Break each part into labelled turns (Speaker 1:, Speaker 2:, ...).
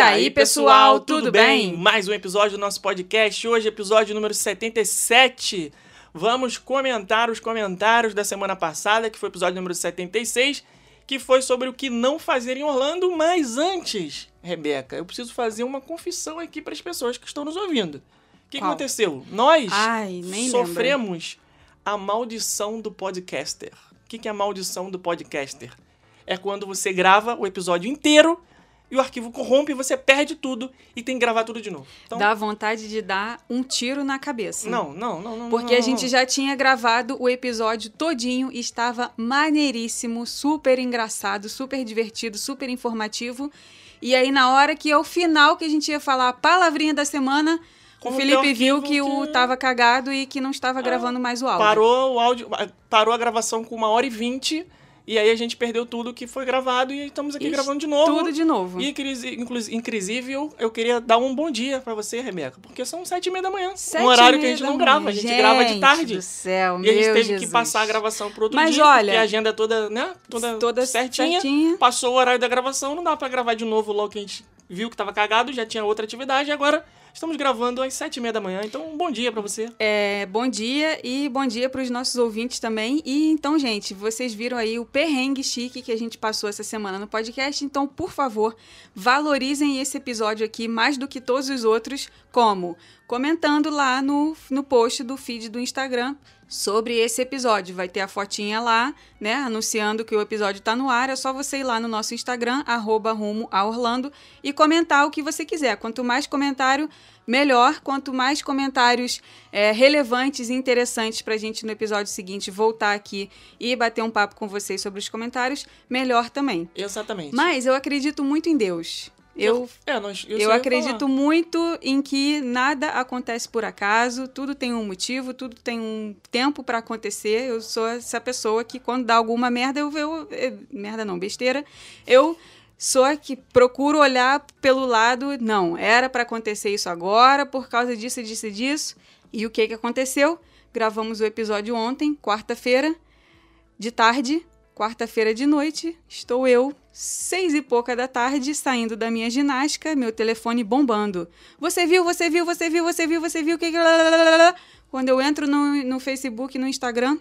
Speaker 1: E aí, pessoal, tudo bem?
Speaker 2: Mais um episódio do nosso podcast. Hoje, episódio número 77. Vamos comentar os comentários da semana passada, que foi o episódio número 76, que foi sobre o que não fazer em Orlando. Mas antes, Rebeca, eu preciso fazer uma confissão aqui para as pessoas que estão nos ouvindo. O que aconteceu? Nós
Speaker 1: Ai, nem
Speaker 2: sofremos a maldição do podcaster. O que que é a maldição do podcaster? É quando você grava o episódio inteiro e o arquivo corrompe, você perde tudo e tem que gravar tudo de novo. Então,
Speaker 1: Dá vontade de dar um tiro na cabeça.
Speaker 2: não, não, não, não.
Speaker 1: Porque
Speaker 2: não,
Speaker 1: a gente
Speaker 2: não.
Speaker 1: já tinha gravado o episódio todinho e estava maneiríssimo, super engraçado, super divertido, super informativo. E aí, na hora que é o final que a gente ia falar a palavrinha da semana, o
Speaker 2: Corrompeu
Speaker 1: Felipe
Speaker 2: o
Speaker 1: viu
Speaker 2: arquivo
Speaker 1: que o
Speaker 2: que-
Speaker 1: tava cagado e que não estava gravando mais o áudio.
Speaker 2: Parou o áudio, parou a gravação com uma hora e vinte, e aí a gente perdeu tudo que foi gravado e estamos aqui gravando de novo.
Speaker 1: Tudo de novo.
Speaker 2: E, inclusi- inclusi- inclusive, eu, eu queria dar um bom dia pra você, Rebeca, porque são sete e meia da manhã.
Speaker 1: Sete
Speaker 2: um horário que a gente não
Speaker 1: manhã.
Speaker 2: grava, a gente, grava de
Speaker 1: Gente
Speaker 2: tarde.
Speaker 1: do céu,
Speaker 2: E a gente
Speaker 1: meu
Speaker 2: teve
Speaker 1: Jesus.
Speaker 2: que passar a gravação pro outro
Speaker 1: Mas
Speaker 2: dia,
Speaker 1: olha-
Speaker 2: porque a agenda é toda, né? Toda,
Speaker 1: Toda
Speaker 2: certinha.
Speaker 1: certinha.
Speaker 2: Passou o horário da gravação, não dá pra gravar de novo logo que a gente viu que tava cagado, já tinha outra atividade, e agora estamos gravando às sete e meia da manhã. Então, bom dia pra você.
Speaker 1: É, bom dia e bom dia para os nossos ouvintes também. E então, gente, vocês viram aí o perrengue chique que a gente passou essa semana no podcast. Então, por favor, valorizem esse episódio aqui mais do que todos os outros, como comentando lá no, no post do feed do Instagram sobre esse episódio. Vai ter a fotinha lá, né, anunciando que o episódio tá no ar. É só você ir lá no nosso Instagram, arroba rumo a Orlando, e comentar o que você quiser. Quanto mais comentário, melhor. Quanto mais comentários é, relevantes e interessantes pra gente no episódio seguinte voltar aqui e bater um papo com vocês sobre os comentários, melhor também.
Speaker 2: Exatamente.
Speaker 1: Mas eu acredito muito em Deus. Eu
Speaker 2: É, nós, eu,
Speaker 1: eu
Speaker 2: só ia
Speaker 1: acredito
Speaker 2: falar.
Speaker 1: muito em que nada acontece por acaso, tudo tem um motivo, tudo tem um tempo pra acontecer. Eu sou essa pessoa que quando dá alguma merda, eu, eu, eu merda não, besteira, eu sou a que procuro olhar pelo lado, não, era pra acontecer isso agora por causa disso, disso e disso. E o que que aconteceu? Gravamos o episódio ontem, quarta-feira, de tarde, quarta-feira de noite, estou eu, seis e pouca da tarde, saindo da minha ginástica, meu telefone bombando. Você viu, você viu, você viu, você viu, você viu, que... Quando eu entro no, no Facebook, no Instagram,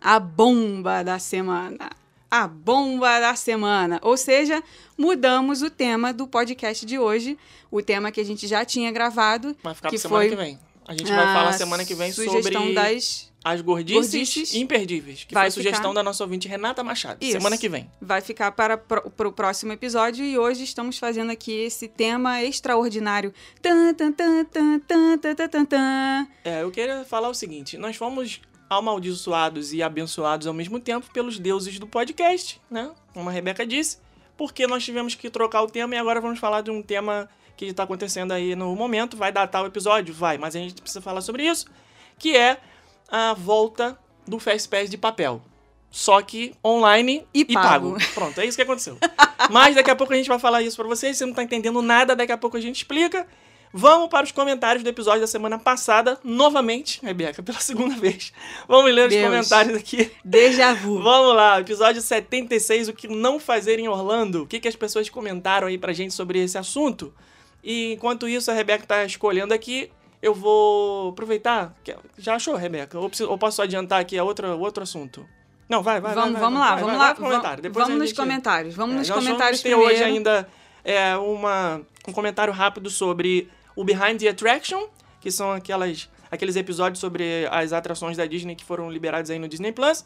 Speaker 1: a bomba da semana. A bomba da semana. Ou seja, mudamos o tema do podcast de hoje, o tema que a gente já tinha gravado,
Speaker 2: Vai ficar
Speaker 1: que
Speaker 2: pra semana
Speaker 1: foi
Speaker 2: que vem. A gente vai falar semana que vem
Speaker 1: sugestão
Speaker 2: sobre
Speaker 1: das
Speaker 2: as gordices,
Speaker 1: gordices
Speaker 2: imperdíveis, que foi a sugestão
Speaker 1: ficar...
Speaker 2: da nossa ouvinte Renata Machado,
Speaker 1: Isso.
Speaker 2: semana que vem.
Speaker 1: Vai ficar para o próximo episódio e hoje estamos fazendo aqui esse tema extraordinário. Tan, tan, tan, tan, tan, tan, tan, tan.
Speaker 2: É, eu queria falar o seguinte, nós fomos amaldiçoados e abençoados ao mesmo tempo pelos deuses do podcast, né? Como a Rebeca disse, porque nós tivemos que trocar o tema e agora vamos falar de um tema que está acontecendo aí no momento. Vai datar o episódio? Vai, mas a gente precisa falar sobre isso, que é a volta do Fastpass de papel. Só que online
Speaker 1: E
Speaker 2: e, pago.
Speaker 1: pago.
Speaker 2: Pronto, é isso que aconteceu. Mas daqui a pouco a gente vai falar isso pra vocês. Se você não tá entendendo nada, daqui a pouco a gente explica. Vamos para os comentários do episódio da semana passada, novamente, Rebeca, pela segunda vez. Vamos ler os
Speaker 1: Deus.
Speaker 2: comentários aqui.
Speaker 1: Déjà vu.
Speaker 2: Vamos lá, episódio 76, o que não fazer em Orlando. O que, que as pessoas comentaram aí pra gente sobre esse assunto. E enquanto isso, a Rebeca tá escolhendo aqui, eu vou aproveitar. Já achou, Rebeca? Ou, preciso- ou posso adiantar aqui a outra, outro assunto? Não, vai, vai,
Speaker 1: vamos
Speaker 2: vai,
Speaker 1: vamos
Speaker 2: vai,
Speaker 1: lá,
Speaker 2: vai,
Speaker 1: vamos lá.
Speaker 2: comentário.
Speaker 1: Vamos,
Speaker 2: Depois
Speaker 1: vamos nos
Speaker 2: gente-
Speaker 1: comentários. Vamos
Speaker 2: é,
Speaker 1: nos comentários
Speaker 2: vamos ter
Speaker 1: primeiro.
Speaker 2: hoje ainda é, uma, um comentário rápido sobre o Behind the Attraction, que são aquelas, aqueles episódios sobre as atrações da Disney que foram liberados aí no Disney Plus.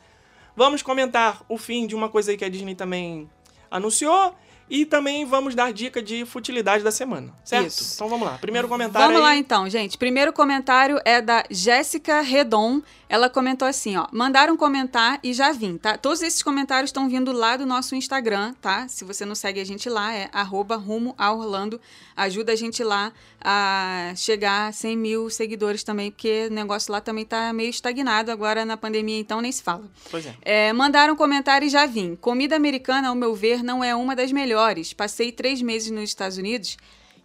Speaker 2: Vamos comentar o fim de uma coisa aí que a Disney também anunciou. E também vamos dar dica de futilidade da semana, certo?
Speaker 1: Isso.
Speaker 2: Então vamos lá. Primeiro comentário
Speaker 1: Vamos lá
Speaker 2: aí.
Speaker 1: então, gente. Primeiro comentário é da Jéssica Redon. Ela comentou assim, ó: "Mandaram comentar e já vim, tá? Todos esses comentários estão vindo lá do nosso Instagram, tá? Se você não segue a gente lá, é arroba rumo a Orlando. Ajuda a gente lá a chegar a 100 mil seguidores também, porque o negócio lá também tá meio estagnado agora na pandemia, então nem se fala.
Speaker 2: Pois é.
Speaker 1: É, mandaram comentário e já vim. Comida americana, ao meu ver, não é uma das melhores. Passei três meses nos Estados Unidos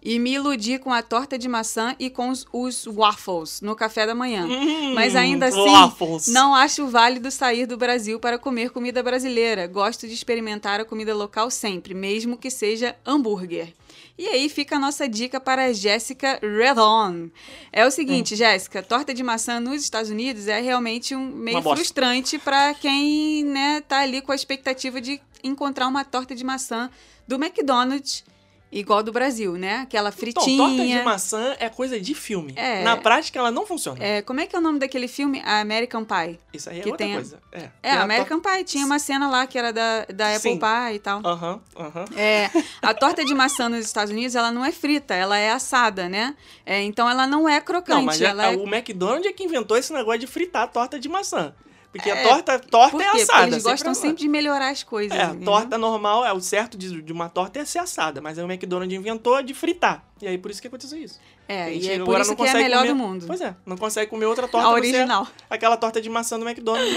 Speaker 1: e me iludi com a torta de maçã e com os, os waffles no café da manhã.
Speaker 2: Hum,
Speaker 1: Mas ainda assim,
Speaker 2: waffles.
Speaker 1: não acho válido sair do Brasil para comer comida brasileira. Gosto de experimentar a comida local sempre, mesmo que seja hambúrguer. E aí fica a nossa dica para a Jéssica Redon. É o seguinte,
Speaker 2: Hum.
Speaker 1: Jéssica, torta de maçã nos Estados Unidos é realmente um meio frustrante para quem, né, tá ali com a expectativa de encontrar uma torta de maçã do McDonald's igual do Brasil, né? Aquela
Speaker 2: Então,
Speaker 1: fritinha.
Speaker 2: torta de maçã é coisa de filme.
Speaker 1: É.
Speaker 2: Na prática, ela não funciona.
Speaker 1: É, como é que é o nome daquele filme? A American Pie.
Speaker 2: Isso aí é
Speaker 1: que
Speaker 2: outra
Speaker 1: tem
Speaker 2: coisa. É,
Speaker 1: É,
Speaker 2: a
Speaker 1: American Pie. Tinha uma cena lá que era da, da Apple
Speaker 2: Sim.
Speaker 1: Pie e tal.
Speaker 2: Aham, aham.
Speaker 1: É, a torta de maçã nos Estados Unidos, ela não é frita, ela é assada, né? É, então ela não é crocante.
Speaker 2: Não, mas é-
Speaker 1: ela é...
Speaker 2: o McDonald's é que inventou esse negócio de fritar a torta de maçã. Porque a
Speaker 1: É,
Speaker 2: torta, torta
Speaker 1: Por
Speaker 2: é
Speaker 1: quê? Porque
Speaker 2: assada.
Speaker 1: eles gostam
Speaker 2: assada.
Speaker 1: sempre de melhorar as coisas.
Speaker 2: É,
Speaker 1: entendeu?
Speaker 2: torta normal, é o certo de, de uma torta é ser assada, mas aí o McDonald's inventou de fritar. E aí por isso que aconteceu isso.
Speaker 1: É,
Speaker 2: A
Speaker 1: e é por isso
Speaker 2: não
Speaker 1: que é a melhor
Speaker 2: comer-
Speaker 1: do mundo.
Speaker 2: Pois é, não consegue comer outra torta
Speaker 1: A original.
Speaker 2: aquela torta de maçã do McDonald's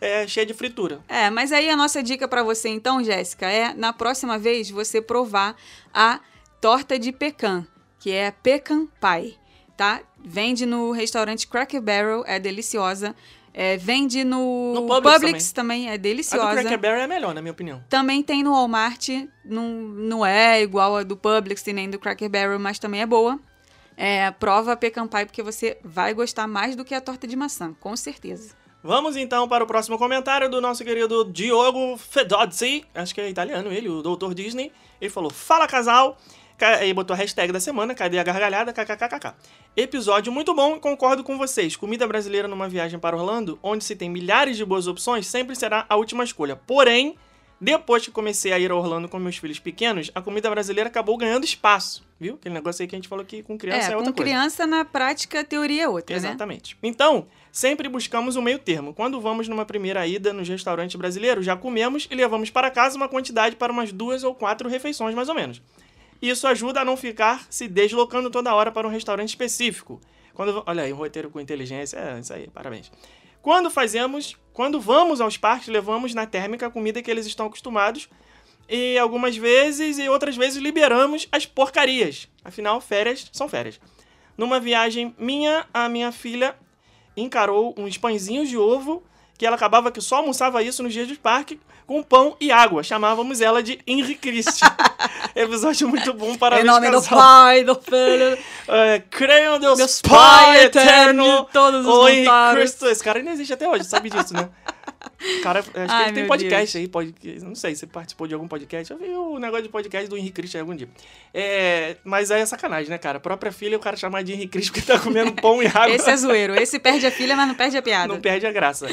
Speaker 2: é, cheia de fritura.
Speaker 1: É, mas aí a nossa dica pra você então, Jéssica, é na próxima vez você provar a torta de pecan, que é pecan pie, tá? Vende no restaurante Cracker Barrel, é deliciosa. É, vende no,
Speaker 2: No Publix
Speaker 1: Publix também. é
Speaker 2: A do
Speaker 1: deliciosa.
Speaker 2: Cracker Barrel é melhor, na minha opinião.
Speaker 1: Também tem no Walmart, não, não é igual a do Publix e nem do Cracker Barrel, mas também é boa. É, prova a pecan pie porque você vai gostar mais do que a torta de maçã, com certeza.
Speaker 2: Vamos então para o próximo comentário do nosso querido Diogo Fedozzi. Acho que é italiano ele, o Dr. Disney. Ele falou: Fala casal. E botou a hashtag da semana, cadê a gargalhada? KKKKK. Episódio muito bom, concordo com vocês. Comida brasileira numa viagem para Orlando, onde se tem milhares de boas opções, sempre será a última escolha. Porém, depois que comecei a ir a Orlando com meus filhos pequenos, a comida brasileira acabou ganhando espaço. Viu? Aquele negócio aí que a gente falou que com criança é,
Speaker 1: é,
Speaker 2: outra
Speaker 1: com
Speaker 2: coisa.
Speaker 1: criança, na prática, a teoria é outra, né?
Speaker 2: Exatamente. Então, sempre buscamos um meio termo. Quando vamos numa primeira ida nos restaurantes brasileiros, já comemos e levamos para casa uma quantidade para umas duas ou quatro refeições, mais ou menos. Isso ajuda a não ficar se deslocando toda hora para um restaurante específico. Quando, olha aí, um roteiro com inteligência, é isso aí, parabéns. Quando fazemos, quando vamos aos parques, levamos na térmica a comida que eles estão acostumados e algumas vezes e outras vezes liberamos as porcarias. Afinal, férias são férias. Numa viagem minha, a minha filha encarou uns pãezinhos de ovo que ela acabava que só almoçava isso nos dias de parque com pão e água. Chamávamos ela de Henri Christ. Episódio muito bom para
Speaker 1: em nome do Pai, do Filho,
Speaker 2: É, Creio em Deus,
Speaker 1: Deus
Speaker 2: Pai
Speaker 1: Pai
Speaker 2: eterno,
Speaker 1: eterno todos os
Speaker 2: o Henri
Speaker 1: montaros.
Speaker 2: Cristo. Esse cara ainda existe até hoje, sabe disso, né? Cara, acho que
Speaker 1: Ai,
Speaker 2: ele tem podcast aí, podcast, não sei, você participou de algum podcast, eu vi o negócio de podcast do Henri Cristo algum dia. É, mas aí é sacanagem, né, cara? A própria filha, o cara chamar de Henri Cristo porque tá comendo pão e água.
Speaker 1: Esse é zoeiro. Esse perde a filha, mas não perde a piada.
Speaker 2: Não perde a graça.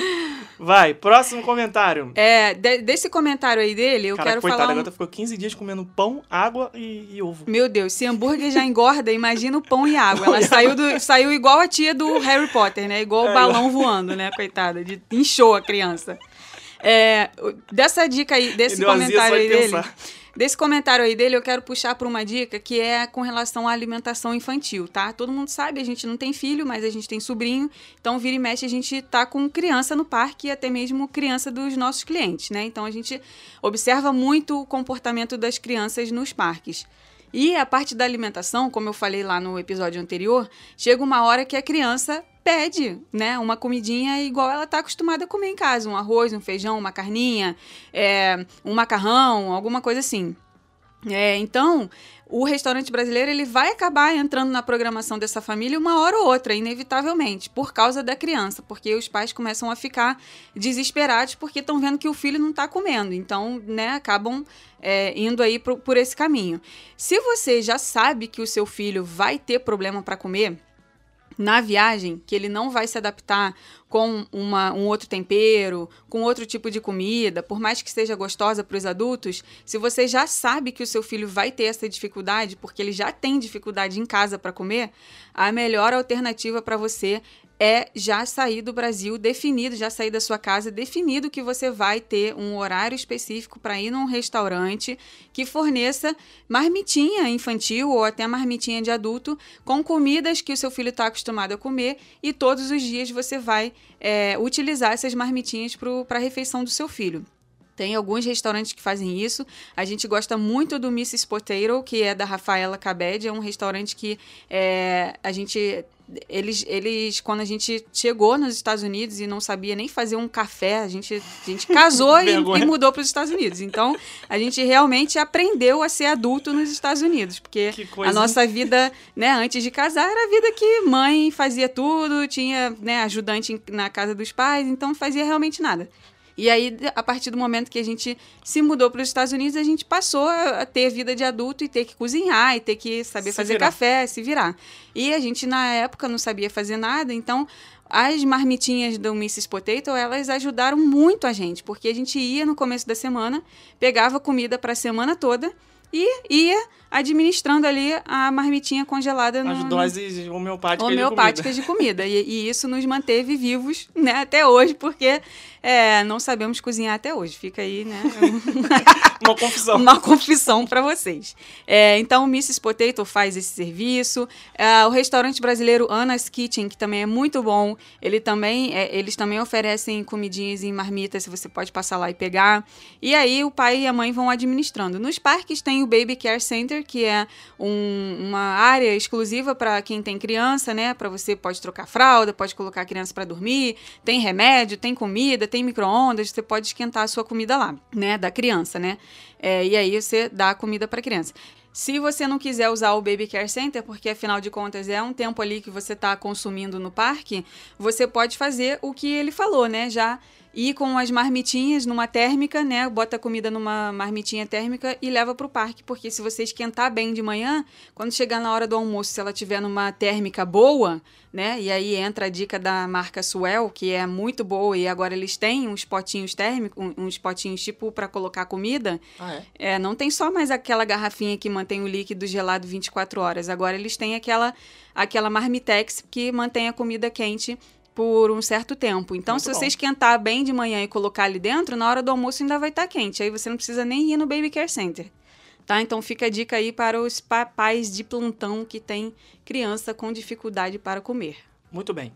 Speaker 2: Vai, próximo comentário.
Speaker 1: É, de- desse comentário aí dele, eu
Speaker 2: cara,
Speaker 1: quero
Speaker 2: coitada,
Speaker 1: falar.
Speaker 2: a
Speaker 1: um-
Speaker 2: garota ficou 15 dias comendo pão, água e, e ovo.
Speaker 1: Meu Deus, se hambúrguer já engorda, imagina o pão e água. Ela saiu, do- saiu igual a tia do Harry Potter, né? Igual o
Speaker 2: É,
Speaker 1: balão voando, né? Coitada, de, inchou a criança. É, dessa dica aí, desse comentário aí
Speaker 2: de
Speaker 1: dele.
Speaker 2: pensar.
Speaker 1: Desse comentário aí dele, eu quero puxar para uma dica que é com relação à alimentação infantil, tá? Todo mundo sabe, a gente não tem filho, mas a gente tem sobrinho, então vira e mexe a gente tá com criança no parque e até mesmo criança dos nossos clientes, né? Então a gente observa muito o comportamento das crianças nos parques. E a parte da alimentação, como eu falei lá no episódio anterior, chega uma hora que a criança pede, né, uma comidinha igual ela tá acostumada a comer em casa, um arroz, um feijão, uma carninha, é, um macarrão, alguma coisa assim. É, então, o restaurante brasileiro ele vai acabar entrando na programação dessa família uma hora ou outra, inevitavelmente, por causa da criança, porque os pais começam a ficar desesperados porque estão vendo que o filho não está comendo. Então, né, acabam é, indo aí por esse caminho. Se você já sabe que o seu filho vai ter problema para comer, na viagem, que ele não vai se adaptar com uma, um outro tempero, com outro tipo de comida, por mais que seja gostosa para os adultos, se você já sabe que o seu filho vai ter essa dificuldade, porque ele já tem dificuldade em casa para comer, a melhor alternativa para você é já sair do Brasil definido, já sair da sua casa definido que você vai ter um horário específico para ir num restaurante que forneça marmitinha infantil ou até marmitinha de adulto com comidas que o seu filho está acostumado a comer e todos os dias você vai é, utilizar essas marmitinhas para a refeição do seu filho. Tem alguns restaurantes que fazem isso. A gente gosta muito do Mrs. Potato, que é da Rafaela Cabed. É um restaurante que é, a gente. Eles, eles, quando a gente chegou nos Estados Unidos e não sabia nem fazer um café, a gente, a gente casou e, e mudou para os Estados Unidos. Então, a gente realmente aprendeu a ser adulto nos Estados Unidos, porque a nossa vida, né, antes de casar, era a vida que mãe fazia tudo, tinha, né, ajudante na casa dos pais, então não fazia realmente nada. E aí, a partir do momento que a gente se mudou para os Estados Unidos, a gente passou a ter vida de adulto e ter que cozinhar e ter que saber
Speaker 2: Se
Speaker 1: fazer
Speaker 2: virar.
Speaker 1: café, se virar. E a gente, na época, não sabia fazer nada, então as marmitinhas do Mrs. Potato, elas ajudaram muito a gente, porque a gente ia no começo da semana, pegava comida para a semana toda e ia administrando ali a marmitinha congelada
Speaker 2: As
Speaker 1: no-
Speaker 2: doses homeopáticas,
Speaker 1: homeopáticas
Speaker 2: de
Speaker 1: de comida. E, e isso nos manteve vivos, né, até hoje, porque é, não sabemos cozinhar até hoje. Fica aí, né,
Speaker 2: comida. Uma confusão.
Speaker 1: uma confissão para vocês. É, então, o Mrs. Potato faz esse serviço. É, o restaurante brasileiro Anna's Kitchen, que também é muito bom, ele também, é, eles também oferecem comidinhas em marmitas, você pode passar lá e pegar. E aí, o pai e a mãe vão administrando. Nos parques tem o Baby Care Center, que é um- uma área exclusiva para quem tem criança, né? Para você pode trocar fralda, pode colocar a criança para dormir, tem remédio, tem comida, tem micro-ondas, você pode esquentar a sua comida lá, né? Da criança, né? É, e aí você dá a comida para a criança. Se você não quiser usar o Baby Care Center, porque afinal de contas é um tempo ali que você está consumindo no parque, você pode fazer o que ele falou, né? Já ir com as marmitinhas numa térmica, né? Bota a comida numa marmitinha térmica e leva para o parque, porque se você esquentar bem de manhã, quando chegar na hora do almoço, se ela tiver numa térmica boa, né? E aí entra a dica da marca Swell, que é muito boa e agora eles têm uns potinhos térmicos, uns potinhos tipo para colocar comida.
Speaker 2: Ah, é?
Speaker 1: É, não tem só mais aquela garrafinha que mantém o líquido gelado 24 horas. Agora eles têm aquela aquela marmitex que mantém a comida quente por um certo tempo. Então,
Speaker 2: Muito
Speaker 1: se
Speaker 2: bom.
Speaker 1: você esquentar bem de manhã e colocar ali dentro, na hora do almoço ainda vai estar quente. Aí você não precisa nem ir no Baby Care Center. Tá? Então fica a dica aí para os papais de plantão que têm criança com dificuldade para comer.
Speaker 2: Muito bem.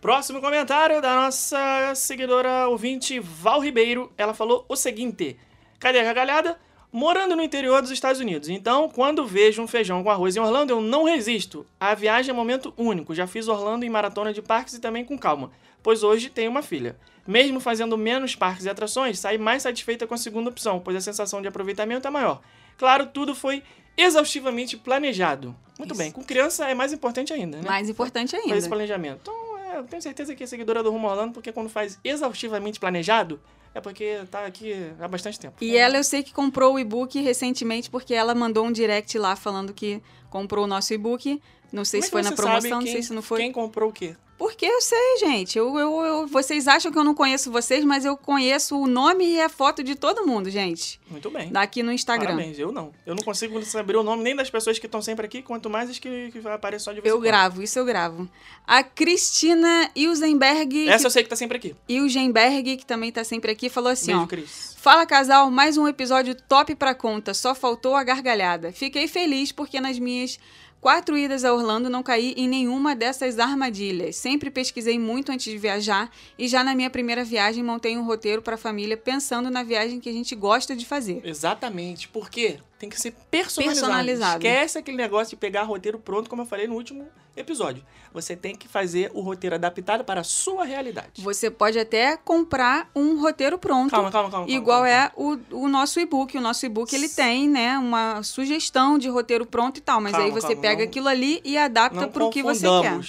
Speaker 2: Próximo comentário da nossa seguidora ouvinte Val Ribeiro. Ela falou o seguinte: Cadê a gargalhada? Morando no interior dos Estados Unidos. Então, quando vejo um feijão com arroz em Orlando, eu não resisto. A viagem é momento único. Já fiz Orlando em maratona de parques e também com calma, pois hoje tenho uma filha. Mesmo fazendo menos parques e atrações, saí mais satisfeita com a segunda opção, pois a sensação de aproveitamento é maior. Claro, tudo foi exaustivamente planejado. Muito
Speaker 1: Isso.
Speaker 2: bem, com criança é mais importante ainda, né?
Speaker 1: Mais importante
Speaker 2: fazer esse
Speaker 1: ainda.
Speaker 2: planejamento. Então, é, eu tenho certeza que é seguidora do Rumo Orlando, porque quando faz exaustivamente planejado, é porque tá aqui há bastante tempo.
Speaker 1: E ela eu sei que comprou o e-book recentemente porque ela mandou um direct lá falando que comprou o nosso e-book. Não sei
Speaker 2: Como é
Speaker 1: se foi
Speaker 2: que
Speaker 1: na promoção, não
Speaker 2: quem-
Speaker 1: sei se não foi.
Speaker 2: Quem comprou o quê?
Speaker 1: Porque eu sei, gente. Eu, eu, eu- vocês acham que eu não conheço vocês, mas eu conheço o nome e a foto de todo mundo, gente.
Speaker 2: Muito bem.
Speaker 1: Daqui no Instagram.
Speaker 2: Parabéns, eu não. Eu não consigo saber o nome nem das pessoas que estão sempre aqui, quanto mais as que, que aparecem só de vez
Speaker 1: Eu gravo, isso eu gravo. A Cristina Ilsenberg,
Speaker 2: Essa eu sei que tá sempre aqui.
Speaker 1: Ilsenberg, que também tá sempre aqui, falou assim,
Speaker 2: Beijo,
Speaker 1: ó.
Speaker 2: Cris.
Speaker 1: Fala casal, mais um episódio top pra conta, só faltou a gargalhada. Fiquei feliz porque nas minhas quatro idas a Orlando não caí em nenhuma dessas armadilhas. Sempre pesquisei muito antes de viajar e já na minha primeira viagem montei um roteiro pra família pensando na viagem que a gente gosta de fazer.
Speaker 2: Exatamente. Por quê? Tem que ser personalizado.
Speaker 1: Personalizado.
Speaker 2: Esquece aquele negócio de pegar roteiro pronto, como eu falei no último episódio. Você tem que fazer o roteiro adaptado para a sua realidade.
Speaker 1: Você pode até comprar um roteiro pronto.
Speaker 2: Calma, calma, calma. calma,
Speaker 1: Igual
Speaker 2: calma,
Speaker 1: é o, o nosso e-book. O nosso e-book ele tem, né, uma sugestão de roteiro pronto e tal. Mas
Speaker 2: Calma,
Speaker 1: aí você
Speaker 2: calma,
Speaker 1: pega
Speaker 2: não-
Speaker 1: aquilo ali e adapta
Speaker 2: Não
Speaker 1: pro que você quer.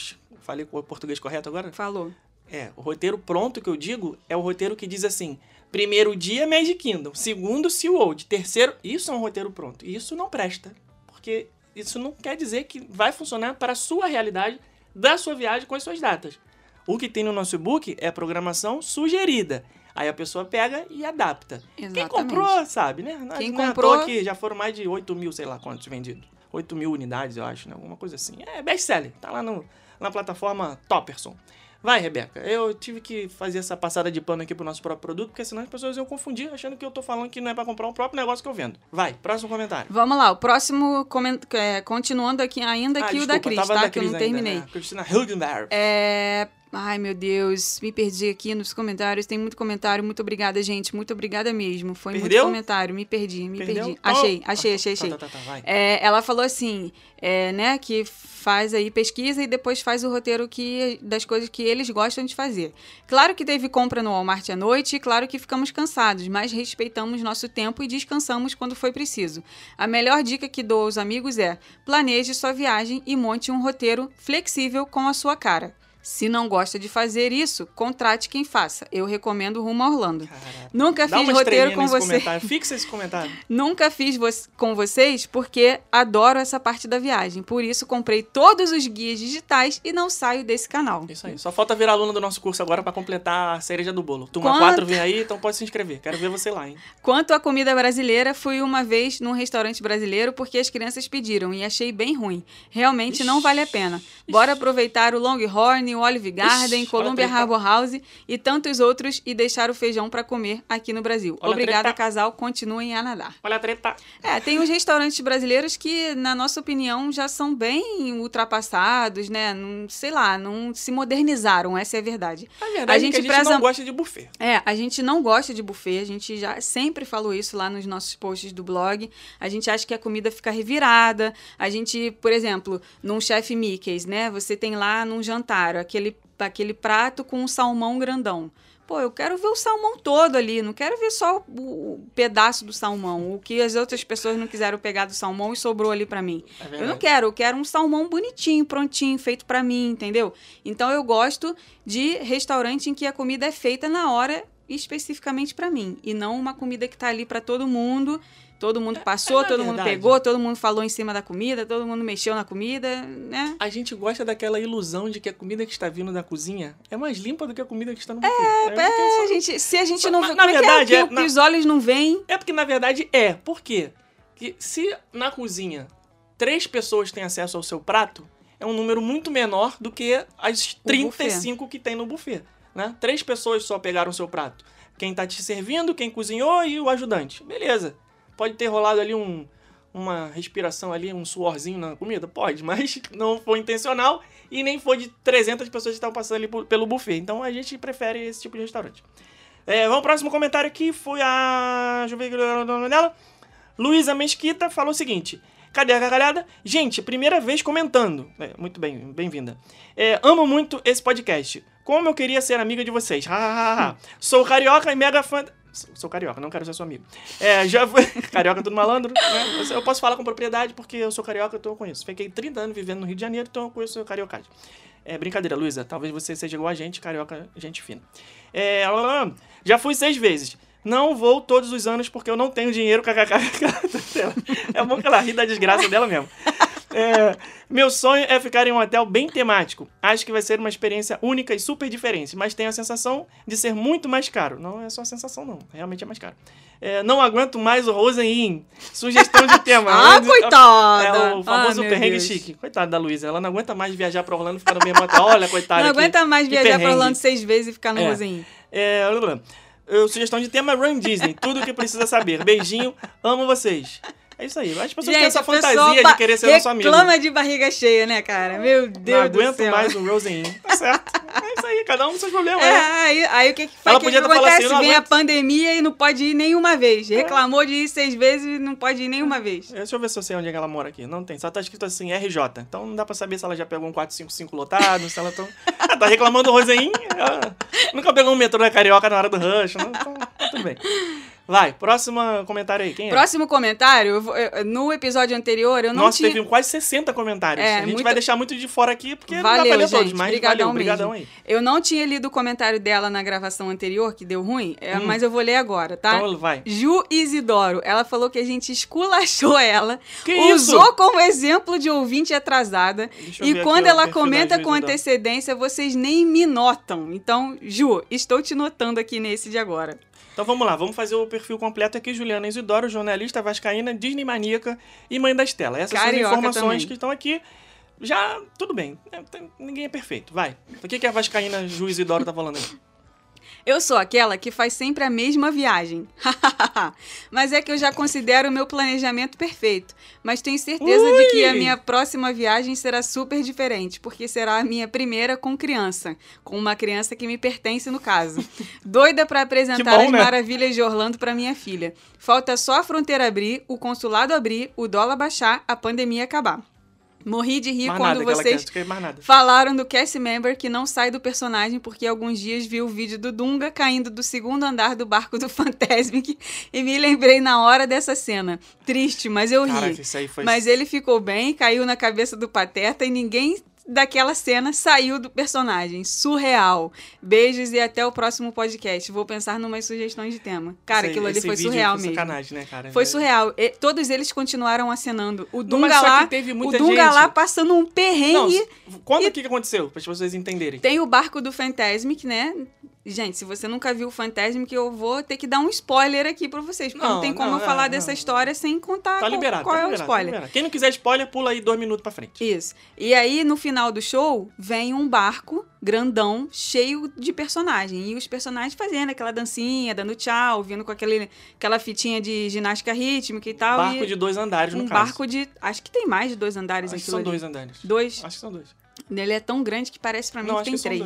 Speaker 2: Falei com o português correto agora?
Speaker 1: Falou.
Speaker 2: É, o roteiro pronto que eu digo é o roteiro que diz assim: primeiro dia Magic Kingdom, segundo SeaWorld, terceiro. Isso é um roteiro pronto. E isso não presta. Porque isso não quer dizer que vai funcionar para a sua realidade da sua viagem com as suas datas. O que tem no nosso e-book é programação sugerida. Aí a pessoa pega e adapta. Quem
Speaker 1: Exatamente.
Speaker 2: comprou, sabe, né? Não-
Speaker 1: Quem
Speaker 2: não é
Speaker 1: comprou-
Speaker 2: que já foram mais de 8 mil, sei lá quantos vendidos. 8 mil unidades, eu acho, né? Alguma coisa assim. É best-seller. Tá lá no, na plataforma Topperson. Vai, Rebeca. Eu tive que fazer essa passada de pano aqui pro nosso próprio produto, porque senão as pessoas iam confundir achando que eu tô falando que não é pra comprar o próprio negócio que eu vendo. Vai, próximo comentário.
Speaker 1: Vamos lá, o próximo, coment... é, continuando aqui ainda
Speaker 2: Ah,
Speaker 1: aqui o da
Speaker 2: desculpa,
Speaker 1: Cris, tá?
Speaker 2: da
Speaker 1: que eu
Speaker 2: Cris
Speaker 1: não
Speaker 2: ainda,
Speaker 1: terminei.
Speaker 2: né? Cristina Hilgenberg.
Speaker 1: É, Ai, meu Deus, me perdi aqui nos comentários. Tem muito comentário. Muito obrigada, gente. Muito obrigada mesmo. Foi
Speaker 2: Perdeu?
Speaker 1: muito comentário. Me perdi, me
Speaker 2: Perdeu?
Speaker 1: perdi.
Speaker 2: Oh,
Speaker 1: Achei, achei,
Speaker 2: tá,
Speaker 1: achei,
Speaker 2: tá,
Speaker 1: achei.
Speaker 2: tá, tá, tá.
Speaker 1: É, ela falou assim, é, né, que faz aí pesquisa e depois faz o roteiro que, das coisas que eles gostam de fazer. Claro que teve compra no Walmart à noite e claro que ficamos cansados, mas respeitamos nosso tempo e descansamos quando foi preciso. A melhor dica que dou aos amigos é: planeje sua viagem e monte um roteiro flexível com a sua cara. Se não gosta de fazer isso, contrate quem faça. Eu recomendo Rumo a Orlando.
Speaker 2: Caraca.
Speaker 1: Nunca
Speaker 2: Dá
Speaker 1: fiz roteiro com
Speaker 2: nesse
Speaker 1: você.
Speaker 2: comentário. Fixa esse comentário.
Speaker 1: Nunca fiz vo- com vocês porque adoro essa parte da viagem. Por isso comprei todos os guias digitais e não saio desse canal.
Speaker 2: Isso aí. Só falta virar aluno do nosso curso agora pra completar a cereja do bolo. Turma
Speaker 1: Quanto-
Speaker 2: 4 vem aí, então pode se inscrever. Quero ver você lá, hein?
Speaker 1: Quanto à comida brasileira, fui uma vez num restaurante brasileiro porque as crianças pediram e achei bem ruim. Realmente não vale a pena. Bora aproveitar o Longhorn, o Olive Garden,
Speaker 2: Ixi,
Speaker 1: Columbia. Harbor House e tantos outros e deixar o feijão para comer aqui no Brasil.
Speaker 2: Olha
Speaker 1: Obrigada, casal. Continuem a nadar.
Speaker 2: Olha a treta.
Speaker 1: É, tem os restaurantes brasileiros que, na nossa opinião, já são bem ultrapassados, né? Não, sei lá, não se modernizaram, essa é a verdade.
Speaker 2: A verdade
Speaker 1: A
Speaker 2: é
Speaker 1: gente
Speaker 2: que a gente
Speaker 1: preza-
Speaker 2: não gosta de buffet.
Speaker 1: É, a gente não gosta de buffet, a gente já sempre falou isso lá nos nossos posts do blog. A gente acha que a comida fica revirada. A gente, por exemplo, num chefe Mickey's, né? Você tem lá num jantar aquele, aquele prato com um salmão grandão. Pô, eu quero ver o salmão todo ali, não quero ver só o, o pedaço do salmão, o que as outras pessoas não quiseram pegar do salmão e sobrou ali pra mim.
Speaker 2: É
Speaker 1: Eu não quero, eu quero um salmão bonitinho, prontinho, feito pra mim, entendeu? Então eu gosto de restaurante em que a comida é feita na hora especificamente pra mim e não uma comida que tá ali pra todo mundo. Todo mundo passou,
Speaker 2: é
Speaker 1: todo mundo
Speaker 2: verdade-
Speaker 1: pegou, todo mundo falou em cima da comida, todo mundo mexeu na comida, né?
Speaker 2: A gente gosta daquela ilusão de que a comida que está vindo da cozinha é mais limpa do que a comida que está no buffet. É,
Speaker 1: É, a gente, se a gente
Speaker 2: Só-
Speaker 1: não
Speaker 2: na-
Speaker 1: como é que
Speaker 2: verdade,
Speaker 1: é,
Speaker 2: é-
Speaker 1: o que
Speaker 2: na-
Speaker 1: os olhos não veem?
Speaker 2: É porque, na verdade, é. Por quê? Que se na cozinha três pessoas têm acesso ao seu prato, é um número muito menor do que as 35 que tem no buffet. Né? Três pessoas só pegaram o seu prato. Quem tá te servindo, quem cozinhou e o ajudante. Beleza. Pode ter rolado ali um, uma respiração ali, um suorzinho na comida? Pode, mas não foi intencional e nem foi de 300 pessoas que estavam passando ali pelo buffet. Então a gente prefere esse tipo de restaurante. É, vamos pro próximo comentário aqui. Foi a. Deixa eu ver o nome dela. Luísa Mesquita falou o seguinte. Cadê a gargalhada? Gente, primeira vez comentando. É, muito bem, bem-vinda. É, amo muito esse podcast. Como eu queria ser amiga de vocês. Ha, ha, ha, ha. Sou carioca e mega fã. Sou carioca, não quero ser seu amigo. É, já fui. carioca tudo malandro. Né? Eu posso falar com propriedade porque eu sou carioca, então eu conheço. Fiquei 30 anos vivendo no Rio de Janeiro, então eu conheço cariocagem. É brincadeira, Luísa. Talvez você seja igual a gente, carioca, gente fina. É, já fui seis vezes. Não vou todos os anos porque eu não tenho dinheiro. É bom que ela ri da desgraça dela mesmo. É, meu sonho é ficar em um hotel bem temático. Acho que vai ser uma experiência única e super diferente, mas tenho a sensação de ser muito mais caro. Não é só a sensação, não. Realmente é mais caro. É, não aguento mais o Rosen Inn. Sugestão de tema.
Speaker 1: Ah,
Speaker 2: Onde-
Speaker 1: coitada!
Speaker 2: É o famoso
Speaker 1: Ah,
Speaker 2: perrengue
Speaker 1: Deus.
Speaker 2: chique. Coitada da Luísa. Ela não aguenta mais viajar pra Orlando e ficar no mesmo hotel. Olha, coitada.
Speaker 1: Não
Speaker 2: que-
Speaker 1: aguenta mais
Speaker 2: que
Speaker 1: viajar pra
Speaker 2: perrengue.
Speaker 1: Orlando seis vezes e ficar no
Speaker 2: É.
Speaker 1: rosinho.
Speaker 2: É, blá, blá. Eu, sugestão de tema Run Disney. Tudo o que precisa saber. Beijinho, amo vocês. É isso aí. As pessoas têm essa fantasia de querer ser nosso amigo.
Speaker 1: Reclama de barriga cheia, né, cara? Meu Deus
Speaker 2: Não
Speaker 1: do
Speaker 2: aguento
Speaker 1: céu.
Speaker 2: mais o Rosen Inn. Tá certo. É isso aí, cada um com seus problemas,
Speaker 1: É,
Speaker 2: né?
Speaker 1: aí, aí o que que
Speaker 2: Ela
Speaker 1: faz? O que,
Speaker 2: podia
Speaker 1: que
Speaker 2: falar
Speaker 1: acontece?
Speaker 2: assim, não
Speaker 1: Vem a
Speaker 2: aguento.
Speaker 1: pandemia e não pode ir nenhuma vez. Reclamou de ir seis vezes e não pode ir nenhuma vez.
Speaker 2: Deixa eu ver se eu sei onde é que ela mora aqui. Não tem. Só tá escrito assim, RJ. Então não dá pra saber se ela já pegou um 455 lotado, se ela. Ah, tá reclamando do Rosen Inn. Ah, nunca pegou um metrô da Carioca na hora do rush. Não, então, tá tudo bem. Vai, próximo comentário aí. Quem é?
Speaker 1: Próximo comentário, eu vou- eu- no episódio anterior eu não
Speaker 2: Nossa,
Speaker 1: tinha...
Speaker 2: teve quase 60 comentários.
Speaker 1: É,
Speaker 2: a gente
Speaker 1: muito-
Speaker 2: vai deixar muito de fora aqui, porque não dá
Speaker 1: Valeu,
Speaker 2: pra ler
Speaker 1: gente.
Speaker 2: todos, mas
Speaker 1: Brigadão
Speaker 2: valeu, brigadão aí.
Speaker 1: Eu não tinha lido o comentário dela na gravação anterior, que deu ruim, é,
Speaker 2: Hum.
Speaker 1: mas eu vou ler agora, tá?
Speaker 2: Então vai.
Speaker 1: Ju Isidoro, ela falou que a gente esculachou ela,
Speaker 2: Que
Speaker 1: usou
Speaker 2: isso?
Speaker 1: como exemplo de ouvinte atrasada,
Speaker 2: Deixa
Speaker 1: e quando
Speaker 2: aqui
Speaker 1: ela comenta com antecedência, vocês nem me notam. Então, Ju, estou te notando aqui nesse de agora.
Speaker 2: Então vamos lá, vamos fazer o perfil completo aqui. Juliana Isidoro, jornalista vascaína, Disney maníaca e mãe da Estela. Essas
Speaker 1: Carioca
Speaker 2: são as informações
Speaker 1: também.
Speaker 2: que estão aqui. Já, tudo bem. É, Ninguém é perfeito. Vai. O que, que a vascaína Ju Isidoro tá falando aí?
Speaker 1: Eu sou aquela que faz sempre a mesma viagem. Mas é que eu já considero o meu planejamento perfeito. Mas tenho certeza
Speaker 2: Ui!
Speaker 1: de que a minha próxima viagem será super diferente, porque será a minha primeira com criança. Com uma criança que me pertence, no caso. Doida pra apresentar
Speaker 2: bom,
Speaker 1: as
Speaker 2: né?
Speaker 1: maravilhas de Orlando pra minha filha. Falta só a fronteira abrir, o consulado abrir, o dólar baixar, a pandemia acabar. Morri de rir
Speaker 2: mais
Speaker 1: quando
Speaker 2: nada
Speaker 1: vocês. Falaram do cast member que não sai do personagem porque alguns dias vi o vídeo do Dunga caindo do segundo andar do barco do Fantasmic e me lembrei na hora dessa cena. Triste, mas eu ri.
Speaker 2: Caraca, isso aí foi...
Speaker 1: Mas ele ficou bem, caiu na cabeça do Pateta e ninguém daquela cena saiu do personagem. Surreal. Beijos e até o próximo podcast. Vou pensar numas sugestões de tema. Cara,
Speaker 2: Esse-
Speaker 1: aquilo ali foi surreal
Speaker 2: foi
Speaker 1: mesmo.
Speaker 2: sacanagem, né, cara?
Speaker 1: Foi
Speaker 2: É-
Speaker 1: surreal. E todos eles continuaram acenando. O
Speaker 2: Não,
Speaker 1: Dunga lá, o Dunga lá passando um
Speaker 2: Não,
Speaker 1: perrengue.
Speaker 2: conta
Speaker 1: e-
Speaker 2: o que aconteceu, para as pessoas entenderem.
Speaker 1: Tem o barco do Fantasmic, né? Gente, se você nunca viu o Fantasmic, eu vou ter que dar um spoiler aqui pra vocês. Porque não,
Speaker 2: Não,
Speaker 1: tem como
Speaker 2: não,
Speaker 1: eu falar
Speaker 2: não,
Speaker 1: dessa
Speaker 2: não.
Speaker 1: história sem contar
Speaker 2: Tá
Speaker 1: qual,
Speaker 2: liberado,
Speaker 1: qual
Speaker 2: tá
Speaker 1: é o
Speaker 2: liberado, tá
Speaker 1: spoiler.
Speaker 2: liberado. Quem não quiser spoiler, pula aí dois minutos pra frente.
Speaker 1: Isso. E aí, no final do show, vem um barco grandão, cheio de personagem. E os personagens fazendo aquela dancinha, dando tchau, vindo com aquele, aquela fitinha de ginástica rítmica e tal.
Speaker 2: Barco
Speaker 1: e
Speaker 2: de dois andares, no
Speaker 1: um
Speaker 2: caso.
Speaker 1: barco de. Acho que tem mais de dois andares
Speaker 2: Acho que são
Speaker 1: ali.
Speaker 2: dois andares.
Speaker 1: Dois.
Speaker 2: Acho que são dois.
Speaker 1: Ele é tão grande que parece pra mim
Speaker 2: Não,
Speaker 1: que
Speaker 2: acho
Speaker 1: tem
Speaker 2: que são
Speaker 1: três.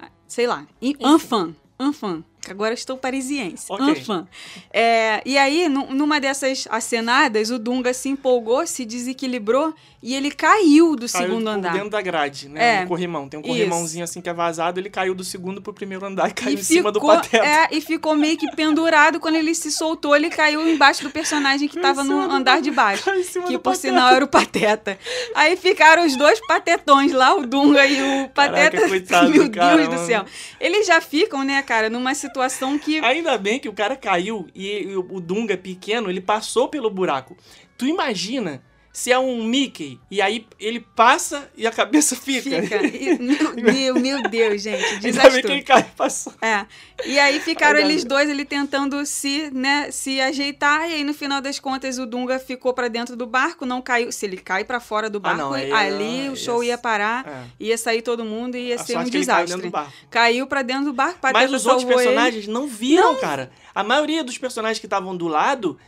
Speaker 2: dois.
Speaker 1: sei lá, em Anfan. Anfan. Agora estou parisiense.
Speaker 2: Ok.
Speaker 1: Anfan. É, e aí, nu- numa dessas acenadas, o Dunga se empolgou, se desequilibrou e ele caiu do
Speaker 2: Caiu
Speaker 1: segundo
Speaker 2: por
Speaker 1: andar.
Speaker 2: dentro da grade, né?
Speaker 1: É.
Speaker 2: No corrimão. Tem um
Speaker 1: Isso.
Speaker 2: corrimãozinho assim que é vazado, ele caiu do segundo pro primeiro andar e caiu
Speaker 1: E
Speaker 2: em cima do
Speaker 1: ficou-
Speaker 2: pateta.
Speaker 1: É, e ficou meio que pendurado. Quando ele se soltou, ele caiu embaixo do personagem que tava no andar de baixo. Que por
Speaker 2: pateta.
Speaker 1: sinal era o Pateta. Aí ficaram os dois patetões lá, o Dunga e o Pateta.
Speaker 2: Caraca, coitado
Speaker 1: Meu Deus do céu. Eles já ficam, né, cara, numa situação que.
Speaker 2: Ainda bem que o cara caiu e o Dunga pequeno, ele passou pelo buraco. Tu imagina se é um Mickey e aí ele passa e a cabeça fica.
Speaker 1: Fica. E- meu, meu, Deus, gente.
Speaker 2: Ainda bem que ele caiu e passou.
Speaker 1: É. E aí ficaram eles dois ali tentando se, né, se ajeitar. E aí, no final das contas, o Dunga ficou pra dentro do barco, não caiu. Se ele cai pra fora do
Speaker 2: Ah,
Speaker 1: barco,
Speaker 2: não, aí
Speaker 1: ali
Speaker 2: ia-
Speaker 1: o show ia parar,
Speaker 2: É.
Speaker 1: ia sair todo mundo e ia
Speaker 2: A
Speaker 1: ser um
Speaker 2: ele caiu
Speaker 1: desastre.
Speaker 2: dentro do barco.
Speaker 1: Caiu pra dentro do barco,
Speaker 2: Mas os outros
Speaker 1: salvou ele.
Speaker 2: personagens não viram, cara. A maioria dos personagens que estavam do lado,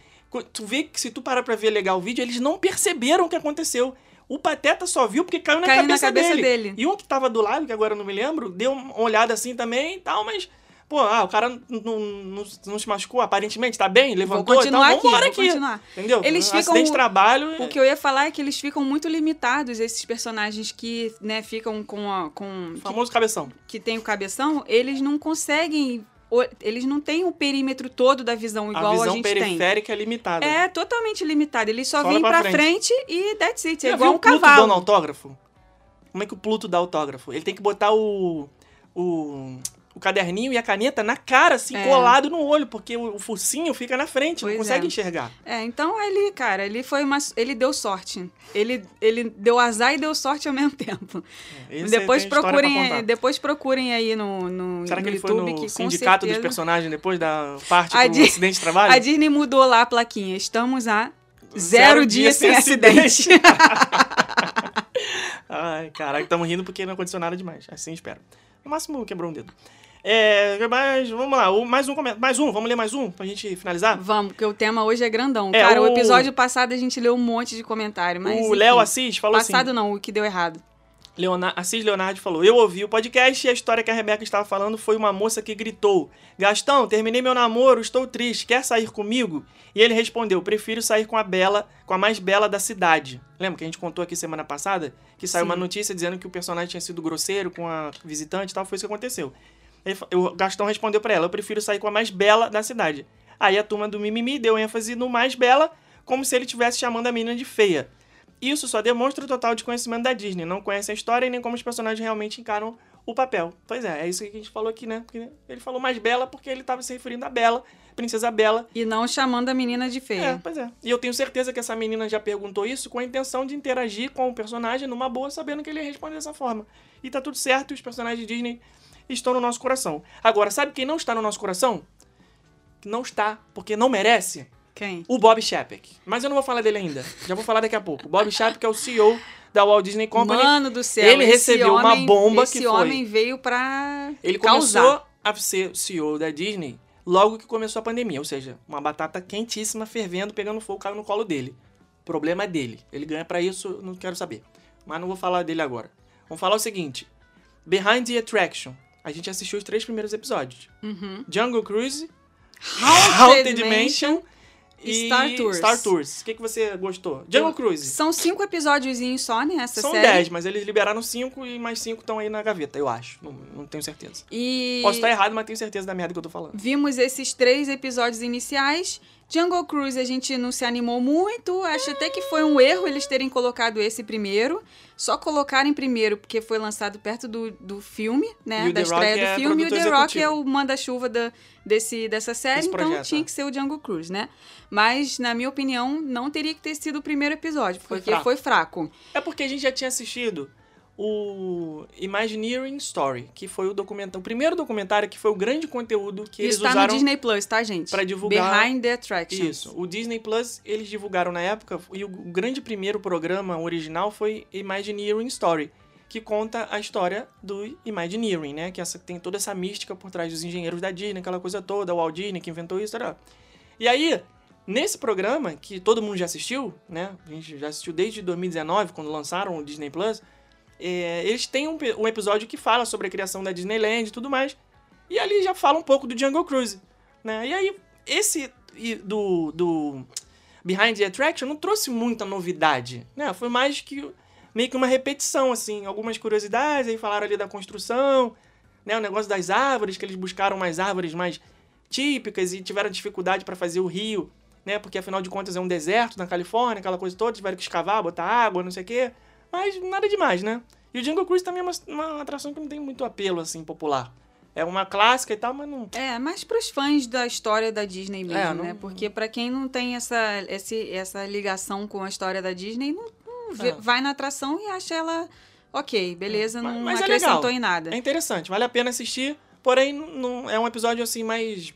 Speaker 2: tu vê que se tu parar pra ver legal o vídeo, eles não perceberam o que aconteceu. O Pateta só viu porque caiu na,
Speaker 1: Caiu na
Speaker 2: cabeça,
Speaker 1: cabeça
Speaker 2: dele.
Speaker 1: dele.
Speaker 2: E um que tava do lado, que agora eu não me lembro, deu uma olhada assim também e tal, mas. Pô, ah, o cara não, não, se machucou, aparentemente, tá bem,
Speaker 1: Vou
Speaker 2: levantou
Speaker 1: continuar
Speaker 2: então
Speaker 1: aqui,
Speaker 2: vambora
Speaker 1: vou
Speaker 2: aqui.
Speaker 1: continuar.
Speaker 2: Entendeu?
Speaker 1: Eles
Speaker 2: Um
Speaker 1: ficam-
Speaker 2: Acidente de trabalho.
Speaker 1: O que eu ia falar é que eles ficam muito limitados, esses personagens que, né, ficam com a, com
Speaker 2: O famoso cabeção.
Speaker 1: que tem o cabeção, eles não conseguem. Eles não têm o perímetro todo da visão igual
Speaker 2: a
Speaker 1: a,
Speaker 2: visão
Speaker 1: gente tem.
Speaker 2: periférica é limitada.
Speaker 1: É totalmente limitado. Eles só,
Speaker 2: Só
Speaker 1: vêm pra
Speaker 2: pra
Speaker 1: frente. e that's it. É
Speaker 2: Já
Speaker 1: igual um
Speaker 2: o Pluto
Speaker 1: cavalo.
Speaker 2: dando autógrafo? Como é que o Pluto dá autógrafo? Ele tem que botar o. o, o caderninho e a caneta na cara, assim,
Speaker 1: É.
Speaker 2: colado no olho, porque o, o focinho fica na frente,
Speaker 1: Pois
Speaker 2: não consegue
Speaker 1: é.
Speaker 2: enxergar.
Speaker 1: É, então ele, cara, ele foi uma. Ele deu sorte. Ele, ele deu azar e deu sorte ao mesmo tempo.
Speaker 2: Esse
Speaker 1: depois procurem, depois procurem aí no, no,
Speaker 2: Será que
Speaker 1: no
Speaker 2: ele foi
Speaker 1: YouTube
Speaker 2: no
Speaker 1: que
Speaker 2: sindicato dos
Speaker 1: certeza-
Speaker 2: personagens depois da parte
Speaker 1: A
Speaker 2: do
Speaker 1: Di-
Speaker 2: acidente de trabalho?
Speaker 1: A Disney mudou lá a plaquinha. Estamos a zero,
Speaker 2: Zero
Speaker 1: dias
Speaker 2: dias
Speaker 1: sem
Speaker 2: sem
Speaker 1: acidente.
Speaker 2: Ai, caraca, estamos rindo porque não aconteceu nada demais. Assim espero. No máximo quebrou um dedo. É, mas vamos lá, mais um comentário. Mais um, vamos ler mais um pra gente finalizar?
Speaker 1: Vamos, porque o tema hoje é grandão.
Speaker 2: É,
Speaker 1: Cara, o...
Speaker 2: o-
Speaker 1: episódio passado a gente leu um monte de comentário, mas.
Speaker 2: o. Léo Assis falou assim.
Speaker 1: Passado não, o que deu errado.
Speaker 2: Leonar Assis Leonardo falou: Eu ouvi o podcast e a história que a Rebeca estava falando foi uma moça que gritou: Gastão, terminei meu namoro, estou triste, quer sair comigo? E ele respondeu: Prefiro sair com a Bela, com a mais bela da cidade. Lembra que a gente contou aqui semana passada? Que saiu
Speaker 1: Sim.
Speaker 2: uma notícia dizendo que o personagem tinha sido grosseiro com a visitante e tal, foi isso que aconteceu. Ele O Gastão respondeu pra ela: Eu prefiro sair com a mais bela da cidade. Aí a turma do Mimimi deu ênfase no mais bela, como se ele estivesse chamando a menina de feia. Isso só demonstra o total desconhecimento da Disney. Não conhece a história e nem como os personagens realmente encaram o papel. Pois é, é isso que a gente falou aqui, né? Porque ele falou mais Bela porque ele estava se referindo a Bela, Princesa Bela.
Speaker 1: E não chamando a menina de
Speaker 2: É,
Speaker 1: feia.
Speaker 2: pois é. E eu tenho certeza que essa menina já perguntou isso com a intenção de interagir com o personagem numa boa, sabendo que ele ia responder dessa forma. E tá tudo certo, os personagens de Disney estão no nosso coração. Agora, sabe quem não está no nosso coração? Não está, porque não merece?
Speaker 1: Quem?
Speaker 2: O Bob Chapek. Mas eu não vou falar dele ainda. Já vou falar daqui a pouco. O Bob Chapek é o CEO da Walt Disney Company.
Speaker 1: Mano do céu.
Speaker 2: Ele
Speaker 1: esse
Speaker 2: recebeu uma
Speaker 1: homem-
Speaker 2: bomba
Speaker 1: esse
Speaker 2: que foi-
Speaker 1: homem veio pra
Speaker 2: Ele
Speaker 1: causar.
Speaker 2: começou a ser CEO da Disney logo que começou a pandemia. Ou seja, uma batata quentíssima, fervendo, pegando fogo, caiu no colo dele. Problema é dele. Ele ganha pra isso, não quero saber. Mas não vou falar dele agora. Vamos falar o seguinte: Behind the Attraction. A gente assistiu os três primeiros episódios.
Speaker 1: Uhum.
Speaker 2: Jungle Cruise,
Speaker 1: Haunted,
Speaker 2: Haunted
Speaker 1: Mansion
Speaker 2: Mansion
Speaker 1: e Star Tours.
Speaker 2: Star Tours. O que, que você gostou? Jungle Cruise.
Speaker 1: São cinco episódios só, né? Essa
Speaker 2: São
Speaker 1: série.
Speaker 2: 10, mas eles liberaram 5 e mais 5 estão aí na gaveta, eu acho. Não, não tenho certeza.
Speaker 1: E
Speaker 2: Posso estar errado, mas tenho certeza da merda que eu tô falando.
Speaker 1: vimos esses três episódios iniciais. Jungle Cruise a gente não se animou muito. Acho até que foi um erro eles terem colocado esse primeiro. Só colocaram em primeiro porque foi lançado perto do, do filme, né? Da
Speaker 2: The Rock
Speaker 1: estreia
Speaker 2: é
Speaker 1: do filme. E o The Rock é
Speaker 2: executivo.
Speaker 1: o manda-chuva da- desse, dessa série, então
Speaker 2: projeto,
Speaker 1: tinha
Speaker 2: é.
Speaker 1: que ser o Jungle Cruise, né? Mas, na minha opinião, não teria que ter sido o primeiro episódio,
Speaker 2: Foi
Speaker 1: porque
Speaker 2: fraco.
Speaker 1: foi fraco.
Speaker 2: É porque a gente já tinha assistido o Imagineering Story, que foi o documentário, o primeiro documentário que foi o grande conteúdo que eles
Speaker 1: Isso tá
Speaker 2: usaram
Speaker 1: no Disney Plus, tá, gente?
Speaker 2: pra divulgar-
Speaker 1: Behind the Attraction.
Speaker 2: Isso. O Disney Plus, eles divulgaram na época, e o grande primeiro programa original foi Imagineering Story, que conta a história do Imagineering, né? Que essa, tem toda essa mística por trás dos engenheiros da Disney, aquela coisa toda, o Walt Disney que inventou isso, tal. E aí, nesse programa, que todo mundo já assistiu, né? A gente já assistiu desde 2019, quando lançaram o Disney Plus, é, eles têm um, um episódio que fala sobre a criação da Disneyland e tudo mais. E ali já fala um pouco do Jungle Cruise, né? E aí, esse do, do Behind the Attraction não trouxe muita novidade, né? Foi mais que meio que uma repetição, assim. Algumas curiosidades, aí falaram ali da construção, né? O negócio das árvores, que eles buscaram umas árvores mais típicas e tiveram dificuldade para fazer o rio, né? Porque afinal de contas é um deserto na Califórnia, aquela coisa toda, tiveram que escavar, botar água, não sei o quê. Mas nada demais, né? E o Jungle Cruise também é uma, uma atração que não tem muito apelo, assim, popular. É uma clássica e tal, mas não...
Speaker 1: É, mais pros fãs da história da Disney mesmo,
Speaker 2: É, não-
Speaker 1: né? Porque pra quem não tem essa, esse, essa ligação com a história da Disney, não, não vê-
Speaker 2: É.
Speaker 1: vai na atração e acha ela ok, beleza,
Speaker 2: Mas-
Speaker 1: não
Speaker 2: mas é
Speaker 1: acrescentou
Speaker 2: legal.
Speaker 1: em nada.
Speaker 2: É interessante, vale a pena assistir, porém não, é um episódio assim mais...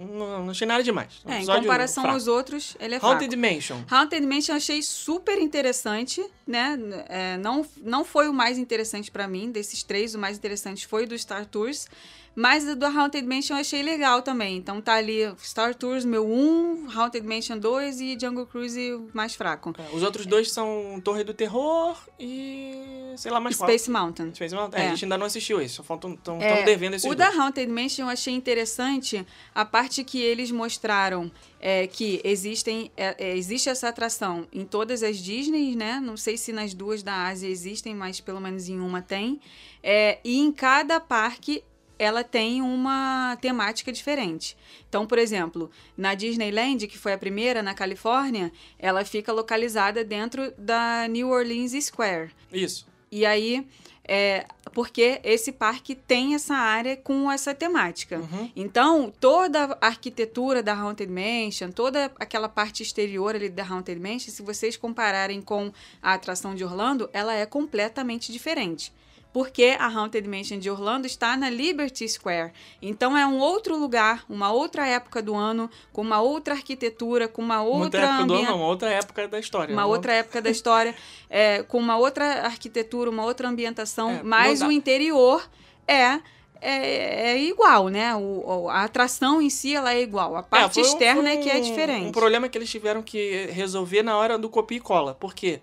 Speaker 2: Não, não achei nada demais.
Speaker 1: É, em comparação
Speaker 2: fraco.
Speaker 1: aos outros, ele é fraco.
Speaker 2: Haunted Mansion.
Speaker 1: Haunted Mansion eu achei super interessante, né? É, não, não foi o mais interessante pra mim, desses três, o mais interessante foi o do Star Tours. Mas o do Haunted Mansion eu achei legal também. Então tá ali Star Tours, meu 1, Haunted Mansion 2 e Jungle Cruise mais fraco.
Speaker 2: É, Os outros dois são Torre do Terror e. sei lá mais qual.
Speaker 1: Space Mountain.
Speaker 2: Space Mountain. É,
Speaker 1: É.
Speaker 2: a gente ainda não assistiu esse, só faltam. Estamos
Speaker 1: É,
Speaker 2: devendo esses
Speaker 1: o
Speaker 2: dois.
Speaker 1: da Haunted Mansion eu achei interessante a parte que eles mostraram é, que existem, é, é, existe essa atração em todas as Disney, né? Não sei se nas duas da Ásia existem, mas pelo menos em uma tem. É, e em cada parque ela tem uma temática diferente. Então, por exemplo, na Disneyland, que foi a primeira na Califórnia, ela fica localizada dentro da New Orleans Square.
Speaker 2: Isso.
Speaker 1: E aí, é, porque esse parque tem essa área com essa temática.
Speaker 2: Uhum.
Speaker 1: Então, toda a arquitetura da Haunted Mansion, toda aquela parte exterior ali da Haunted Mansion, se vocês compararem com a atração de Orlando, ela é completamente diferente. Porque a Haunted Mansion de Orlando está na Liberty Square. Então é um outro lugar, uma outra época do ano, com uma outra arquitetura, com uma outra
Speaker 2: outra época do ano, uma outra época da história.
Speaker 1: uma
Speaker 2: Não-
Speaker 1: outra época da história, é, com uma outra arquitetura, uma outra ambientação,
Speaker 2: É,
Speaker 1: mas o interior é, é, é igual, né? O, a atração em si ela é igual. A parte
Speaker 2: foi um-
Speaker 1: externa
Speaker 2: foi
Speaker 1: é que é
Speaker 2: um-
Speaker 1: diferente.
Speaker 2: Um problema que eles tiveram que resolver na hora do copia e cola. Por quê?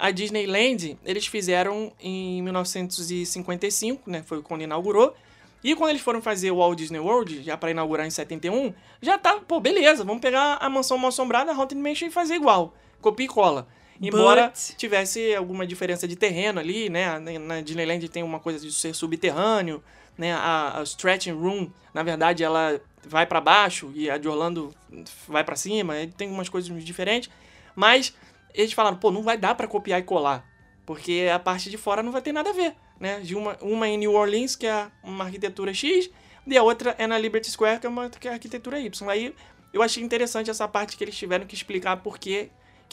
Speaker 2: A Disneyland, eles fizeram em 1955, né? Foi quando inaugurou. E quando eles foram fazer o Walt Disney World, já pra inaugurar em 71, já tá, pô, beleza, vamos pegar a mansão mal assombrada, a Haunted Mansion e fazer igual. Copia e cola. Embora
Speaker 1: But-
Speaker 2: tivesse alguma diferença de terreno ali, né? Na- Disneyland tem uma coisa de ser subterrâneo, né? A, a Stretching Room, na verdade, ela vai pra baixo e a de Orlando vai pra cima. Tem umas coisas diferentes. Mas eles falaram, pô, não vai dar pra copiar e colar. Porque a parte de fora não vai ter nada a ver, né? De uma, uma em New Orleans, que é uma arquitetura X, e a outra é na Liberty Square, que é uma que é arquitetura Y. Aí eu achei interessante essa parte que eles tiveram que explicar por que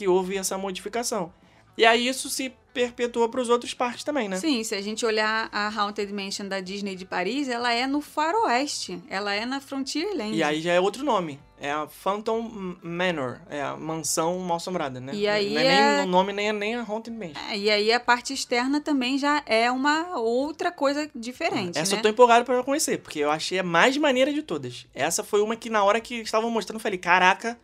Speaker 2: houve essa modificação. E aí isso se perpetuou para os outros parques também, né?
Speaker 1: Sim, se a gente olhar a Haunted Mansion da Disney de Paris, ela é no faroeste, ela é na Frontierland.
Speaker 2: E aí já é outro nome. É a Phantom Manor, é a mansão mal assombrada, né?
Speaker 1: E aí
Speaker 2: não é,
Speaker 1: é-
Speaker 2: nem o nome nem é nem a Haunted Mansion.
Speaker 1: É, e aí a parte externa também já é uma outra coisa diferente,
Speaker 2: Essa
Speaker 1: né?
Speaker 2: eu tô empolgado pra conhecer, porque eu achei a mais maneira de todas. Essa foi uma que na hora que estavam mostrando eu falei, caraca,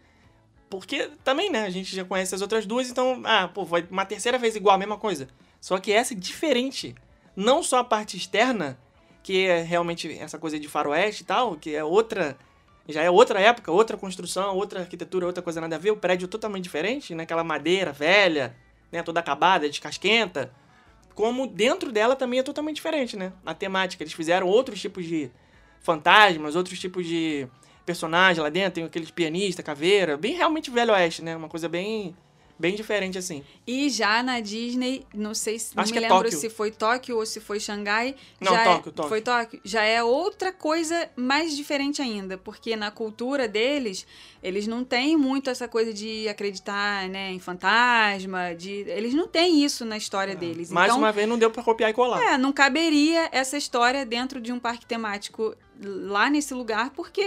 Speaker 2: porque também, né, a gente já conhece as outras duas, então, ah, pô, vai uma terceira vez igual, a mesma coisa. Só que essa é diferente. Não só a parte externa, que é realmente essa coisa de faroeste e tal, que é outra, já é outra época, outra construção, outra arquitetura, outra coisa nada a ver, o prédio totalmente diferente, né, aquela madeira velha, né, toda acabada, descasquenta como dentro dela também é totalmente diferente, né? A temática. Eles fizeram outros tipos de fantasmas, outros tipos de personagens lá dentro. Tem aqueles pianista, caveira. Bem realmente velho oeste, né? Uma coisa bem, bem diferente assim.
Speaker 1: E já na Disney, não sei se não
Speaker 2: Acho
Speaker 1: me
Speaker 2: que é
Speaker 1: lembro
Speaker 2: Tóquio.
Speaker 1: se foi Tóquio ou se foi Xangai.
Speaker 2: Não,
Speaker 1: já é-
Speaker 2: Tóquio, Tóquio.
Speaker 1: Foi Tóquio. Já é outra coisa mais diferente ainda, porque na cultura deles, eles não têm muito essa coisa de acreditar, né, em fantasma, de eles não têm isso na história deles.
Speaker 2: Mais
Speaker 1: então,
Speaker 2: uma vez não deu pra copiar e colar.
Speaker 1: é, não caberia essa história dentro de um parque temático lá nesse lugar, porque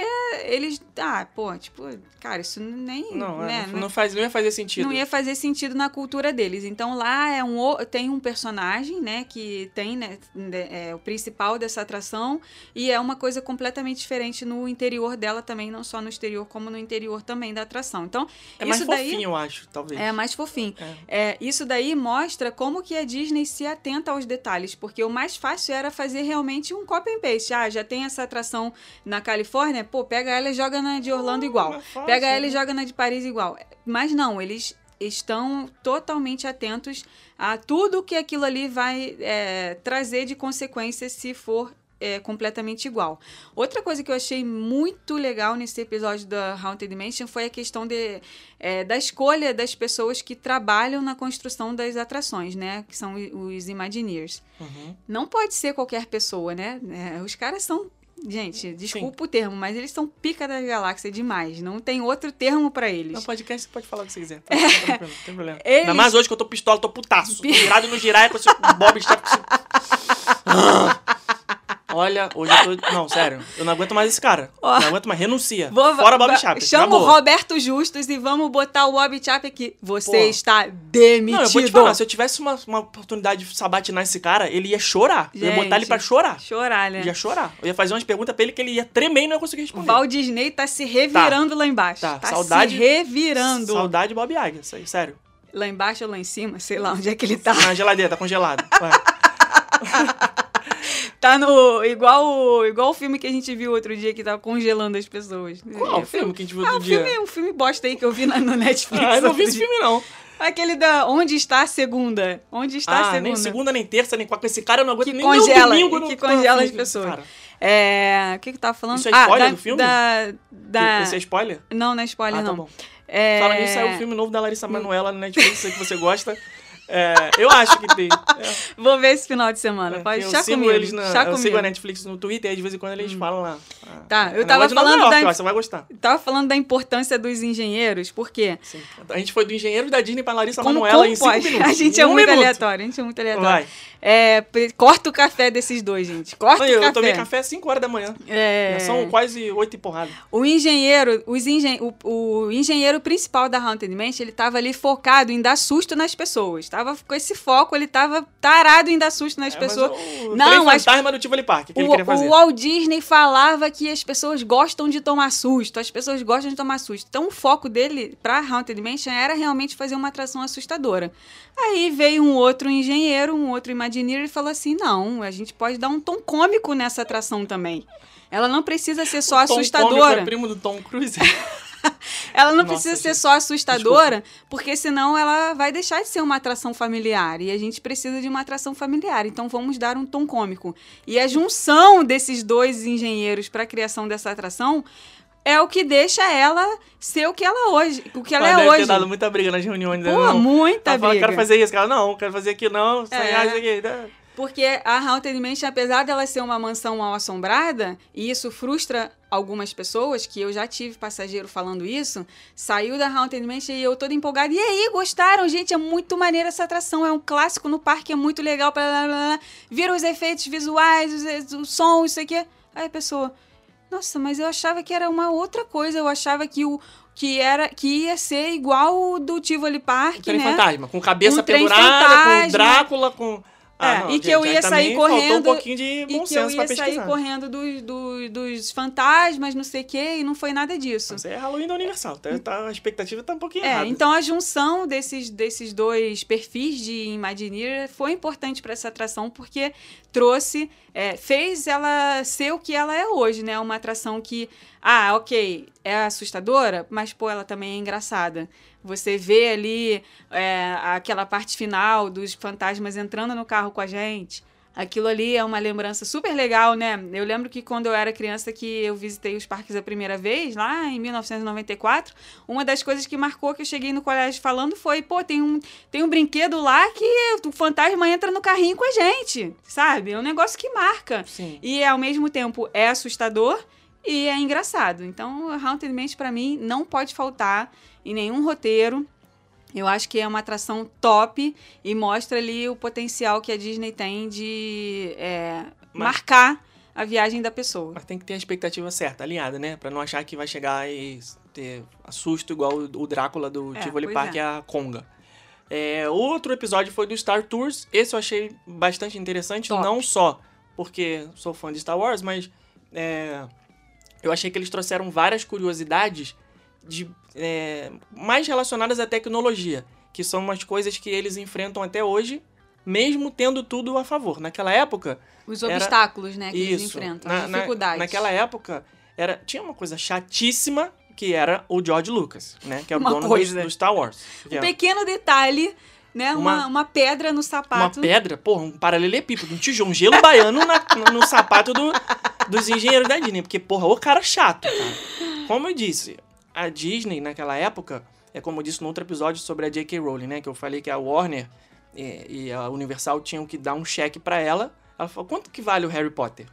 Speaker 1: eles, ah, pô, tipo, cara, isso nem,
Speaker 2: Não, é,
Speaker 1: né,
Speaker 2: não, não faz, não ia fazer sentido.
Speaker 1: não ia fazer sentido na cultura deles. Então lá é um, tem um personagem, né, que tem né, né, é o principal dessa atração e é uma coisa completamente diferente no interior dela também, não só no exterior como no interior também da atração. Então
Speaker 2: É mais
Speaker 1: isso daí
Speaker 2: fofinho, eu acho, talvez.
Speaker 1: é mais fofinho.
Speaker 2: É.
Speaker 1: É, isso daí mostra como que a Disney se atenta aos detalhes, porque o mais fácil era fazer realmente um copy and paste. Ah, já tem essa atração na Califórnia, pô, pega ela e joga na de Orlando igual.
Speaker 2: é
Speaker 1: Pega ela e
Speaker 2: né?
Speaker 1: joga na de Paris igual. Mas não, eles estão totalmente atentos a tudo que aquilo ali vai é, trazer de consequências se for é, completamente igual. Outra coisa que eu achei muito legal nesse episódio da Haunted Mansion foi a questão de, é, da escolha das pessoas que trabalham na construção das atrações, né? Que são os Imagineers.
Speaker 2: Uhum.
Speaker 1: Não pode ser qualquer pessoa, né? É, os caras são. Gente, desculpa o termo, mas eles são pica da galáxia demais. Não tem outro termo pra eles.
Speaker 2: No podcast você pode falar o que você quiser. Tá, tranquilo, não tem problema.
Speaker 1: Eles-
Speaker 2: Ainda mais hoje que eu tô pistola, tô putaço. Tô virado no girar com esse Bob está. Olha, hoje eu tô. Não, sério. Eu não aguento mais esse cara.
Speaker 1: Ó.
Speaker 2: não aguento mais. Renuncia.
Speaker 1: Vou-
Speaker 2: Fora Bob Chapek.
Speaker 1: Chama o. Roberto Justus e vamos botar o Bob Chapek aqui. Você
Speaker 2: Pô.
Speaker 1: está demitido.
Speaker 2: Não, eu vou te falar, se eu tivesse uma, uma oportunidade de sabatinar esse cara, ele ia chorar. eu ia botar ele
Speaker 1: Gente,
Speaker 2: pra chorar.
Speaker 1: Chorar, né?
Speaker 2: Ia chorar. Eu ia fazer umas perguntas pra ele que ele ia tremer e não ia conseguir
Speaker 1: O
Speaker 2: responder.
Speaker 1: Walt Disney tá se revirando lá embaixo.
Speaker 2: Tá,
Speaker 1: Tá,
Speaker 2: saudade-
Speaker 1: se revirando.
Speaker 2: Saudade de Bob Iger, isso aí, sério.
Speaker 1: Lá embaixo ou lá em cima, sei lá onde é que ele tá.
Speaker 2: Na geladeira, tá congelado.
Speaker 1: Tá no. Igual o, igual o filme que a gente viu outro dia que tava congelando as pessoas.
Speaker 2: Qual
Speaker 1: É,
Speaker 2: filme que a gente viu
Speaker 1: Ah,
Speaker 2: outro
Speaker 1: um
Speaker 2: dia?
Speaker 1: filme, um filme bosta aí que eu vi na, no Netflix.
Speaker 2: Ah, eu não vi esse
Speaker 1: dia.
Speaker 2: filme, não.
Speaker 1: Aquele da Onde está a segunda? Onde está a
Speaker 2: Ah,
Speaker 1: segunda?
Speaker 2: nem segunda, nem terça, nem quarta. Esse cara eu não aguento
Speaker 1: Que
Speaker 2: nem
Speaker 1: congela,
Speaker 2: nem domingo.
Speaker 1: que congela as pessoas.
Speaker 2: cara.
Speaker 1: É. O que que tava falando?
Speaker 2: Isso é
Speaker 1: ah,
Speaker 2: spoiler
Speaker 1: da,
Speaker 2: do filme?
Speaker 1: Da. da...
Speaker 2: Esse é spoiler?
Speaker 1: Não, não é spoiler,
Speaker 2: ah, tá
Speaker 1: não.
Speaker 2: bom.
Speaker 1: É...
Speaker 2: Fala nisso, saiu o filme novo da Larissa Manoela no Netflix, sei que você gosta. É, eu acho que tem. É,
Speaker 1: Vou ver esse final de semana.
Speaker 2: é,
Speaker 1: Pode
Speaker 2: eu
Speaker 1: chá
Speaker 2: sigo
Speaker 1: comigo.
Speaker 2: eles na,
Speaker 1: chá
Speaker 2: Eu sigo
Speaker 1: comigo.
Speaker 2: a Netflix no Twitter e de vez em quando eles falam lá. Ah,
Speaker 1: Tá, eu
Speaker 2: é
Speaker 1: tava
Speaker 2: de Nova
Speaker 1: falando
Speaker 2: York,
Speaker 1: da-
Speaker 2: ó, Você vai gostar.
Speaker 1: Tava falando da importância dos engenheiros, por quê?
Speaker 2: Sim. A gente foi do engenheiro da Disney pra Larissa
Speaker 1: Como,
Speaker 2: Manoela
Speaker 1: como
Speaker 2: em cinco
Speaker 1: pode?
Speaker 2: minutos.
Speaker 1: A gente é
Speaker 2: Um
Speaker 1: muito
Speaker 2: minuto.
Speaker 1: aleatório, a gente é muito aleatório.
Speaker 2: Vai.
Speaker 1: É, corta o café desses dois, gente. Corta
Speaker 2: Não,
Speaker 1: o
Speaker 2: eu
Speaker 1: café.
Speaker 2: tomei café às 5 horas da manhã.
Speaker 1: É,
Speaker 2: São quase oito e porrada.
Speaker 1: O engenheiro, os engen o, o engenheiro principal da Haunted Mansion, ele tava ali focado em dar susto nas pessoas. Tava com esse foco, ele tava tarado em dar susto nas
Speaker 2: É, mas
Speaker 1: pessoas.
Speaker 2: o
Speaker 1: Não,
Speaker 2: trem
Speaker 1: as-
Speaker 2: fantasma do Tivoli Park, que ele
Speaker 1: O,
Speaker 2: queria fazer.
Speaker 1: o Walt Disney falava que as pessoas gostam de tomar susto, as pessoas gostam de tomar susto. Então o foco dele pra Haunted Mansion era realmente fazer uma atração assustadora. Aí veio um outro engenheiro, um outro Imagineer e falou assim: não, a gente pode dar um tom cômico nessa atração também. Ela não precisa ser só
Speaker 2: Tom Cômico
Speaker 1: assustadora.
Speaker 2: é primo do Tom Cruise.
Speaker 1: Ela não
Speaker 2: Nossa,
Speaker 1: precisa ser só assustadora, porque senão ela vai deixar de ser uma atração familiar. E a gente precisa de uma atração familiar. Então vamos dar um tom cômico. E a junção desses dois engenheiros para a criação dessa atração é o que deixa ela ser o que ela hoje, o que ela
Speaker 2: Mas
Speaker 1: é
Speaker 2: deve ter
Speaker 1: hoje.
Speaker 2: dado muita briga nas reuniões. né?
Speaker 1: Pô,
Speaker 2: não.
Speaker 1: muita
Speaker 2: Ela fala,
Speaker 1: briga.
Speaker 2: quero fazer isso. Cara, não, quero fazer aquilo, não.
Speaker 1: É.
Speaker 2: isso aqui. né?
Speaker 1: Porque a Haunted Mansion, apesar dela ser uma mansão mal assombrada, e isso frustra algumas pessoas, que eu já tive passageiro falando isso, saiu da Haunted Mansion e eu toda empolgada. E aí, gostaram? Gente, é muito maneira essa atração, é um clássico no parque, é muito legal. Blá, blá, blá. Viram os efeitos visuais, os, o som, isso aqui. Aí a pessoa, nossa, mas eu achava que era uma outra coisa, eu achava que o que era que ia ser igual o do Tivoli Park,
Speaker 2: Um trem
Speaker 1: né?
Speaker 2: fantasma, com cabeça
Speaker 1: Um
Speaker 2: pendurada, com. Drácula, com.
Speaker 1: É, e que eu ia sair correndo,
Speaker 2: um pouquinho de
Speaker 1: E
Speaker 2: bom
Speaker 1: que eu ia sair correndo dos, dos, dos fantasmas, não sei o quê, e não foi nada disso.
Speaker 2: Isso é Halloween da Universal. Tá, tá- a expectativa tá um pouquinho
Speaker 1: É,
Speaker 2: errada.
Speaker 1: então a junção desses, desses dois perfis de Imagineer foi importante para essa atração, porque trouxe, é, fez ela ser o que ela é hoje, né? Uma atração que, ah, ok, é assustadora, mas, pô, ela também é engraçada. Você vê ali é, aquela parte final dos fantasmas entrando no carro com a gente. Aquilo ali é uma lembrança super legal, né? Eu lembro que quando eu era criança que eu visitei os parques a primeira vez, lá em 1994, uma das coisas que marcou que eu cheguei no colégio falando foi, pô, tem um, tem um brinquedo lá que o fantasma entra no carrinho com a gente, sabe? É um negócio que marca.
Speaker 2: Sim.
Speaker 1: E ao mesmo tempo é assustador e é engraçado. Então, Haunted Mansion pra mim não pode faltar em nenhum roteiro. Eu acho que é uma atração top e mostra ali o potencial que a Disney tem de é,
Speaker 2: Mas-
Speaker 1: marcar a viagem da pessoa.
Speaker 2: Mas tem que ter a expectativa certa, alinhada, né? Pra não achar que vai chegar e ter assusto igual o Drácula do
Speaker 1: É,
Speaker 2: Tivoli Park
Speaker 1: é.
Speaker 2: e a Conga. É, outro episódio foi do Star Tours. Esse eu achei bastante interessante,
Speaker 1: Top.
Speaker 2: não só porque sou fã de Star Wars, mas é, eu achei que eles trouxeram várias curiosidades de, é, mais relacionadas à tecnologia, que são umas coisas que eles enfrentam até hoje, mesmo tendo tudo a favor. Naquela época,
Speaker 1: Os
Speaker 2: Era-
Speaker 1: obstáculos, né, que eles
Speaker 2: isso.
Speaker 1: enfrentam,
Speaker 2: Na-
Speaker 1: as
Speaker 2: na-
Speaker 1: dificuldades.
Speaker 2: naquela época, era, tinha uma coisa chatíssima que era o George Lucas, né? Que é o
Speaker 1: Uma
Speaker 2: dono do,
Speaker 1: coisa.
Speaker 2: do Star Wars.
Speaker 1: Um
Speaker 2: é
Speaker 1: pequeno detalhe, né, uma,
Speaker 2: Uma-
Speaker 1: uma pedra no
Speaker 2: uma
Speaker 1: sapato.
Speaker 2: pedra, porra, um paralelepípedo, um tijolo, um gelo baiano na- no sapato do- dos engenheiros da Disney. Porque, porra, o cara chato, cara. Como eu disse, a Disney, naquela época, é como eu disse no outro episódio sobre a J.K. Rowling, né? Que eu falei que a Warner e, e a Universal tinham que dar um cheque pra ela. Ela falou, quanto que vale o Harry Potter?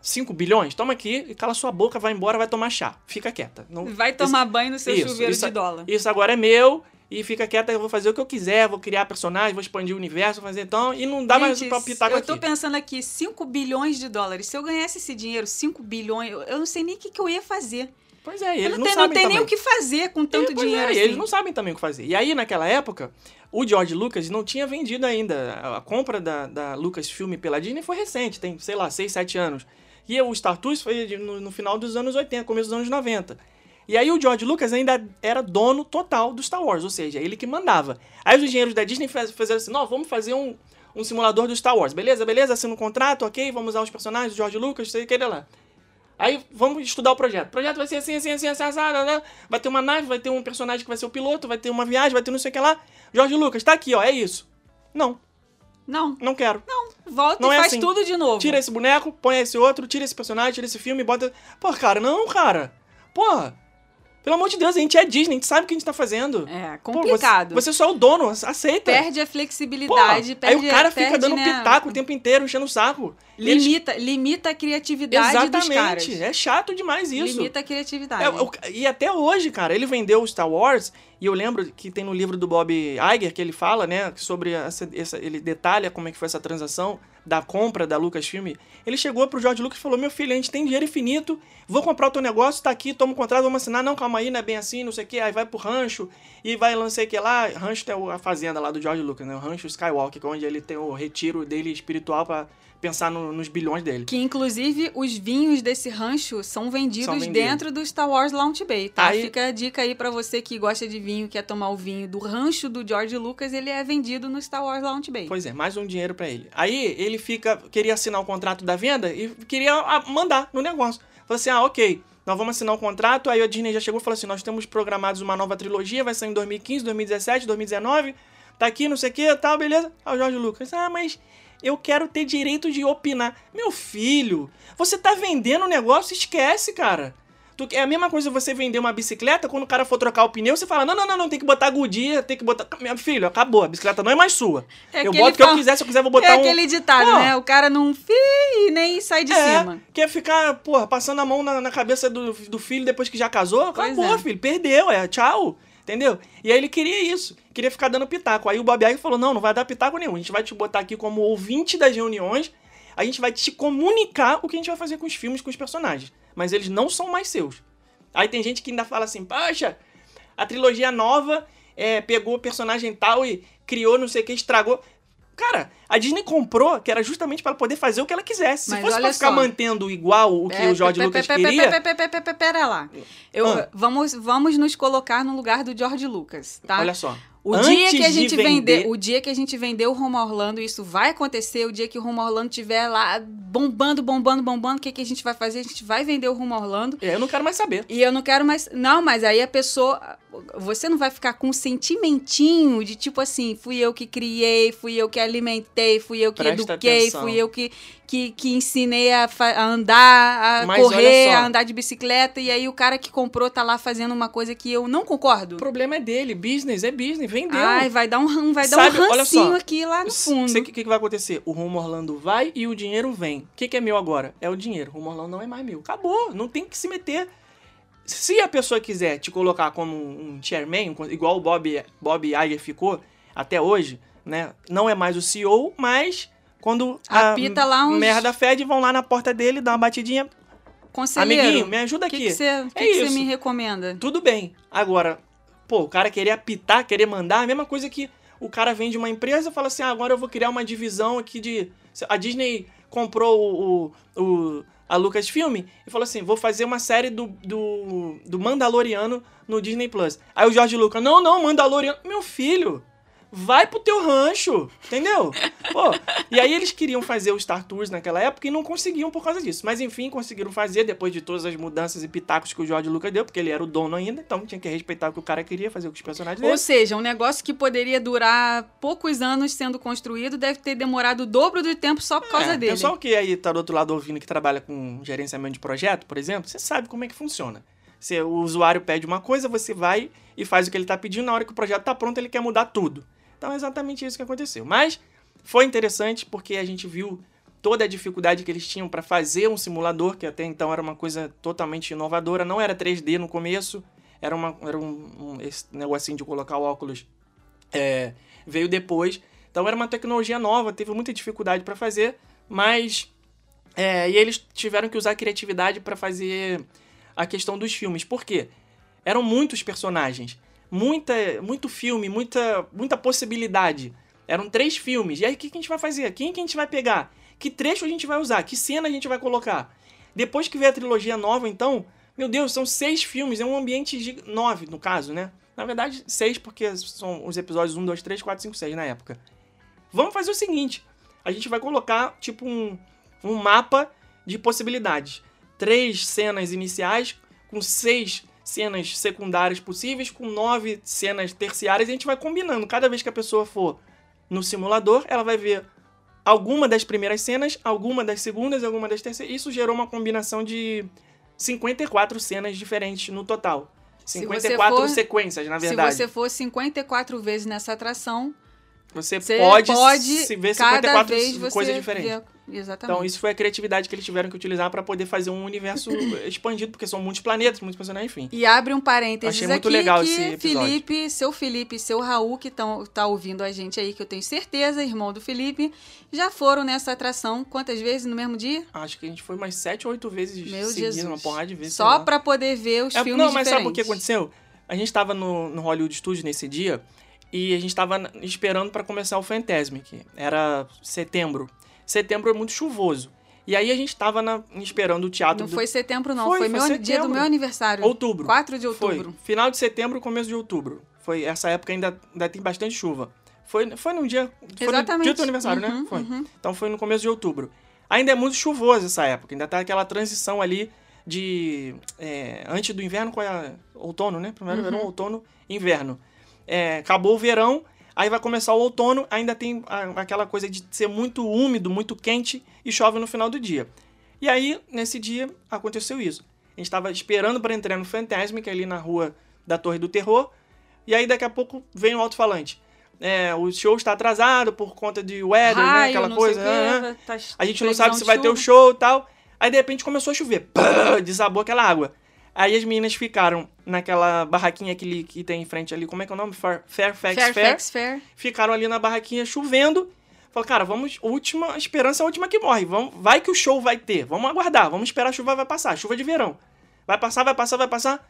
Speaker 2: 5 bilhões? Toma aqui e cala sua boca, vai embora, vai tomar chá. Fica quieta. Não,
Speaker 1: Vai tomar banho no seu
Speaker 2: Isso,
Speaker 1: chuveiro
Speaker 2: isso-
Speaker 1: de dólar.
Speaker 2: isso agora é meu e fica quieta, eu vou fazer o que eu quiser, vou criar personagens, vou expandir o universo, vou fazer então, e não dá mais
Speaker 1: Gente,
Speaker 2: pra pitaco
Speaker 1: eu tô
Speaker 2: aqui.
Speaker 1: pensando aqui, 5 bilhões de dólares. Se eu ganhasse esse dinheiro, 5 bilhões, eu, eu não sei nem o que, que eu ia fazer.
Speaker 2: Pois é, eles
Speaker 1: não,
Speaker 2: não,
Speaker 1: tem, não
Speaker 2: sabem
Speaker 1: tem nem
Speaker 2: também.
Speaker 1: o que fazer com tanto
Speaker 2: É, pois
Speaker 1: dinheiro
Speaker 2: é,
Speaker 1: assim.
Speaker 2: Eles não sabem também o que fazer. E aí, naquela época, o George Lucas não tinha vendido ainda. A compra da, da Lucasfilm pela Disney foi recente, tem, sei lá, 6, 7 anos. E o Star Tours foi no, no final dos anos 80, começo dos anos 90. E aí o George Lucas ainda era dono total do Star Wars, ou seja, ele que mandava. Aí os engenheiros da Disney fizeram assim, não, vamos fazer um, um simulador do Star Wars. Beleza, beleza, assina um contrato, ok, vamos usar os personagens do George Lucas, sei o que lá. Aí vamos estudar o projeto. O projeto vai ser assim, assim, assim, assim, assim, assim, vai ter uma nave, vai ter um personagem que vai ser o piloto, vai ter uma viagem, vai ter não sei o que lá. Jorge Lucas, tá aqui, ó, é isso. Não,
Speaker 1: Não,
Speaker 2: não quero.
Speaker 1: volta
Speaker 2: Não
Speaker 1: e
Speaker 2: é
Speaker 1: faz
Speaker 2: assim.
Speaker 1: tudo de novo.
Speaker 2: Tira esse boneco, põe esse outro, tira esse personagem, tira esse filme, bota. Pô, cara, não, cara. Porra. Pelo amor de Deus, a gente é Disney, a gente sabe o que a gente tá fazendo.
Speaker 1: É,
Speaker 2: Pô,
Speaker 1: complicado.
Speaker 2: você, você só é o dono, aceita.
Speaker 1: Perde a
Speaker 2: Pô,
Speaker 1: flexibilidade,
Speaker 2: aí
Speaker 1: perde
Speaker 2: o cara fica
Speaker 1: perde,
Speaker 2: dando
Speaker 1: né,
Speaker 2: pitaco o tempo inteiro, enchendo o saco. Eles-
Speaker 1: Limita, limita a criatividade dos caras.
Speaker 2: Exatamente. É chato demais isso.
Speaker 1: Limita a criatividade.
Speaker 2: É, o- e até hoje, cara, ele vendeu o Star Wars, e eu lembro que tem no livro do Bob Iger que ele fala, né, sobre essa, essa- ele detalha como é que foi essa transação da compra da Lucasfilm. Ele chegou pro George Lucas e falou: "Meu filho, a gente tem dinheiro infinito, vou comprar o teu negócio, tá aqui, toma o contrato, vamos assinar. Não, calma aí, não é bem assim, não sei o que. Aí vai pro rancho e vai não sei o que lá. Rancho é a fazenda lá do George Lucas, né? O rancho Skywalker, que é onde ele tem o retiro dele espiritual pra pensar no- nos bilhões dele.
Speaker 1: Que inclusive os vinhos desse rancho são vendidos,
Speaker 2: São vendidos.
Speaker 1: dentro do Star Wars Launch Bay, tá?
Speaker 2: Aí-
Speaker 1: Fica a dica aí pra você que gosta de vinho, quer tomar o vinho do rancho do George Lucas, ele é vendido no Star Wars Launch Bay.
Speaker 2: Pois é, mais um dinheiro pra ele. Aí ele fica, queria assinar o contrato da venda e queria ah, mandar no negócio. Falou assim: ah, ok, nós vamos assinar o contrato. Aí a Disney já chegou e falou assim: nós temos programados uma nova trilogia, vai sair em 2015, 2017, 2019. Tá aqui, não sei o que, tal, beleza. Aí o Jorge Lucas: ah, mas eu quero ter direito de opinar. Meu filho, você tá vendendo o negócio, esquece, cara. Tu, é a mesma coisa você vender uma bicicleta, quando o cara for trocar o pneu, você fala: não, não, não, não tem que botar Goodyear, tem que botar. Meu filho, acabou, a bicicleta não é mais sua.
Speaker 1: É
Speaker 2: eu boto o que eu quiser, se eu quiser, vou botar
Speaker 1: é
Speaker 2: um.
Speaker 1: aquele ditado,
Speaker 2: Pô,
Speaker 1: né? O cara não fi e nem sai de
Speaker 2: é,
Speaker 1: cima.
Speaker 2: Quer ficar, porra, passando a mão na, na cabeça do, do filho depois que já casou? Acabou,
Speaker 1: é.
Speaker 2: filho, perdeu, é, tchau. Entendeu? E aí ele queria isso, queria ficar dando pitaco. Aí o Bob Iger falou: não, não vai dar pitaco nenhum. A gente vai te botar aqui como ouvinte das reuniões, a gente vai te comunicar o que a gente vai fazer com os filmes, com os personagens. Mas eles não são mais seus. Aí tem gente que ainda fala assim: poxa, a trilogia nova é, pegou o personagem tal e criou não sei o que, estragou. Cara, a Disney comprou que era justamente para poder fazer o que ela quisesse. Se
Speaker 1: Mas
Speaker 2: fosse pra ficar
Speaker 1: só.
Speaker 2: mantendo igual o que
Speaker 1: É,
Speaker 2: o George
Speaker 1: pe-
Speaker 2: Lucas
Speaker 1: pe- pe-
Speaker 2: queria.
Speaker 1: pe- pe- pe- pe- pe- Pera lá. Eu,
Speaker 2: Ah.
Speaker 1: vamos, vamos nos colocar no lugar do George Lucas, tá?
Speaker 2: Olha só.
Speaker 1: O
Speaker 2: antes
Speaker 1: dia que a gente
Speaker 2: vender-
Speaker 1: vender, o dia que a gente vender o Rumo a Orlando, isso vai acontecer. O dia que o Rumo a Orlando estiver lá bombando, bombando, bombando, o que, que a gente vai fazer? A gente vai vender o Rumo a Orlando.
Speaker 2: É, Eu não quero mais saber.
Speaker 1: E eu não quero mais. Não, mas aí a pessoa. Você não vai ficar com um sentimentinho de tipo assim: fui eu que criei, fui eu que alimentei, fui eu que
Speaker 2: Presta
Speaker 1: eduquei,
Speaker 2: atenção.
Speaker 1: fui eu que, que, que ensinei a, a andar, a
Speaker 2: Mas
Speaker 1: correr, a andar de bicicleta. E aí o cara que comprou tá lá fazendo uma coisa que eu não concordo.
Speaker 2: O problema é dele. Business é business. Vendeu.
Speaker 1: Ai, vai dar um, vai dar
Speaker 2: Sabe,
Speaker 1: um rancinho
Speaker 2: só.
Speaker 1: aqui lá no fundo.
Speaker 2: O que, que vai acontecer? O Rumo Orlando vai e o dinheiro vem. O que, que é meu agora? É o dinheiro. O Rumo Orlando não é mais meu. Acabou. Não tem que se meter. Se a pessoa quiser te colocar como um chairman, igual o Bob, Bob Iger ficou até hoje, né? Não é mais o CEO, mas quando
Speaker 1: Apita lá uns-
Speaker 2: merda fede, vão lá na porta dele, dá uma batidinha.
Speaker 1: Conselheiro,
Speaker 2: Amiguinho, me ajuda
Speaker 1: o que
Speaker 2: aqui.
Speaker 1: que você que
Speaker 2: É
Speaker 1: você
Speaker 2: isso.
Speaker 1: me recomenda?
Speaker 2: Tudo bem. Agora, pô, o cara querer apitar, querer mandar, a mesma coisa que o cara vem de uma empresa e fala assim: ah, agora eu vou criar uma divisão aqui de. A Disney comprou o, o, o- a Lucasfilm e falou assim: vou fazer uma série do, do, do Mandaloriano no Disney Plus. Aí o Jorge Lucas: não, não, Mandaloriano. Meu filho. Vai pro teu rancho, entendeu? Pô, e aí eles queriam fazer o Star Tours naquela época e não conseguiam por causa disso. Mas enfim, conseguiram fazer depois de todas as mudanças e pitacos que o George Lucas deu, porque ele era o dono ainda, então tinha que respeitar o que o cara queria fazer com os personagens dele.
Speaker 1: Ou seja, um negócio que poderia durar poucos anos sendo construído deve ter demorado o dobro do tempo só por causa
Speaker 2: É,
Speaker 1: dele.
Speaker 2: Pessoal que aí tá do outro lado ouvindo que trabalha com gerenciamento de projeto, por exemplo, você sabe como é que funciona. Se o usuário pede uma coisa, você vai e faz o que ele tá pedindo, na hora que o projeto tá pronto, ele quer mudar tudo. Então é exatamente isso que aconteceu. Mas foi interessante porque a gente viu toda a dificuldade que eles tinham para fazer um simulador, que até então era uma coisa totalmente inovadora, não era 3D no começo, era, uma, era um, um esse negocinho de colocar óculos é, veio depois. Então era uma tecnologia nova, teve muita dificuldade para fazer, mas é, e eles tiveram que usar a criatividade para fazer a questão dos filmes. Por quê? Eram muitos personagens, muita, muito filme, muita, muita possibilidade. Eram três filmes. E aí o que, que a gente vai fazer? Quem que a gente vai pegar? Que trecho a gente vai usar? Que cena a gente vai colocar? Depois que veio a trilogia nova, então, meu Deus, são seis filmes, é um ambiente gig... nove, no caso, né? Na verdade, seis, porque são os episódios 1, 2, 3, 4, 5, 6 na época. Vamos fazer o seguinte: a gente vai colocar, tipo, um, um mapa de possibilidades. Três cenas iniciais, com seis cenas secundárias possíveis, com nove cenas terciárias, e a gente vai combinando. Cada vez que a pessoa for no simulador, ela vai ver alguma das primeiras cenas, alguma das segundas e alguma das terceiras. Isso gerou uma combinação de 54 cenas diferentes no total.
Speaker 1: Se
Speaker 2: 54
Speaker 1: você for-
Speaker 2: sequências, na verdade.
Speaker 1: Se você for 54 vezes nessa atração,
Speaker 2: Você,
Speaker 1: você
Speaker 2: pode,
Speaker 1: pode,
Speaker 2: se ver
Speaker 1: cada
Speaker 2: 54
Speaker 1: vez você
Speaker 2: coisas diferentes.
Speaker 1: vê- Exatamente.
Speaker 2: Então, isso foi a criatividade que eles tiveram que utilizar para poder fazer um universo expandido, porque são muitos planetas, muitos personagens, enfim.
Speaker 1: E abre um parênteses
Speaker 2: Achei muito
Speaker 1: aqui
Speaker 2: legal
Speaker 1: que
Speaker 2: esse episódio.
Speaker 1: Felipe, seu Felipe e seu Raul, que estão tá ouvindo a gente aí, que eu tenho certeza, irmão do Felipe, já foram nessa atração quantas vezes no mesmo dia?
Speaker 2: Acho que a gente foi umas 7 ou 8 vezes
Speaker 1: Meu
Speaker 2: seguidas,
Speaker 1: Jesus.
Speaker 2: uma porrada de vezes.
Speaker 1: Só pra poder ver os
Speaker 2: É,
Speaker 1: filmes
Speaker 2: Não, mas sabe o que
Speaker 1: diferentes.
Speaker 2: aconteceu? A gente tava no, no Hollywood Studios nesse dia e a gente tava na- esperando para começar o Fantasmic. Era setembro. Setembro é muito chuvoso. E aí a gente tava na- esperando o teatro
Speaker 1: Não
Speaker 2: do
Speaker 1: foi setembro, não.
Speaker 2: Foi,
Speaker 1: Foi,
Speaker 2: foi
Speaker 1: meu, dia do
Speaker 2: setembro.
Speaker 1: meu aniversário.
Speaker 2: outubro.
Speaker 1: 4 de outubro.
Speaker 2: Foi. Final de setembro, começo de outubro. Foi essa época ainda, ainda tem bastante chuva. Foi, foi num dia. Foi
Speaker 1: Exatamente.
Speaker 2: no dia do aniversário, né?
Speaker 1: Uhum,
Speaker 2: Foi.
Speaker 1: uhum.
Speaker 2: Então foi no começo de outubro. Ainda é muito chuvoso essa época. Ainda tá aquela transição ali de. é, antes do inverno com a, outono, né? Primeiro
Speaker 1: Uhum.
Speaker 2: verão, outono, inverno. É, acabou o verão, aí vai começar o outono, ainda tem aquela coisa de ser muito úmido, muito quente e chove no final do dia. E aí, nesse dia, aconteceu isso. A gente tava esperando pra entrar no Fantasmic, ali na rua da Torre do Terror. E aí daqui a pouco vem o alto-falante. É, o show está atrasado por conta de weather, né?
Speaker 1: Raio,
Speaker 2: Aquela
Speaker 1: não
Speaker 2: coisa.
Speaker 1: sei o quê,
Speaker 2: né?
Speaker 1: vai- tá
Speaker 2: A gente não sabe se vai ter o show e tal. Aí de repente começou a chover. Desabou aquela água. Aí as meninas ficaram naquela barraquinha que, li- que tem em frente ali. Como é que é o nome? Fair- Fairfax, Fair.
Speaker 1: Fairfax Fair.
Speaker 2: Ficaram ali na barraquinha chovendo. Falou, cara, vamos. Última esperança é a última que morre. Vamos, vai que o show vai ter. Vamos aguardar. Vamos esperar a chuva vai passar. Chuva de verão. Vai passar, vai passar, vai passar.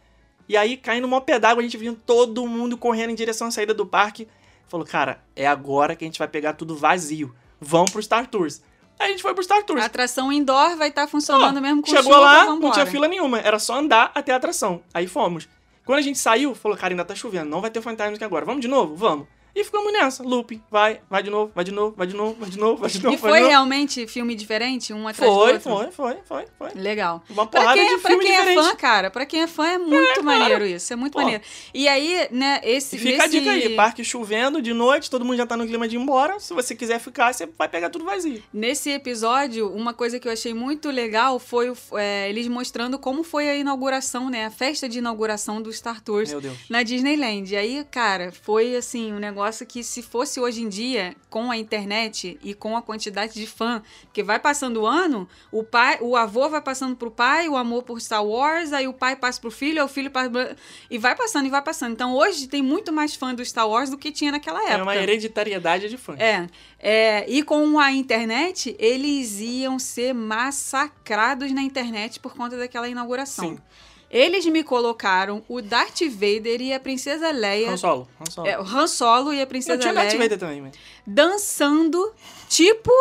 Speaker 2: E aí, caindo uma pé d'água, a gente viu todo mundo correndo em direção à saída do parque. Falou, cara, é agora que a gente vai pegar tudo vazio. Vamos pro Star Tours. Aí a gente foi pro Star Tours.
Speaker 1: A atração indoor vai estar funcionando
Speaker 2: Ó,
Speaker 1: mesmo com
Speaker 2: Chegou
Speaker 1: chuva,
Speaker 2: lá, não tinha fila nenhuma. Era só andar até a atração. Aí fomos. Quando a gente saiu, falou, cara, ainda tá chovendo. Não vai ter Fantasmic agora. Vamos de novo? Vamos. E ficamos nessa. Looping. Vai, vai de novo, vai de novo, vai de novo, vai de novo, vai de novo.
Speaker 1: E foi
Speaker 2: novo.
Speaker 1: realmente filme diferente, um atrás do
Speaker 2: Foi,
Speaker 1: outro?
Speaker 2: foi, foi, foi, foi.
Speaker 1: Legal.
Speaker 2: Uma
Speaker 1: Pra
Speaker 2: porrada
Speaker 1: quem,
Speaker 2: de
Speaker 1: é- pra
Speaker 2: filme
Speaker 1: quem é
Speaker 2: diferente.
Speaker 1: fã, cara, pra quem é fã é muito maneiro isso, é muito
Speaker 2: Pô.
Speaker 1: maneiro. E aí, né, esse...
Speaker 2: E fica
Speaker 1: nesse...
Speaker 2: a dica aí, parque chovendo de noite, todo mundo já tá no clima de ir embora. Se você quiser ficar, você vai pegar tudo vazio.
Speaker 1: Nesse episódio, uma coisa que eu achei muito legal foi é, eles mostrando como foi a inauguração, né? A festa de inauguração do Star Tours
Speaker 2: Meu Deus.
Speaker 1: na Disneyland. E aí, cara, foi assim, um negócio que se fosse hoje em dia, com a internet e com a quantidade de fã, porque vai passando o ano, o pai, o avô vai passando pro pai, o amor por Star Wars, aí o pai passa pro filho, aí o filho passa e vai passando e vai passando. Então, hoje tem muito mais fã do Star Wars do que tinha naquela época.
Speaker 2: É uma hereditariedade de fã.
Speaker 1: É, é, e com a internet, eles iam ser massacrados na internet por conta daquela inauguração.
Speaker 2: Sim.
Speaker 1: Eles me colocaram o Darth Vader e a Princesa Leia.
Speaker 2: Han Solo. Han Solo.
Speaker 1: é, o Han Solo e a
Speaker 2: Eu
Speaker 1: Princesa
Speaker 2: tinha Darth
Speaker 1: Leia
Speaker 2: Vader também, mas...
Speaker 1: dançando, tipo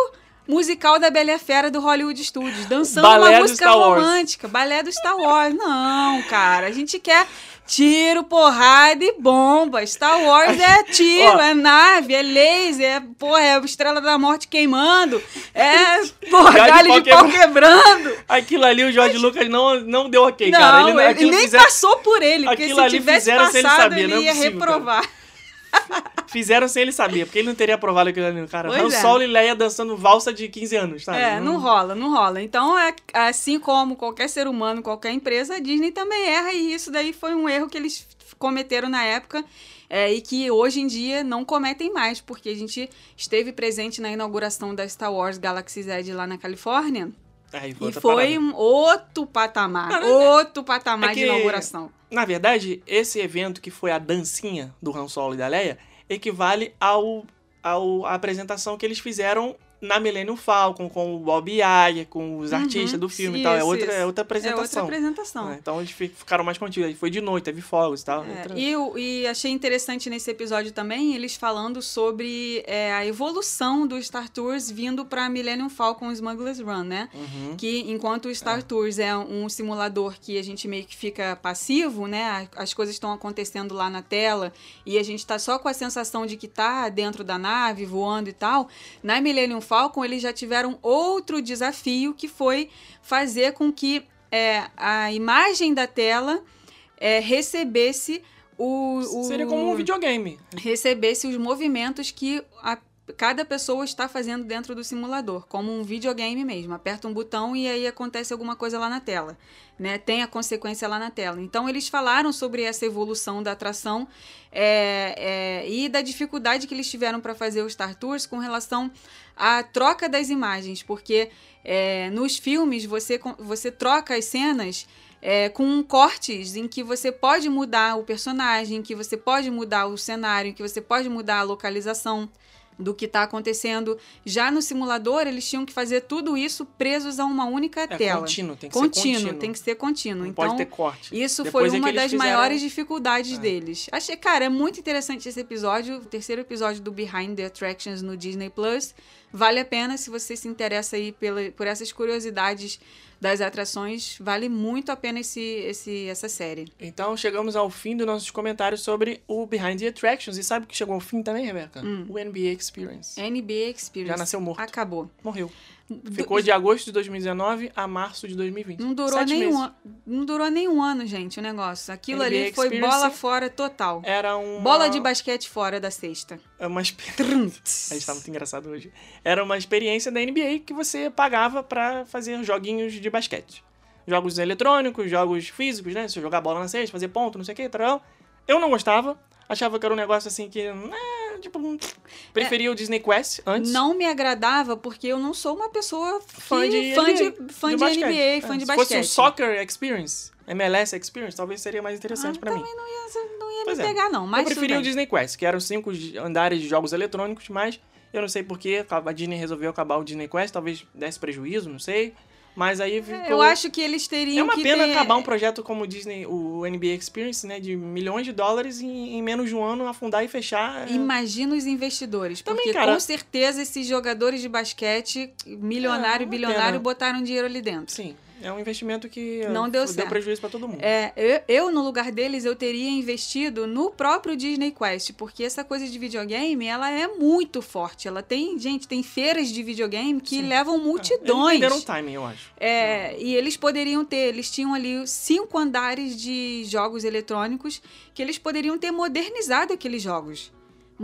Speaker 1: musical da Bela e Fera do Hollywood Studios, dançando
Speaker 2: Balé
Speaker 1: uma música romântica, balé do Star Wars. Não, cara, a gente quer tiro, porrada e bomba. Star Wars é tiro, é nave, é laser, é, porra, é estrela da morte queimando, é, porra,
Speaker 2: Galho de
Speaker 1: galho de
Speaker 2: pau
Speaker 1: pau quebrando.
Speaker 2: Aquilo ali o George Lucas não, não deu ok,
Speaker 1: não,
Speaker 2: cara. Ele,
Speaker 1: ele nem
Speaker 2: fizeram,
Speaker 1: passou por ele, porque se
Speaker 2: ali
Speaker 1: tivesse
Speaker 2: se ele
Speaker 1: passado,
Speaker 2: sabia, não é
Speaker 1: ele ia
Speaker 2: possível, cara. fizeram sem ele saber, porque ele não teria aprovado aquilo ali, cara.
Speaker 1: Pois
Speaker 2: Han
Speaker 1: é.
Speaker 2: Solo e Leia dançando valsa de 15 anos, sabe?
Speaker 1: É, não rola, não rola. Então, é, assim como qualquer ser humano, qualquer empresa, a Disney também erra e isso daí foi um erro que eles cometeram na época é, e que hoje em dia não cometem mais, porque a gente esteve presente na inauguração da Star Wars Galaxy's Edge lá na Califórnia
Speaker 2: Aí,
Speaker 1: e foi um outro patamar,
Speaker 2: Não, não,
Speaker 1: outro patamar
Speaker 2: É
Speaker 1: de
Speaker 2: que-
Speaker 1: inauguração.
Speaker 2: Na verdade, esse evento que foi a dancinha do Han Solo e da Leia equivale ao, ao à apresentação que eles fizeram na Millennium Falcon com o Bob Iger, com os
Speaker 1: Uhum,
Speaker 2: artistas do filme e
Speaker 1: isso,
Speaker 2: tal. É outra,
Speaker 1: isso.
Speaker 2: é outra
Speaker 1: É outra
Speaker 2: apresentação.
Speaker 1: apresentação.
Speaker 2: É, então eles fi- ficaram mais contidos. Aí Foi de noite, teve fogos e tal.
Speaker 1: É,
Speaker 2: outra-
Speaker 1: e, e achei interessante nesse episódio também eles falando sobre é, a evolução do Star Tours vindo para Millennium Falcon Smuggler's Run, né?
Speaker 2: Uhum.
Speaker 1: Que enquanto o Star Tours é um simulador que a gente meio que fica passivo, né? As coisas estão acontecendo lá na tela e a gente tá só com a sensação de que tá dentro da nave, voando e tal. Na Millennium Falcon eles já tiveram outro desafio que foi fazer com que é, a imagem da tela é, recebesse o, o-
Speaker 2: Seria como um videogame.
Speaker 1: recebesse os movimentos que a- cada pessoa está fazendo dentro do simulador, como um videogame mesmo. Aperta um botão e aí acontece alguma coisa lá na tela, né? Tem a consequência lá na tela. Então eles falaram sobre essa evolução da atração é, é, e da dificuldade que eles tiveram para fazer o Star Tours com relação à troca das imagens, porque é, nos filmes você, você troca as cenas é, com cortes em que você pode mudar o personagem, que você pode mudar o cenário, que você pode mudar a localização do que está acontecendo. Já no simulador, eles tinham que fazer tudo isso presos a uma única
Speaker 2: É
Speaker 1: tela.
Speaker 2: contínuo, tem que
Speaker 1: contínuo,
Speaker 2: ser contínuo.
Speaker 1: tem que ser contínuo.
Speaker 2: Não
Speaker 1: então,
Speaker 2: pode ter corte.
Speaker 1: isso
Speaker 2: Depois
Speaker 1: foi
Speaker 2: é
Speaker 1: uma das
Speaker 2: fizeram-
Speaker 1: maiores dificuldades
Speaker 2: É.
Speaker 1: deles. Achei, cara, é muito interessante esse episódio, o terceiro episódio do Behind the Attractions no Disney Plus. Vale a pena se você se interessa aí pela, por essas curiosidades das atrações, vale muito a pena esse, esse, essa série.
Speaker 2: Então chegamos ao fim dos nossos comentários sobre o Behind the Attractions. E sabe o que chegou ao fim também, Rebeca?
Speaker 1: Hum.
Speaker 2: O NBA Experience.
Speaker 1: NBA Experience.
Speaker 2: Já nasceu morto.
Speaker 1: Acabou.
Speaker 2: Morreu. Ficou de agosto de 2019 a março de 2020.
Speaker 1: Não durou,
Speaker 2: Sete
Speaker 1: nem um,
Speaker 2: meses.
Speaker 1: an- não durou nem um ano, gente, o negócio. Aquilo
Speaker 2: NBA
Speaker 1: ali foi
Speaker 2: Experience
Speaker 1: bola fora total.
Speaker 2: Era uma...
Speaker 1: Bola de basquete fora da cesta.
Speaker 2: É uma experiência. A gente tá muito engraçado hoje. Era uma experiência da NBA que você pagava pra fazer joguinhos de basquete. jogos eletrônicos, jogos físicos, né? Se jogar bola na cesta, fazer ponto, não sei o que, tal. Eu não gostava. Achava que era um negócio assim que. né, tipo, preferia o Disney Quest antes.
Speaker 1: Não me agradava porque eu não sou uma pessoa que-
Speaker 2: Fã de
Speaker 1: fã
Speaker 2: NBA,
Speaker 1: de, fã de,
Speaker 2: basquete.
Speaker 1: NBA, fã
Speaker 2: É,
Speaker 1: de
Speaker 2: Se
Speaker 1: basquete.
Speaker 2: fosse um Soccer Experience, MLS Experience, talvez seria mais interessante
Speaker 1: Ah,
Speaker 2: pra mim.
Speaker 1: não ia, não ia
Speaker 2: Pois
Speaker 1: me
Speaker 2: é.
Speaker 1: pegar, não. Mas
Speaker 2: eu preferia o. Disney Quest, que eram cinco andares de jogos eletrônicos, mas eu não sei porquê, a Disney resolveu acabar o Disney Quest, talvez desse prejuízo, não sei. Mas aí ficou...
Speaker 1: Eu acho que eles teriam
Speaker 2: É uma pena
Speaker 1: ter...
Speaker 2: acabar um projeto como o Disney, o NBA Experience, né, de milhões de dólares e em menos de um ano afundar e fechar. é-
Speaker 1: Imagina os investidores,
Speaker 2: Também,
Speaker 1: porque
Speaker 2: cara-
Speaker 1: com certeza esses jogadores de basquete, milionário,
Speaker 2: É,
Speaker 1: bilionário,
Speaker 2: pena.
Speaker 1: botaram dinheiro ali dentro.
Speaker 2: Sim, é um investimento que
Speaker 1: Não deu
Speaker 2: deu prejuízo pra todo mundo.
Speaker 1: É, eu, eu, no lugar deles, eu teria investido no próprio Disney Quest, porque essa coisa de videogame, ela é muito forte. Ela tem, gente, tem feiras de videogame que
Speaker 2: Sim.
Speaker 1: levam
Speaker 2: Eles
Speaker 1: multidões.
Speaker 2: perderam o timing, eu acho.
Speaker 1: É, e eles poderiam ter, eles tinham ali cinco andares de jogos eletrônicos que eles poderiam ter modernizado aqueles jogos.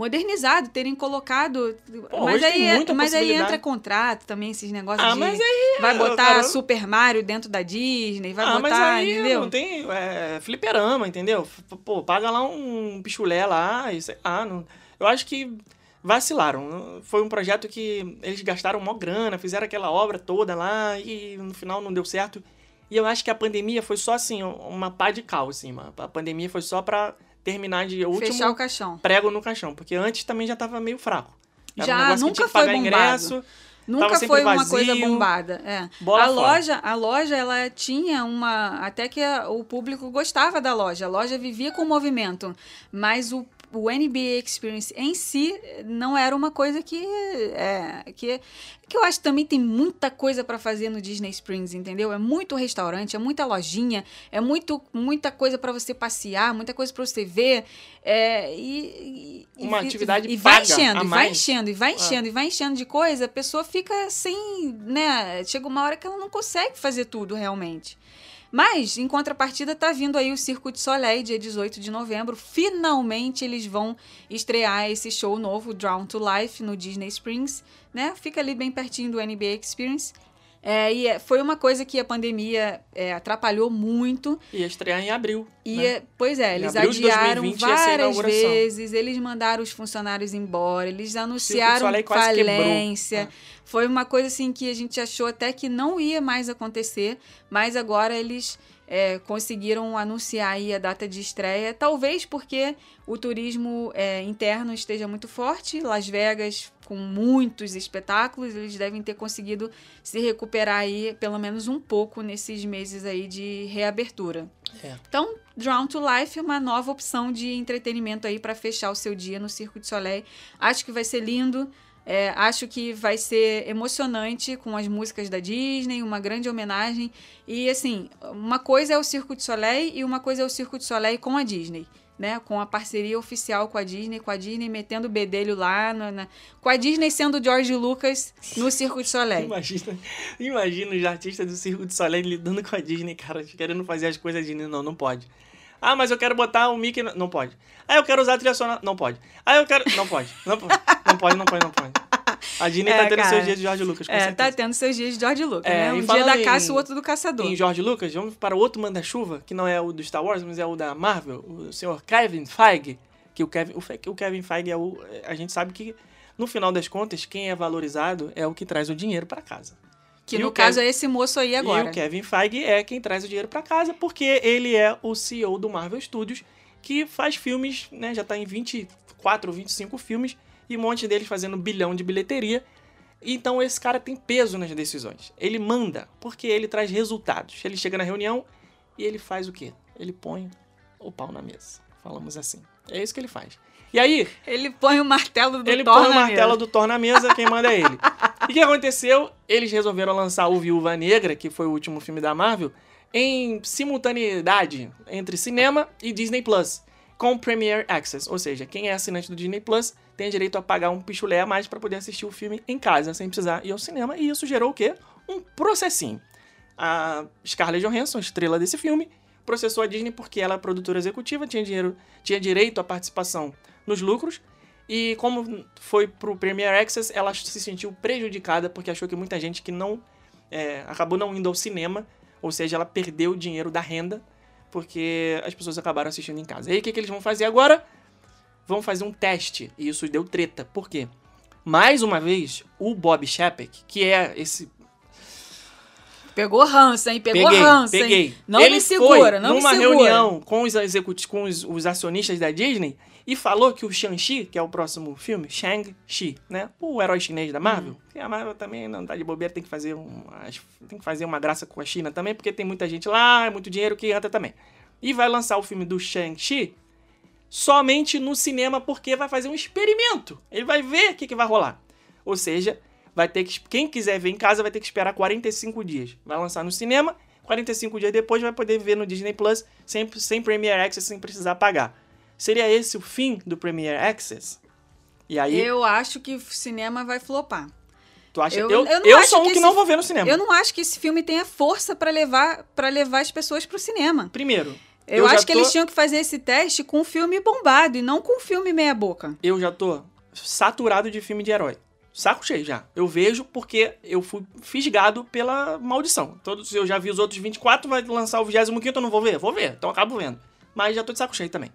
Speaker 1: Modernizado, terem colocado.
Speaker 2: Pô,
Speaker 1: mas aí, é- mas aí entra contrato também, esses negócios
Speaker 2: Ah,
Speaker 1: de.
Speaker 2: mas aí,
Speaker 1: vai botar
Speaker 2: cara,
Speaker 1: Super Mario dentro da Disney, vai
Speaker 2: ah,
Speaker 1: botar,
Speaker 2: mas aí
Speaker 1: entendeu?
Speaker 2: não tem é, fliperama, entendeu? Pô, paga lá um pichulé lá e sei lá. Não... Eu acho que vacilaram. Foi um projeto que eles gastaram mó grana, fizeram aquela obra toda lá e no final não deu certo. E eu acho que a pandemia foi só assim, uma pá de cal, assim. uma- A pandemia foi só pra terminar de último
Speaker 1: Fechar o caixão.
Speaker 2: prego no caixão, porque antes também já tava meio fraco. Era
Speaker 1: Já,
Speaker 2: um
Speaker 1: nunca foi bombado.
Speaker 2: ingresso.
Speaker 1: Nunca foi uma
Speaker 2: vazio.
Speaker 1: coisa bombada. É.
Speaker 2: Bola
Speaker 1: a
Speaker 2: fora.
Speaker 1: loja, a loja, ela tinha uma. Até que a- o público gostava da loja. A loja vivia com movimento. Mas o, o NBA Experience em si não era uma coisa que. É, que, que eu acho que também tem muita coisa para fazer no Disney Springs, entendeu? É muito restaurante, é muita lojinha, é muito, muita coisa para você passear, muita coisa para você ver. É, e, e-
Speaker 2: Uma
Speaker 1: e-
Speaker 2: atividade
Speaker 1: e vai enchendo, e vai enchendo, e vai enchendo, e vai enchendo de coisa, a pessoa fica sem, né? Chega uma hora que ela não consegue fazer tudo realmente. Mas, em contrapartida, tá vindo aí o Circo de Soleil, dia 18 de novembro. Finalmente eles vão estrear esse show novo, Drown to Life, no Disney Springs, né? Fica ali bem pertinho do NBA Experience. É, e é- foi uma coisa que a pandemia é, atrapalhou muito.
Speaker 2: Ia estrear em abril.
Speaker 1: E,
Speaker 2: né?
Speaker 1: é- pois é, eles adiaram
Speaker 2: 2020 ia ser a
Speaker 1: várias vezes, eles mandaram os funcionários embora, eles anunciaram falência.
Speaker 2: É.
Speaker 1: Foi uma coisa assim que a gente achou até que não ia mais acontecer, mas agora eles é, conseguiram anunciar aí a data de estreia, talvez porque o turismo é, interno esteja muito forte, Las Vegas com muitos espetáculos, eles devem ter conseguido se recuperar aí pelo menos um pouco nesses meses aí de reabertura.
Speaker 2: É.
Speaker 1: Então, Drown to Life é uma nova opção de entretenimento aí para fechar o seu dia no Circo de Soleil. Acho que vai ser lindo. É, acho que vai ser emocionante com as músicas da Disney, uma grande homenagem. E assim, uma coisa é o Circo de Soleil e uma coisa é o Circo de Soleil com a Disney. Né, com a parceria oficial com a Disney, com a Disney metendo o bedelho lá, na- na- com a Disney sendo George Lucas no Circo de Soleil.
Speaker 2: Imagina, imagina os artistas do Circo de Soleil lidando com a Disney, cara, querendo fazer as coisas Disney. Não, não pode. Ah, mas eu quero botar o Mickey. Não pode. Ah, eu quero usar a trilha sonora. Não pode. Ah, eu quero. Não pode. Não pode. Não pode, não pode, não pode. A Disney
Speaker 1: É,
Speaker 2: tá tendo
Speaker 1: cara.
Speaker 2: seus dias de George Lucas, com
Speaker 1: É, tá
Speaker 2: certeza.
Speaker 1: tendo seus dias de George Lucas,
Speaker 2: É,
Speaker 1: né? Um dia da caça, o outro do caçador.
Speaker 2: Em George Lucas, vamos para o outro manda-chuva, que não é o do Star Wars, mas é o da Marvel, o senhor Kevin Feige. Que o Kevin, o, Kevin Feige é o. A gente sabe que, no final das contas, quem é valorizado é o que traz o dinheiro para casa.
Speaker 1: Que
Speaker 2: E
Speaker 1: no caso
Speaker 2: Kevin-
Speaker 1: é esse moço aí agora.
Speaker 2: E o Kevin Feige é quem traz o dinheiro para casa, porque ele é o CEO do Marvel Studios, que faz filmes, né? Já tá em 24, 25 filmes, e um monte deles fazendo bilhão de bilheteria. Então esse cara tem peso nas decisões. Ele manda, porque ele traz resultados. Ele chega na reunião e ele faz o quê? Ele põe o pau na mesa. Falamos assim. É isso que ele faz. E aí,
Speaker 1: Ele põe o martelo do
Speaker 2: ele
Speaker 1: Thor
Speaker 2: põe o martelo
Speaker 1: mesa.
Speaker 2: do Thor na mesa, quem manda é ele. E o que aconteceu? Eles resolveram lançar o Viúva Negra, que foi o último filme da Marvel, em simultaneidade entre cinema e Disney Plus, com Premier Access. Ou seja, quem é assinante do Disney Plus tem direito a pagar um pichulé a mais para poder assistir o filme em casa, sem precisar ir ao cinema. E isso gerou o quê? Um processinho. A Scarlett Johansson, estrela desse filme, processou a Disney porque ela é produtora executiva, tinha, dinheiro, tinha direito à participação nos lucros. E como foi pro Premier Access, ela se sentiu prejudicada porque achou que muita gente que não é, acabou não indo ao cinema Ou seja, ela perdeu o dinheiro da renda porque as pessoas acabaram assistindo em casa. E aí o que, que eles vão fazer agora? Vão fazer um teste. E isso deu treta. Por quê? Mais uma vez, o Bob Chapek, que é esse
Speaker 1: Pegou ranço, hein? Pegou
Speaker 2: peguei,
Speaker 1: ranço,
Speaker 2: peguei.
Speaker 1: hein? Não
Speaker 2: Ele
Speaker 1: me segura,
Speaker 2: foi
Speaker 1: não
Speaker 2: numa
Speaker 1: me segura.
Speaker 2: reunião com os executivos, com os, os acionistas da Disney e falou que o Shang-Chi, que é o próximo filme, Shang-Chi, né? O herói chinês da Marvel.
Speaker 1: Hum.
Speaker 2: Que a Marvel também não tá de bobeira, tem que fazer um, tem que fazer uma graça com a China também, porque tem muita gente lá, é muito dinheiro que entra também. E vai lançar o filme do Shang-Chi somente no cinema porque vai fazer um experimento. Ele vai ver o que, que vai rolar. Ou seja, vai ter que quem quiser ver em casa vai ter que esperar 45 dias. Vai lançar no cinema, 45 dias depois vai poder ver no Disney Plus sem, sem Premiere Access, sem precisar pagar. Seria esse o fim do Premiere Access? E aí,
Speaker 1: Eu acho que o cinema vai flopar.
Speaker 2: tu acha?
Speaker 1: eu-
Speaker 2: Eu,
Speaker 1: eu
Speaker 2: eu, sou um
Speaker 1: que
Speaker 2: que não vou ver no cinema.
Speaker 1: Eu não acho que esse filme tenha força pra levar para levar as pessoas pro cinema.
Speaker 2: Primeiro,
Speaker 1: Eu,
Speaker 2: já
Speaker 1: acho que
Speaker 2: tô-
Speaker 1: eles tinham que fazer esse teste com um filme bombado e não com um filme meia boca.
Speaker 2: eu já tô saturado de filme de herói. Saco cheio já. Eu vejo porque eu fui fisgado pela maldição. Todos, eu já vi os outros 24, vai lançar o 25 eu não vou ver? Vou ver, então eu acabo vendo. Mas já tô de saco cheio também.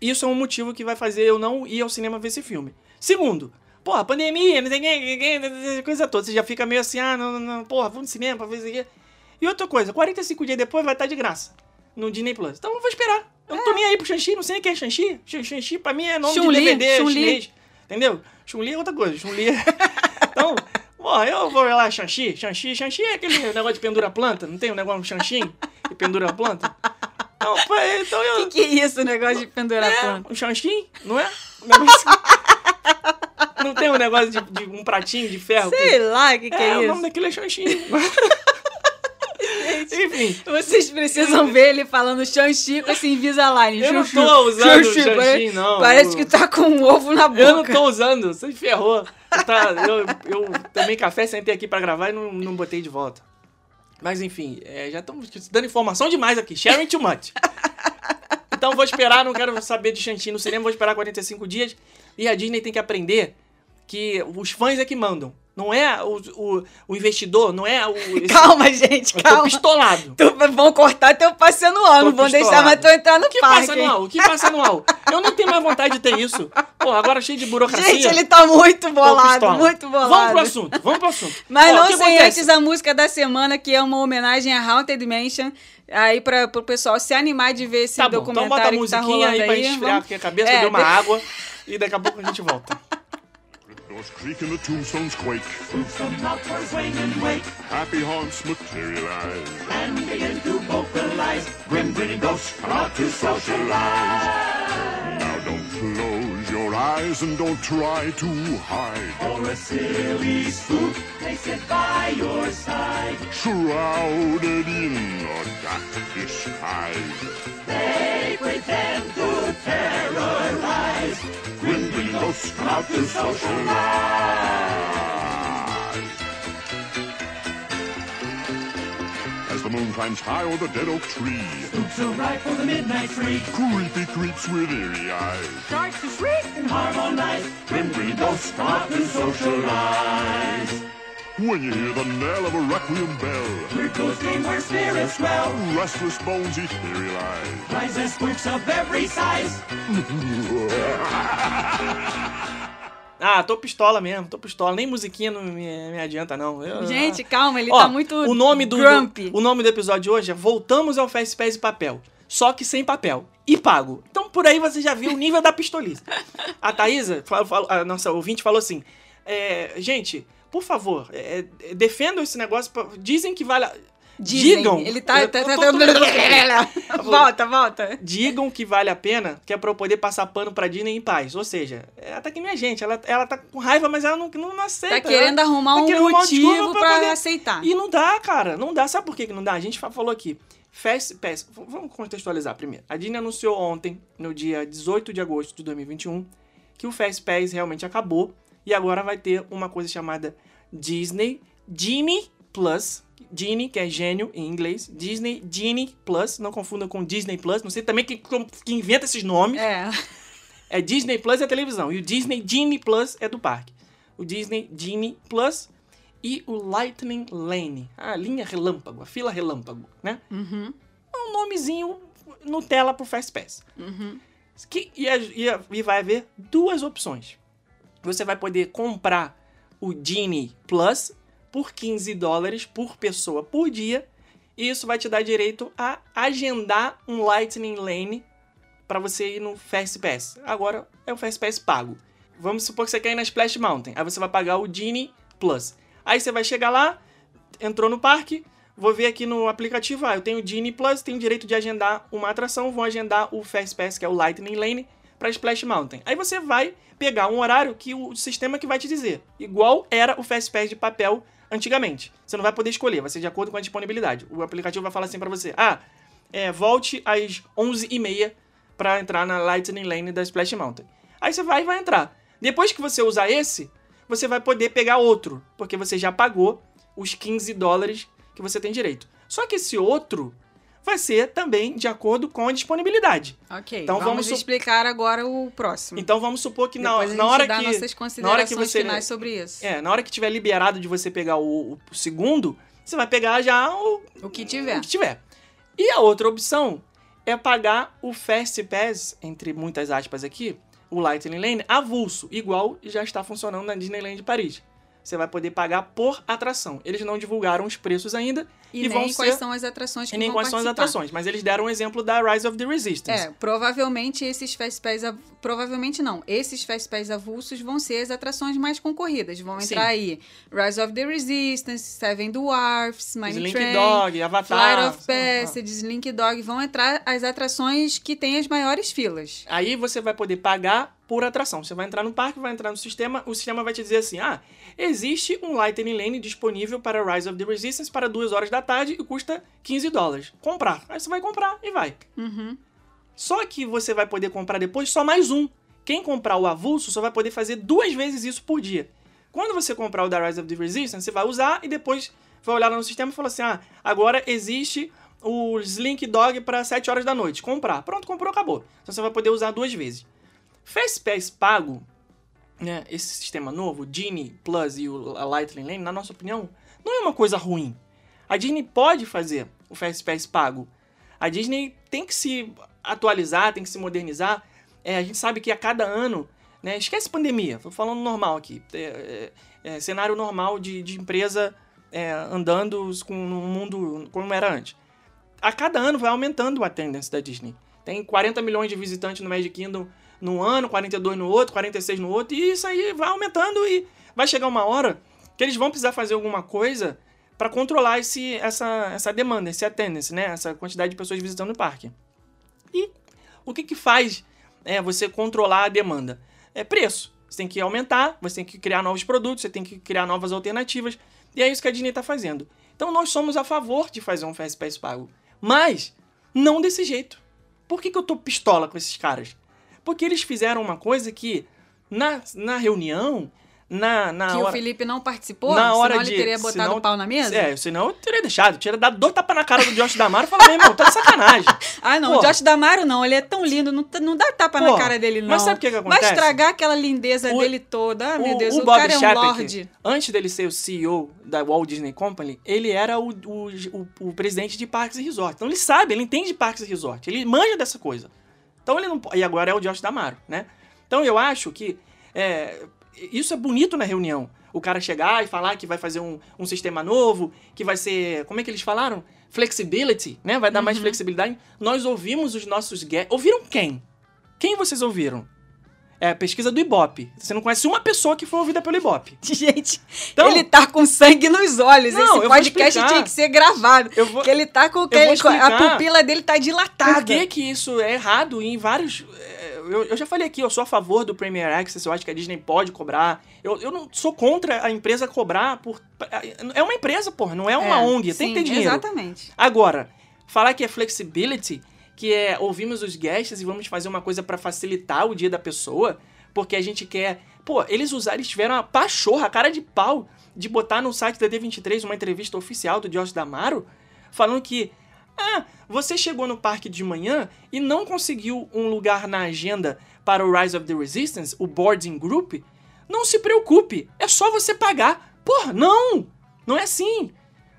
Speaker 2: Isso é um motivo que vai fazer eu não ir ao cinema ver esse filme. Segundo, porra, pandemia, não sei quem, coisa toda. Você já fica meio assim, ah, não, não, porra, vamos no cinema pra ver isso aqui. E outra coisa, 45 dias depois vai estar de graça no Disney Plus. Então eu vou esperar. Eu não tô nem aí pro Shang-Chi, não sei nem quem é Shang-Chi. Shang- Shang-Chi pra mim é nome
Speaker 1: Chun-Li,
Speaker 2: de DVD
Speaker 1: Chun-Li.
Speaker 2: chinês. Entendeu? Chun-Li é outra coisa. Chun-Li é... Então, porra, eu vou lá, Shang-Chi. Shang-Chi, Shang-Chi é aquele negócio de pendura planta. Não tem um negócio de Shang-Chi que pendura planta? Pô, então eu...
Speaker 1: O que, que é isso, o negócio de pendurar
Speaker 2: É, um Shang-Chi, não é? Um negócio- Não tem um negócio de, de um pratinho de ferro? que-
Speaker 1: Sei lá o que, que
Speaker 2: é,
Speaker 1: é,
Speaker 2: o
Speaker 1: isso.
Speaker 2: nome daquele é Shang-Chi. Enfim,
Speaker 1: Vocês precisam ver ele falando Shang-Chi com esse Invisalign.
Speaker 2: Eu não
Speaker 1: Chuchu,
Speaker 2: tô usando
Speaker 1: chuchu,
Speaker 2: Shang-Chi,
Speaker 1: pare-
Speaker 2: não.
Speaker 1: Parece que tá com um ovo na boca.
Speaker 2: eu não tô usando, você ferrou. Tá, eu, eu tomei café, sentei aqui pra gravar e não, não botei de volta. Mas enfim, é, já estamos dando informação demais aqui. Sharing too much. Então vou esperar, não quero saber de Shang-Chi no cinema, vou esperar 45 dias. E a Disney tem que aprender que os fãs é que mandam. Não é o, o, o investidor, não é o. esse-
Speaker 1: Calma, gente,
Speaker 2: Eu tô
Speaker 1: calma.
Speaker 2: pistolado.
Speaker 1: Tu, vão cortar teu passe anual,
Speaker 2: Tô
Speaker 1: não vão deixar mais tu entrar no
Speaker 2: que
Speaker 1: parque.
Speaker 2: passa anual? O que passa anual? Eu não tenho mais vontade de ter isso. Pô, agora cheio de burocracia.
Speaker 1: Gente, ele tá muito
Speaker 2: tô
Speaker 1: bolado, muito bolado.
Speaker 2: Vamos pro assunto, vamos pro assunto.
Speaker 1: Mas
Speaker 2: Ó,
Speaker 1: não
Speaker 2: que
Speaker 1: sem antes a música da semana, que é uma homenagem a Haunted Mansion. Aí para pro pessoal se animar de ver esse
Speaker 2: Tá bom, então
Speaker 1: documentário
Speaker 2: bota a
Speaker 1: que tá
Speaker 2: musiquinha
Speaker 1: rolando
Speaker 2: aí pra
Speaker 1: aí.
Speaker 2: esfriar
Speaker 1: Vamos-
Speaker 2: aqui a cabeça,
Speaker 1: É,
Speaker 2: beber uma água e daqui a pouco a gente volta.
Speaker 3: Doors creak and the tombstones quake.
Speaker 4: Some outdoors swing and wake
Speaker 3: Happy haunts materialize.
Speaker 4: and begin to vocalize. Grim grinning ghosts come out to socialize.
Speaker 3: Now don't close your eyes and don't try to hide.
Speaker 4: For a silly spook, they sit by your side.
Speaker 3: Shrouded in a dark disguise.
Speaker 4: They pretend to terrorize.
Speaker 3: Grim grinning ghosts to socialize. As the moon climbs high o'er the dead oak tree,
Speaker 4: Spooks arrive for the midnight free.
Speaker 3: creepy creeps with eerie eyes.
Speaker 4: Starts to shriek and harmonize. Grinning ghosts come out to socialize.
Speaker 3: When you hear the knell of a requiem bell,
Speaker 4: ghost game where spirits dwell.
Speaker 3: restless bones etherealize.
Speaker 4: Rises spooks of every size.
Speaker 2: Ah, tô pistola mesmo, tô pistola. Nem musiquinha não me, me adianta, não. Eu-
Speaker 1: Gente, calma, ele
Speaker 2: Ó,
Speaker 1: tá muito
Speaker 2: o nome do,
Speaker 1: grumpy.
Speaker 2: do- o nome do episódio de hoje é Voltamos ao Fast Pass e Papel. Só que sem papel. E pago. Então por aí você já viu o nível da pistolice. A Thaísa, a nossa ouvinte, falou assim: é, gente, por favor, é, é, defendam esse negócio. pra- Dizem que vale. a-
Speaker 1: Dizem,
Speaker 2: Digam.
Speaker 1: Ele tá.
Speaker 2: Eu
Speaker 1: tá- tá-
Speaker 2: tô-
Speaker 1: tá- volta, volta.
Speaker 2: Digam que vale a pena, que é pra eu poder passar pano pra Disney em paz. Ou seja, ela tá que nem a gente. Ela, ela tá com raiva, mas ela não, não, aceita.
Speaker 1: Tá querendo
Speaker 2: ela-
Speaker 1: arrumar
Speaker 2: tá
Speaker 1: um
Speaker 2: querendo arrumar
Speaker 1: motivo
Speaker 2: desculpa
Speaker 1: pra,
Speaker 2: poder-
Speaker 1: aceitar.
Speaker 2: E não dá, cara. Não dá. Sabe por que não dá? A gente fa- falou aqui. Fast Pass. Vamos contextualizar primeiro. A Disney anunciou ontem, no dia 18 de agosto de 2021, que o Fast Pass realmente acabou. E agora vai ter uma coisa chamada Disney Genie Plus. Genie, que é gênio em inglês. Disney Genie Plus. Não confunda com Disney Plus. Não sei também quem, quem inventa esses nomes.
Speaker 1: É.
Speaker 2: É Disney Plus é televisão. E o Disney Genie Plus é do parque. O Disney Genie Plus. e o Lightning Lane, a linha relâmpago, a fila relâmpago, né?
Speaker 1: Uhum.
Speaker 2: É um nomezinho Nutella pro Fast Pass.
Speaker 1: Uhum.
Speaker 2: Que, e, a- e a- e vai haver duas opções. Você vai poder comprar o Genie Plus por 15 dólares por pessoa por dia. E isso vai te dar direito a agendar um Lightning Lane para você ir no Fast Pass. Agora é o Fast Pass pago. Vamos supor que você quer ir na Splash Mountain. Aí você vai pagar o Genie Plus. Aí você vai chegar lá, entrou no parque, vou ver aqui no aplicativo, ah, eu tenho o Genie Plus, tenho direito de agendar uma atração, vou agendar o Fast Pass, que é o Lightning Lane, para Splash Mountain. Aí você vai pegar um horário que o sistema que vai te dizer, igual era o Fast Pass de papel antigamente. Você não vai poder escolher, vai ser de acordo com a disponibilidade. O aplicativo vai falar assim para você, ah, é, volte às 11h30 para entrar na Lightning Lane da Splash Mountain. Aí você vai e vai entrar. Depois que você usar esse, você vai poder pegar outro, porque você já pagou os 15 dólares que você tem direito. Só que esse outro vai ser também de acordo com a disponibilidade.
Speaker 1: Ok,
Speaker 2: Então
Speaker 1: vamos,
Speaker 2: vamos su-
Speaker 1: explicar agora o próximo.
Speaker 2: Então vamos supor que na, na hora que
Speaker 1: nossas
Speaker 2: na hora que
Speaker 1: considerações
Speaker 2: você
Speaker 1: finais sobre isso.
Speaker 2: é, na hora que tiver liberado de você pegar o, o segundo, você vai pegar já o,
Speaker 1: O que tiver.
Speaker 2: o que tiver. E a outra opção é pagar o Fast Pass, entre muitas aspas aqui, o Lightning Lane, avulso, igual já está funcionando na Disneyland de Paris. Você vai poder pagar por atração. Eles não divulgaram os preços ainda
Speaker 1: E,
Speaker 2: e,
Speaker 1: nem
Speaker 2: vão
Speaker 1: quais
Speaker 2: ser
Speaker 1: são as atrações que
Speaker 2: e nem quais são as
Speaker 1: participar.
Speaker 2: atrações, mas eles deram um exemplo da Rise of the Resistance.
Speaker 1: É, provavelmente esses Fast Pass... av- Provavelmente não. Esses Fast Pass avulsos vão ser as atrações mais concorridas. Vão
Speaker 2: Sim.
Speaker 1: entrar aí Rise of the Resistance, Seven Dwarfs, Mine
Speaker 2: Slink
Speaker 1: Train...
Speaker 2: Dog, Avatar.
Speaker 1: Flight of Passage, Slink Dog, vão entrar as atrações que têm as maiores filas.
Speaker 2: Aí você vai poder pagar por atração. Você vai entrar no parque, vai entrar no sistema, o sistema vai te dizer assim: ah, existe um Lightning Lane disponível para Rise of the Resistance para 2 horas da tarde e custa 15 dólares. Comprar. Aí você vai comprar e vai.
Speaker 1: Uhum.
Speaker 2: Só que você vai poder comprar depois só mais um. Quem comprar o avulso só vai poder fazer duas vezes isso por dia. Quando você comprar o da Rise of the Resistance, você vai usar e depois vai olhar no sistema e falar assim: ah, agora existe o Slink Dog para 7 horas da noite. Comprar. Pronto, comprou, acabou. Então você vai poder usar duas vezes. Fast Pass pago, né, esse sistema novo, o Genie Plus e o a Lightning Lane, na nossa opinião, não é uma coisa ruim. A Disney pode fazer o Fast Pass pago. A Disney tem que se atualizar, tem que se modernizar. É, a gente sabe que a cada ano, né, esquece pandemia, tô falando normal aqui, é, é, é, cenário normal de, de empresa é, andando com um mundo como era antes. A cada ano vai aumentando o attendance da Disney. Tem 40 milhões de visitantes no Magic Kingdom num ano, 42 no outro, 46 no outro, e isso aí vai aumentando e vai chegar uma hora que eles vão precisar fazer alguma coisa para controlar esse, essa, essa demanda, esse attendance, né? Essa quantidade de pessoas visitando o parque. E o que que faz é, você controlar a demanda? É preço. Você tem que aumentar, você tem que criar novos produtos, você tem que criar novas alternativas. E é isso que a Disney está fazendo. Então nós somos a favor de fazer um Fast Pass pago. Mas não desse jeito. Por que, que eu tô pistola com esses caras? Porque eles fizeram uma coisa que na, na reunião, na, na
Speaker 1: que
Speaker 2: hora...
Speaker 1: o Felipe não participou,
Speaker 2: na hora
Speaker 1: senão
Speaker 2: de,
Speaker 1: ele teria botado
Speaker 2: senão-
Speaker 1: o pau na mesa?
Speaker 2: É, senão eu teria deixado. Teria dado dois tapas na cara do Josh Damaro e falar, meu irmão, tá de sacanagem.
Speaker 1: Ah, não,
Speaker 2: Pô.
Speaker 1: o Josh Damaro não, ele é tão lindo, não, não dá tapa
Speaker 2: Pô,
Speaker 1: na cara dele, não.
Speaker 2: mas sabe o que que
Speaker 1: Vai
Speaker 2: acontece?
Speaker 1: estragar aquela lindeza
Speaker 2: O-
Speaker 1: dele toda. Ah, meu
Speaker 2: o,
Speaker 1: Deus,
Speaker 2: o
Speaker 1: o,
Speaker 2: Bob
Speaker 1: cara é um lorde.
Speaker 2: antes dele ser o CEO da Walt Disney Company, ele era o, o, o- o presidente de parques e resorts. Então ele sabe, ele entende de parques e resorts. Ele manja dessa coisa. Então ele não E agora é o Josh Damaro, né? Então eu acho que é, isso é bonito na reunião. O cara chegar e falar que vai fazer um, um sistema novo, que vai ser. Como é que eles falaram? Flexibility, né? Vai dar mais flexibilidade. Nós ouvimos os nossos guests. Ouviram quem? Quem vocês ouviram? É pesquisa do Ibope. Você não conhece uma pessoa que foi ouvida pelo Ibope.
Speaker 1: Gente,
Speaker 2: Então-
Speaker 1: ele tá com sangue nos olhos.
Speaker 2: Não,
Speaker 1: Esse podcast tinha que ser gravado.
Speaker 2: Eu vou-
Speaker 1: Porque ele tá com. que- a pupila dele tá dilatada.
Speaker 2: Por que, que isso é errado em vários. é, Eu, eu já falei aqui, eu sou a favor do Premier Access, eu acho que a Disney pode cobrar. Eu, eu não sou contra a empresa cobrar por. É uma empresa, porra, não é uma
Speaker 1: É,
Speaker 2: ONG, tem
Speaker 1: sim,
Speaker 2: que ter dinheiro.
Speaker 1: Exatamente.
Speaker 2: Agora, falar que é flexibility, que é ouvimos os guests e vamos fazer uma coisa pra facilitar o dia da pessoa, porque a gente quer. Pô, eles usaram, eles tiveram a pachorra, a cara de pau, de botar no site da D23 uma entrevista oficial do Josh Damaro, falando que. Ah, você chegou no parque de manhã e não conseguiu um lugar na agenda para o Rise of the Resistance, o boarding group? Não se preocupe, é só você pagar. Porra, não! Não é assim.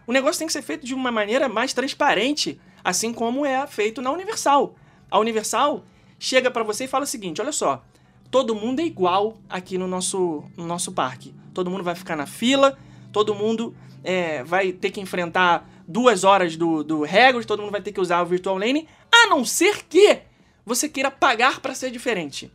Speaker 2: O negócio tem que ser feito de uma maneira mais transparente, assim como é feito na Universal. A Universal chega pra você e fala o seguinte: olha só, todo mundo é igual aqui no nosso, no nosso parque. Todo mundo vai ficar na fila, todo mundo é, vai ter que enfrentar duas horas do, do Hagrid, todo mundo vai ter que usar o Virtual Lane, a não ser que você queira pagar pra ser diferente.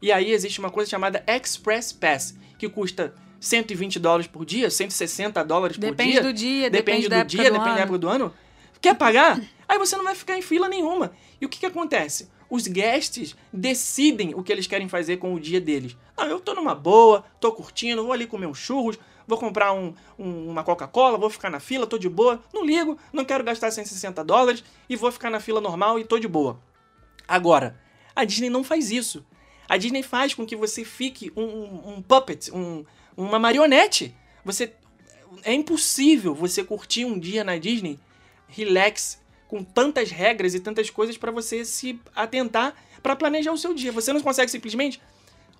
Speaker 2: E aí existe uma coisa chamada Express Pass, que custa 120 dólares por dia, 160 dólares por
Speaker 1: Depende
Speaker 2: dia.
Speaker 1: do dia,
Speaker 2: depende
Speaker 1: depende
Speaker 2: do
Speaker 1: da
Speaker 2: dia,
Speaker 1: do
Speaker 2: depende da
Speaker 1: ano.
Speaker 2: época do ano. Quer pagar? Aí você não vai ficar em fila nenhuma. E o que, que acontece? Os guests decidem o que eles querem fazer com o dia deles. Não, eu tô numa boa, tô curtindo, vou ali comer uns churros, vou comprar um- um- uma Coca-Cola, vou ficar na fila, tô de boa, não ligo, não quero gastar 160 dólares e vou ficar na fila normal e tô de boa. Agora, a Disney não faz isso. A Disney faz com que você fique um, um- um puppet, um- uma marionete. Você é impossível você curtir um dia na Disney relax com tantas regras e tantas coisas pra você se atentar pra planejar o seu dia. Você não consegue simplesmente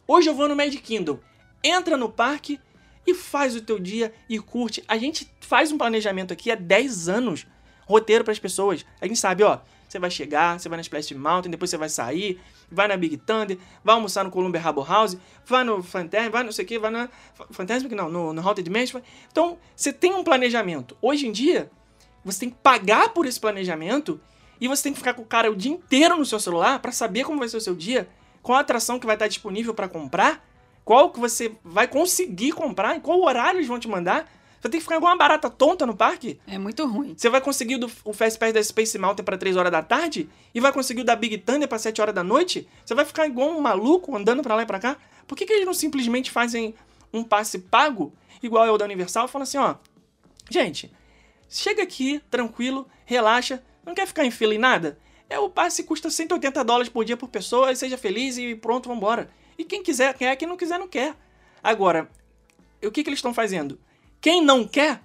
Speaker 2: hoje eu vou no Magic Kingdom. Entra no parque e faz o teu dia e curte. A gente faz um planejamento aqui há 10 anos, roteiro pras pessoas. A gente sabe, ó, você vai chegar, você vai na Splash Mountain, depois você vai sair, vai na Big Thunder, vai almoçar no Columbia Harbour House, vai no Fantasma, vai não sei o que, vai na Fantasmic não, no, no Haunted Mansion. Então, você tem um planejamento. Hoje em dia, você tem que pagar por esse planejamento e você tem que ficar com o cara o dia inteiro no seu celular pra saber como vai ser o seu dia, qual a atração que vai estar disponível pra comprar, qual que você vai conseguir comprar, em qual horário eles vão te mandar. Você tem que ficar igual uma barata tonta no parque.
Speaker 1: É muito ruim.
Speaker 2: Você vai conseguir o do- o Fast Pass da Space Mountain pra 3 horas da tarde e vai conseguir o da Big Thunder pra 7 horas da noite? Você vai ficar igual um maluco andando pra lá e pra cá? Por que, que eles não simplesmente fazem um passe pago, igual é o da Universal, e falam assim, ó, gente, chega aqui, tranquilo, relaxa, não quer ficar em fila em nada? É o passe custa 180 dólares por dia por pessoa, e seja feliz e pronto, vambora. E quem quiser, quer, quem não quiser, não quer. Agora, o que, que eles estão fazendo? Quem não quer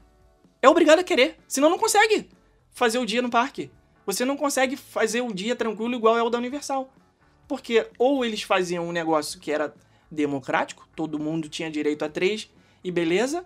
Speaker 2: é obrigado a querer, senão não consegue fazer o dia no parque. Você não consegue fazer o dia tranquilo igual é o da Universal. Porque ou eles faziam um negócio que era democrático, todo mundo tinha direito a três e beleza,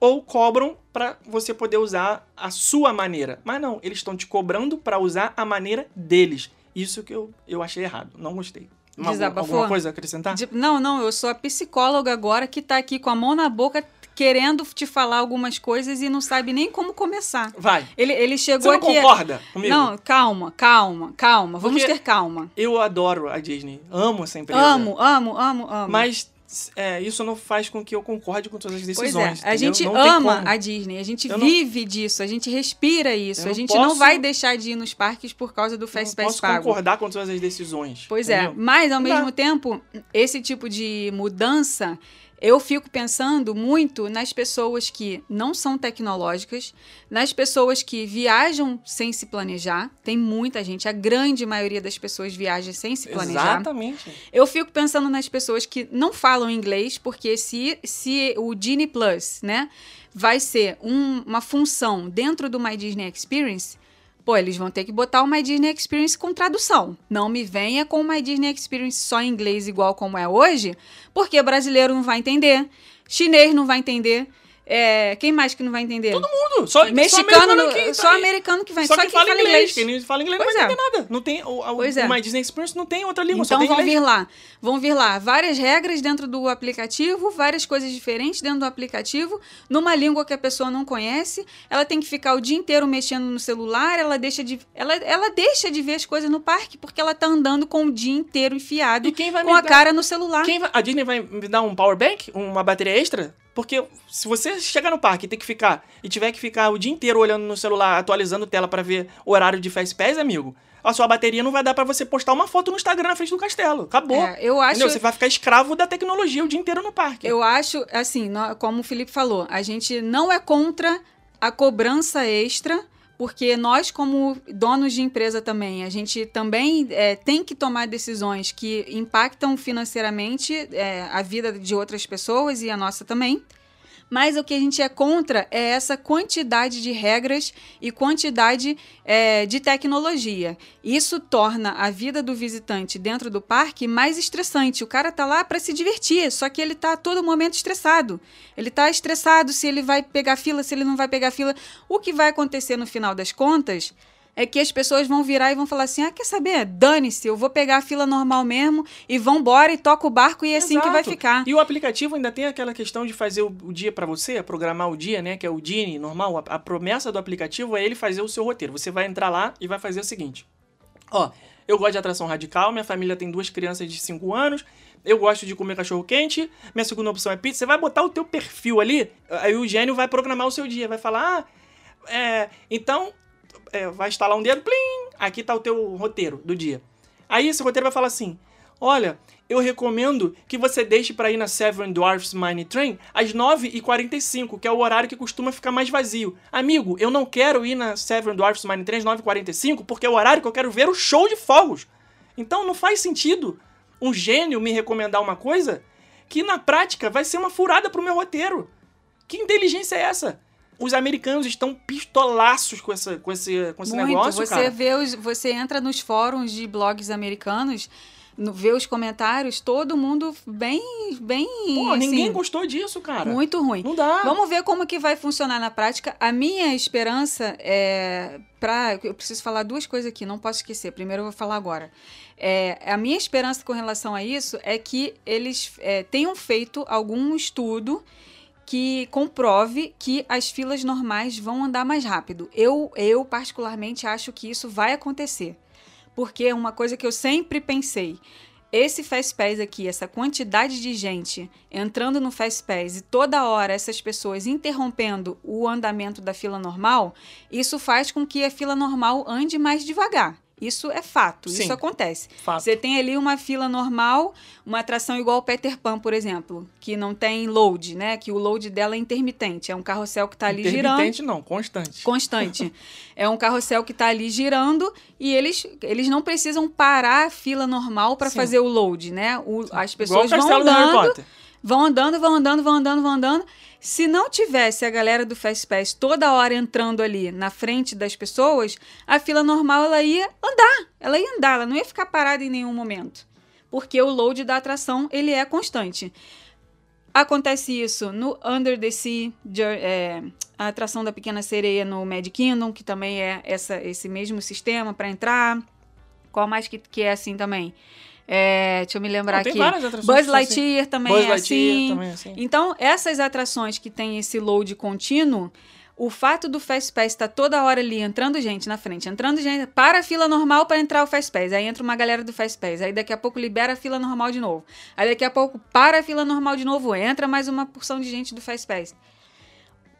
Speaker 2: ou cobram pra você poder usar a sua maneira. Mas não, eles estão te cobrando pra usar a maneira deles. Isso que eu, eu achei errado, não gostei. Uma-
Speaker 1: Desabafou?
Speaker 2: alguma coisa a acrescentar?
Speaker 1: De- não, não, eu sou a psicóloga agora que tá aqui com a mão na boca querendo te falar algumas coisas e não sabe nem como começar.
Speaker 2: Vai.
Speaker 1: Ele, ele
Speaker 2: Você
Speaker 1: chegou
Speaker 2: não
Speaker 1: aqui.
Speaker 2: concorda comigo?
Speaker 1: Não, calma, calma, calma. Vamos
Speaker 2: Porque-
Speaker 1: ter calma.
Speaker 2: Eu adoro a Disney, amo essa empresa.
Speaker 1: Amo, amo, amo, amo.
Speaker 2: Mas é, isso não faz com que eu concorde com todas as
Speaker 1: Pois
Speaker 2: decisões.
Speaker 1: é, a gente
Speaker 2: Não
Speaker 1: ama a Disney, a gente
Speaker 2: Eu não-
Speaker 1: vive disso, a gente respira isso,
Speaker 2: Eu
Speaker 1: a
Speaker 2: não
Speaker 1: gente não
Speaker 2: posso-
Speaker 1: vai deixar de ir nos parques por causa do
Speaker 2: Eu
Speaker 1: Fast
Speaker 2: não
Speaker 1: Pass
Speaker 2: posso
Speaker 1: pago.
Speaker 2: concordar com todas as decisões.
Speaker 1: Pois é,
Speaker 2: entendeu?
Speaker 1: mas ao
Speaker 2: Não
Speaker 1: mesmo tempo, esse tipo de mudança, eu fico pensando muito nas pessoas que não são tecnológicas, nas pessoas que viajam sem se planejar. Tem muita gente, a grande maioria das pessoas viaja sem se planejar.
Speaker 2: Exatamente.
Speaker 1: Eu fico pensando nas pessoas que não falam inglês, porque se, se o Genie Plus, né, vai ser um- uma função dentro do My Disney Experience, pô, eles vão ter que botar My Disney Experience com tradução. Não me venha com My Disney Experience só em inglês igual como é hoje, porque brasileiro não vai entender, chinês não vai entender, é, quem mais que não vai entender?
Speaker 2: Todo mundo. Só,
Speaker 1: Mexicano,
Speaker 2: só americano
Speaker 1: no-
Speaker 2: que tá
Speaker 1: só
Speaker 2: aí.
Speaker 1: americano que vai,
Speaker 2: Só,
Speaker 1: só,
Speaker 2: que
Speaker 1: quem
Speaker 2: fala
Speaker 1: fala
Speaker 2: inglês.
Speaker 1: inglês.
Speaker 2: Quem não fala inglês
Speaker 1: Pois
Speaker 2: não vai
Speaker 1: é.
Speaker 2: entender nada. Não tem, o, o,
Speaker 1: Pois é.
Speaker 2: My Disney Experience não tem outra língua, só
Speaker 1: Então vão vir lá, vão vir lá várias regras dentro do aplicativo, várias coisas diferentes dentro do aplicativo, numa língua que a pessoa não conhece. Ela tem que ficar o dia inteiro mexendo no celular, ela deixa de, ela, ela deixa de ver as coisas no parque porque ela tá andando com o dia inteiro enfiado
Speaker 2: E quem vai
Speaker 1: com a
Speaker 2: dar-
Speaker 1: cara no celular.
Speaker 2: Vai- a Disney vai me dar um power bank, uma bateria extra? Porque se você chegar no parque e ter que ficar e tiver que ficar o dia inteiro olhando no celular, atualizando tela pra ver o horário de Fast Pass, amigo, a sua bateria não vai dar pra você postar uma foto no Instagram na frente do castelo. Acabou.
Speaker 1: É, eu acho
Speaker 2: Entendeu? Você vai ficar escravo da tecnologia o dia inteiro no parque.
Speaker 1: Eu acho, assim, como o Felipe falou, a gente não é contra a cobrança extra, porque nós, como donos de empresa também, a gente também é, tem que tomar decisões que impactam financeiramente é, a vida de outras pessoas e a nossa também. Mas o que a gente é contra é essa quantidade de regras e quantidade é, de tecnologia. Isso torna a vida do visitante dentro do parque mais estressante. O cara tá lá para se divertir, só que ele tá a todo momento estressado. Ele tá estressado se ele vai pegar fila, se ele não vai pegar fila. O que vai acontecer no final das contas é que as pessoas vão virar e vão falar assim: ah, quer saber? Dane-se, eu vou pegar a fila normal mesmo e vão embora e toca o barco e é assim que vai
Speaker 2: Exato.
Speaker 1: ficar.
Speaker 2: E o aplicativo ainda tem aquela questão de fazer o, o dia pra você, programar o dia, né? Que é o Dini normal. A, a promessa do aplicativo é ele fazer o seu roteiro. Você vai entrar lá e vai fazer o seguinte: Ó, eu gosto de atração radical, minha família tem duas crianças de 5 anos. Eu gosto de comer cachorro quente. Minha segunda opção é pizza. Você vai botar o teu perfil ali, aí o gênio vai programar o seu dia, vai falar: "Ah, é, então é, vai instalar um dedo, plim, aqui tá o teu roteiro do dia. Aí esse roteiro vai falar assim: Olha, eu recomendo que você deixe para ir na Seven Dwarfs Mine Train às 9h45, que é o horário que costuma ficar mais vazio. Amigo, eu não quero ir na Seven Dwarfs Mine Train às 9h45 porque é o horário que eu quero ver o show de fogos. Então não faz sentido um gênio me recomendar uma coisa que na prática vai ser uma furada pro meu roteiro. Que inteligência é essa? Os americanos estão pistolaços com, essa, com esse, com esse
Speaker 1: Muito.
Speaker 2: negócio,
Speaker 1: você
Speaker 2: cara.
Speaker 1: vê os, você entra nos fóruns de blogs americanos, no- vê os comentários, todo mundo bem, bem,
Speaker 2: Pô, ninguém
Speaker 1: assim,
Speaker 2: gostou disso, cara.
Speaker 1: muito ruim.
Speaker 2: Não dá.
Speaker 1: Vamos ver como que vai funcionar na prática. A minha esperança é para eu preciso falar duas coisas aqui, não posso esquecer. Primeiro eu vou falar agora. É, a minha esperança com relação a isso é que eles é, tenham feito algum estudo que comprove que as filas normais vão andar mais rápido. Eu, eu particularmente acho que isso vai acontecer. Porque uma coisa que eu sempre pensei. Esse Fastpass aqui, essa quantidade de gente entrando no Fastpass e toda hora essas pessoas interrompendo o andamento da fila normal, isso faz com que a fila normal ande mais devagar. Isso é fato,
Speaker 2: Sim.
Speaker 1: isso acontece.
Speaker 2: Fato.
Speaker 1: Você tem ali uma fila normal, uma atração igual o Peter Pan, por exemplo, que não tem load, né? Que o load dela é intermitente. É um carrossel que está ali girando
Speaker 2: Intermitente não, constante.
Speaker 1: constante. é um carrossel que está ali girando e eles, eles não precisam parar a fila normal para fazer o load, né? O- as
Speaker 2: Igual
Speaker 1: pessoas
Speaker 2: o
Speaker 1: vão
Speaker 2: castelo do Harry
Speaker 1: andando,
Speaker 2: Potter.
Speaker 1: Vão andando, vão andando, vão andando, vão andando. Se não tivesse a galera do Fastpass toda hora entrando ali na frente das pessoas, a fila normal ela ia andar, ela ia andar, ela não ia ficar parada em nenhum momento, porque o load da atração ele é constante. Acontece isso no Under the Sea, é, a atração da Pequena Sereia no Mad Kingdom, que também é essa, esse mesmo sistema para entrar. Qual mais que, que é assim também? É, deixa eu me lembrar
Speaker 2: Não, tem
Speaker 1: aqui.
Speaker 2: várias atrações
Speaker 1: Buzz
Speaker 2: assim.
Speaker 1: Lightyear também
Speaker 2: Buzz
Speaker 1: é
Speaker 2: Lightyear
Speaker 1: assim.
Speaker 2: também é assim.
Speaker 1: Então, essas atrações que têm esse load contínuo, o fato do Fastpass estar toda hora ali entrando gente na frente, entrando gente, para a fila normal para entrar o Fastpass. Aí entra uma galera do Fastpass. Aí daqui a pouco libera a fila normal de novo. Aí daqui a pouco para a fila normal de novo, entra mais uma porção de gente do Fastpass.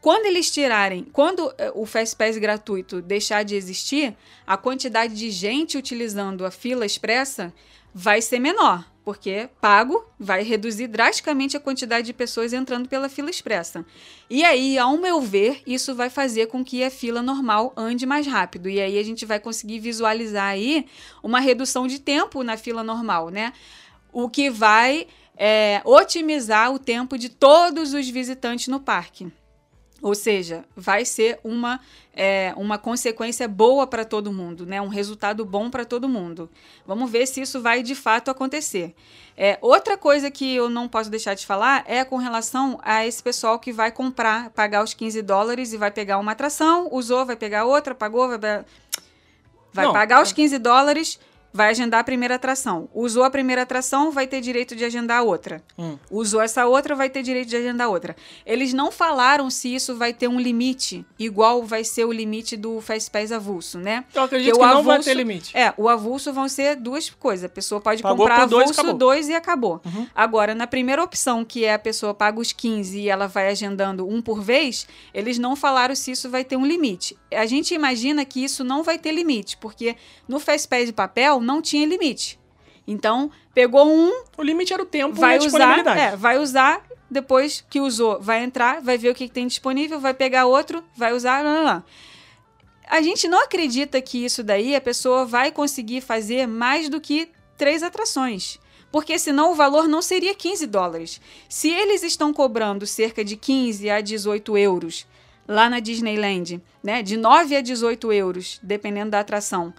Speaker 1: Quando eles tirarem, quando eh, o Fastpass gratuito deixar de existir, a quantidade de gente utilizando a fila expressa vai ser menor, porque pago vai reduzir drasticamente a quantidade de pessoas entrando pela fila expressa. E aí, ao meu ver, isso vai fazer com que a fila normal ande mais rápido. E aí a gente vai conseguir visualizar aí uma redução de tempo na fila normal, né? O que vai é, otimizar o tempo de todos os visitantes no parque. Ou seja, vai ser uma, é, uma consequência boa para todo mundo, né? um resultado bom para todo mundo. Vamos ver se isso vai de fato acontecer. É, outra coisa que eu não posso deixar de falar é com relação a esse pessoal que vai comprar, pagar os 15 dólares e vai pegar uma atração, usou, vai pegar outra, pagou, vai, vai
Speaker 2: Não,
Speaker 1: pagar os
Speaker 2: é-
Speaker 1: 15 dólares, vai agendar a primeira atração. Usou a primeira atração, vai ter direito de agendar a outra.
Speaker 2: Hum.
Speaker 1: Usou essa outra, vai ter direito de agendar outra. Eles não falaram se isso vai ter um limite, igual vai ser o limite do Fastpass avulso, né?
Speaker 2: Eu acredito
Speaker 1: Porque
Speaker 2: que
Speaker 1: o
Speaker 2: não vai
Speaker 1: avulso-
Speaker 2: ter limite.
Speaker 1: É, o avulso vão ser duas coisas. A pessoa pode
Speaker 2: Pagou
Speaker 1: comprar
Speaker 2: dois,
Speaker 1: avulso
Speaker 2: acabou.
Speaker 1: dois e acabou.
Speaker 2: Uhum.
Speaker 1: Agora, na primeira opção, que é a pessoa paga os 15 e ela vai agendando um por vez, eles não falaram se isso vai ter um limite. A gente imagina que isso não vai ter limite, porque no Fastpass de papel não tinha limite. Então, pegou um,
Speaker 2: O limite era o tempo
Speaker 1: vai usar, é, vai usar, depois que usou, vai entrar, vai ver o que, que tem disponível, vai pegar outro, vai usar, lá, lá, lá. A gente não acredita que isso daí a pessoa vai conseguir fazer mais do que três atrações. porque senão o valor não seria 15 dólares. Se eles estão cobrando cerca de 15 a 18 euros lá na Disneyland, né, de 9 a 18 euros, dependendo da atração,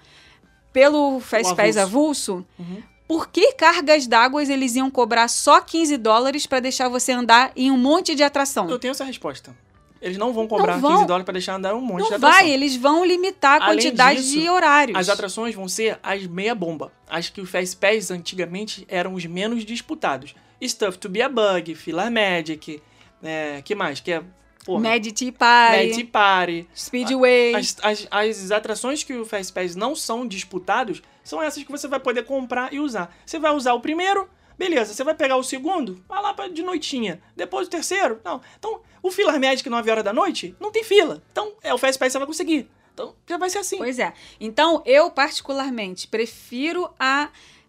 Speaker 1: pelo Fast Pass avulso,
Speaker 2: Uhum.
Speaker 1: por que cargas d'água eles iam cobrar só 15 dólares para deixar você andar em um monte de atração?
Speaker 2: Eu tenho essa resposta. Eles não vão cobrar
Speaker 1: Não vão.
Speaker 2: 15 dólares pra deixar andar um monte de
Speaker 1: Não
Speaker 2: atração.
Speaker 1: vai, eles vão limitar a quantidade
Speaker 2: disso,
Speaker 1: de horários.
Speaker 2: As atrações vão ser as meia bomba. As que o Fast Pass antigamente eram os menos disputados. Stuff to be a Bug, Filler Magic, é, que mais? Que é, porra,
Speaker 1: Tea Party,
Speaker 2: Mad Party.
Speaker 1: Speedway.
Speaker 2: As, as, as atrações que o Fast Pass não são disputados são essas que você vai poder comprar e usar. Você vai usar o primeiro, beleza. Você vai pegar o segundo, vai lá pra, de noitinha. Depois o terceiro, não. Então, o Filler Magic 9 horas da noite, não tem fila. Então, é o Fast Pass você vai conseguir. Então, já vai ser assim.
Speaker 1: Pois é. Então, eu particularmente prefiro a,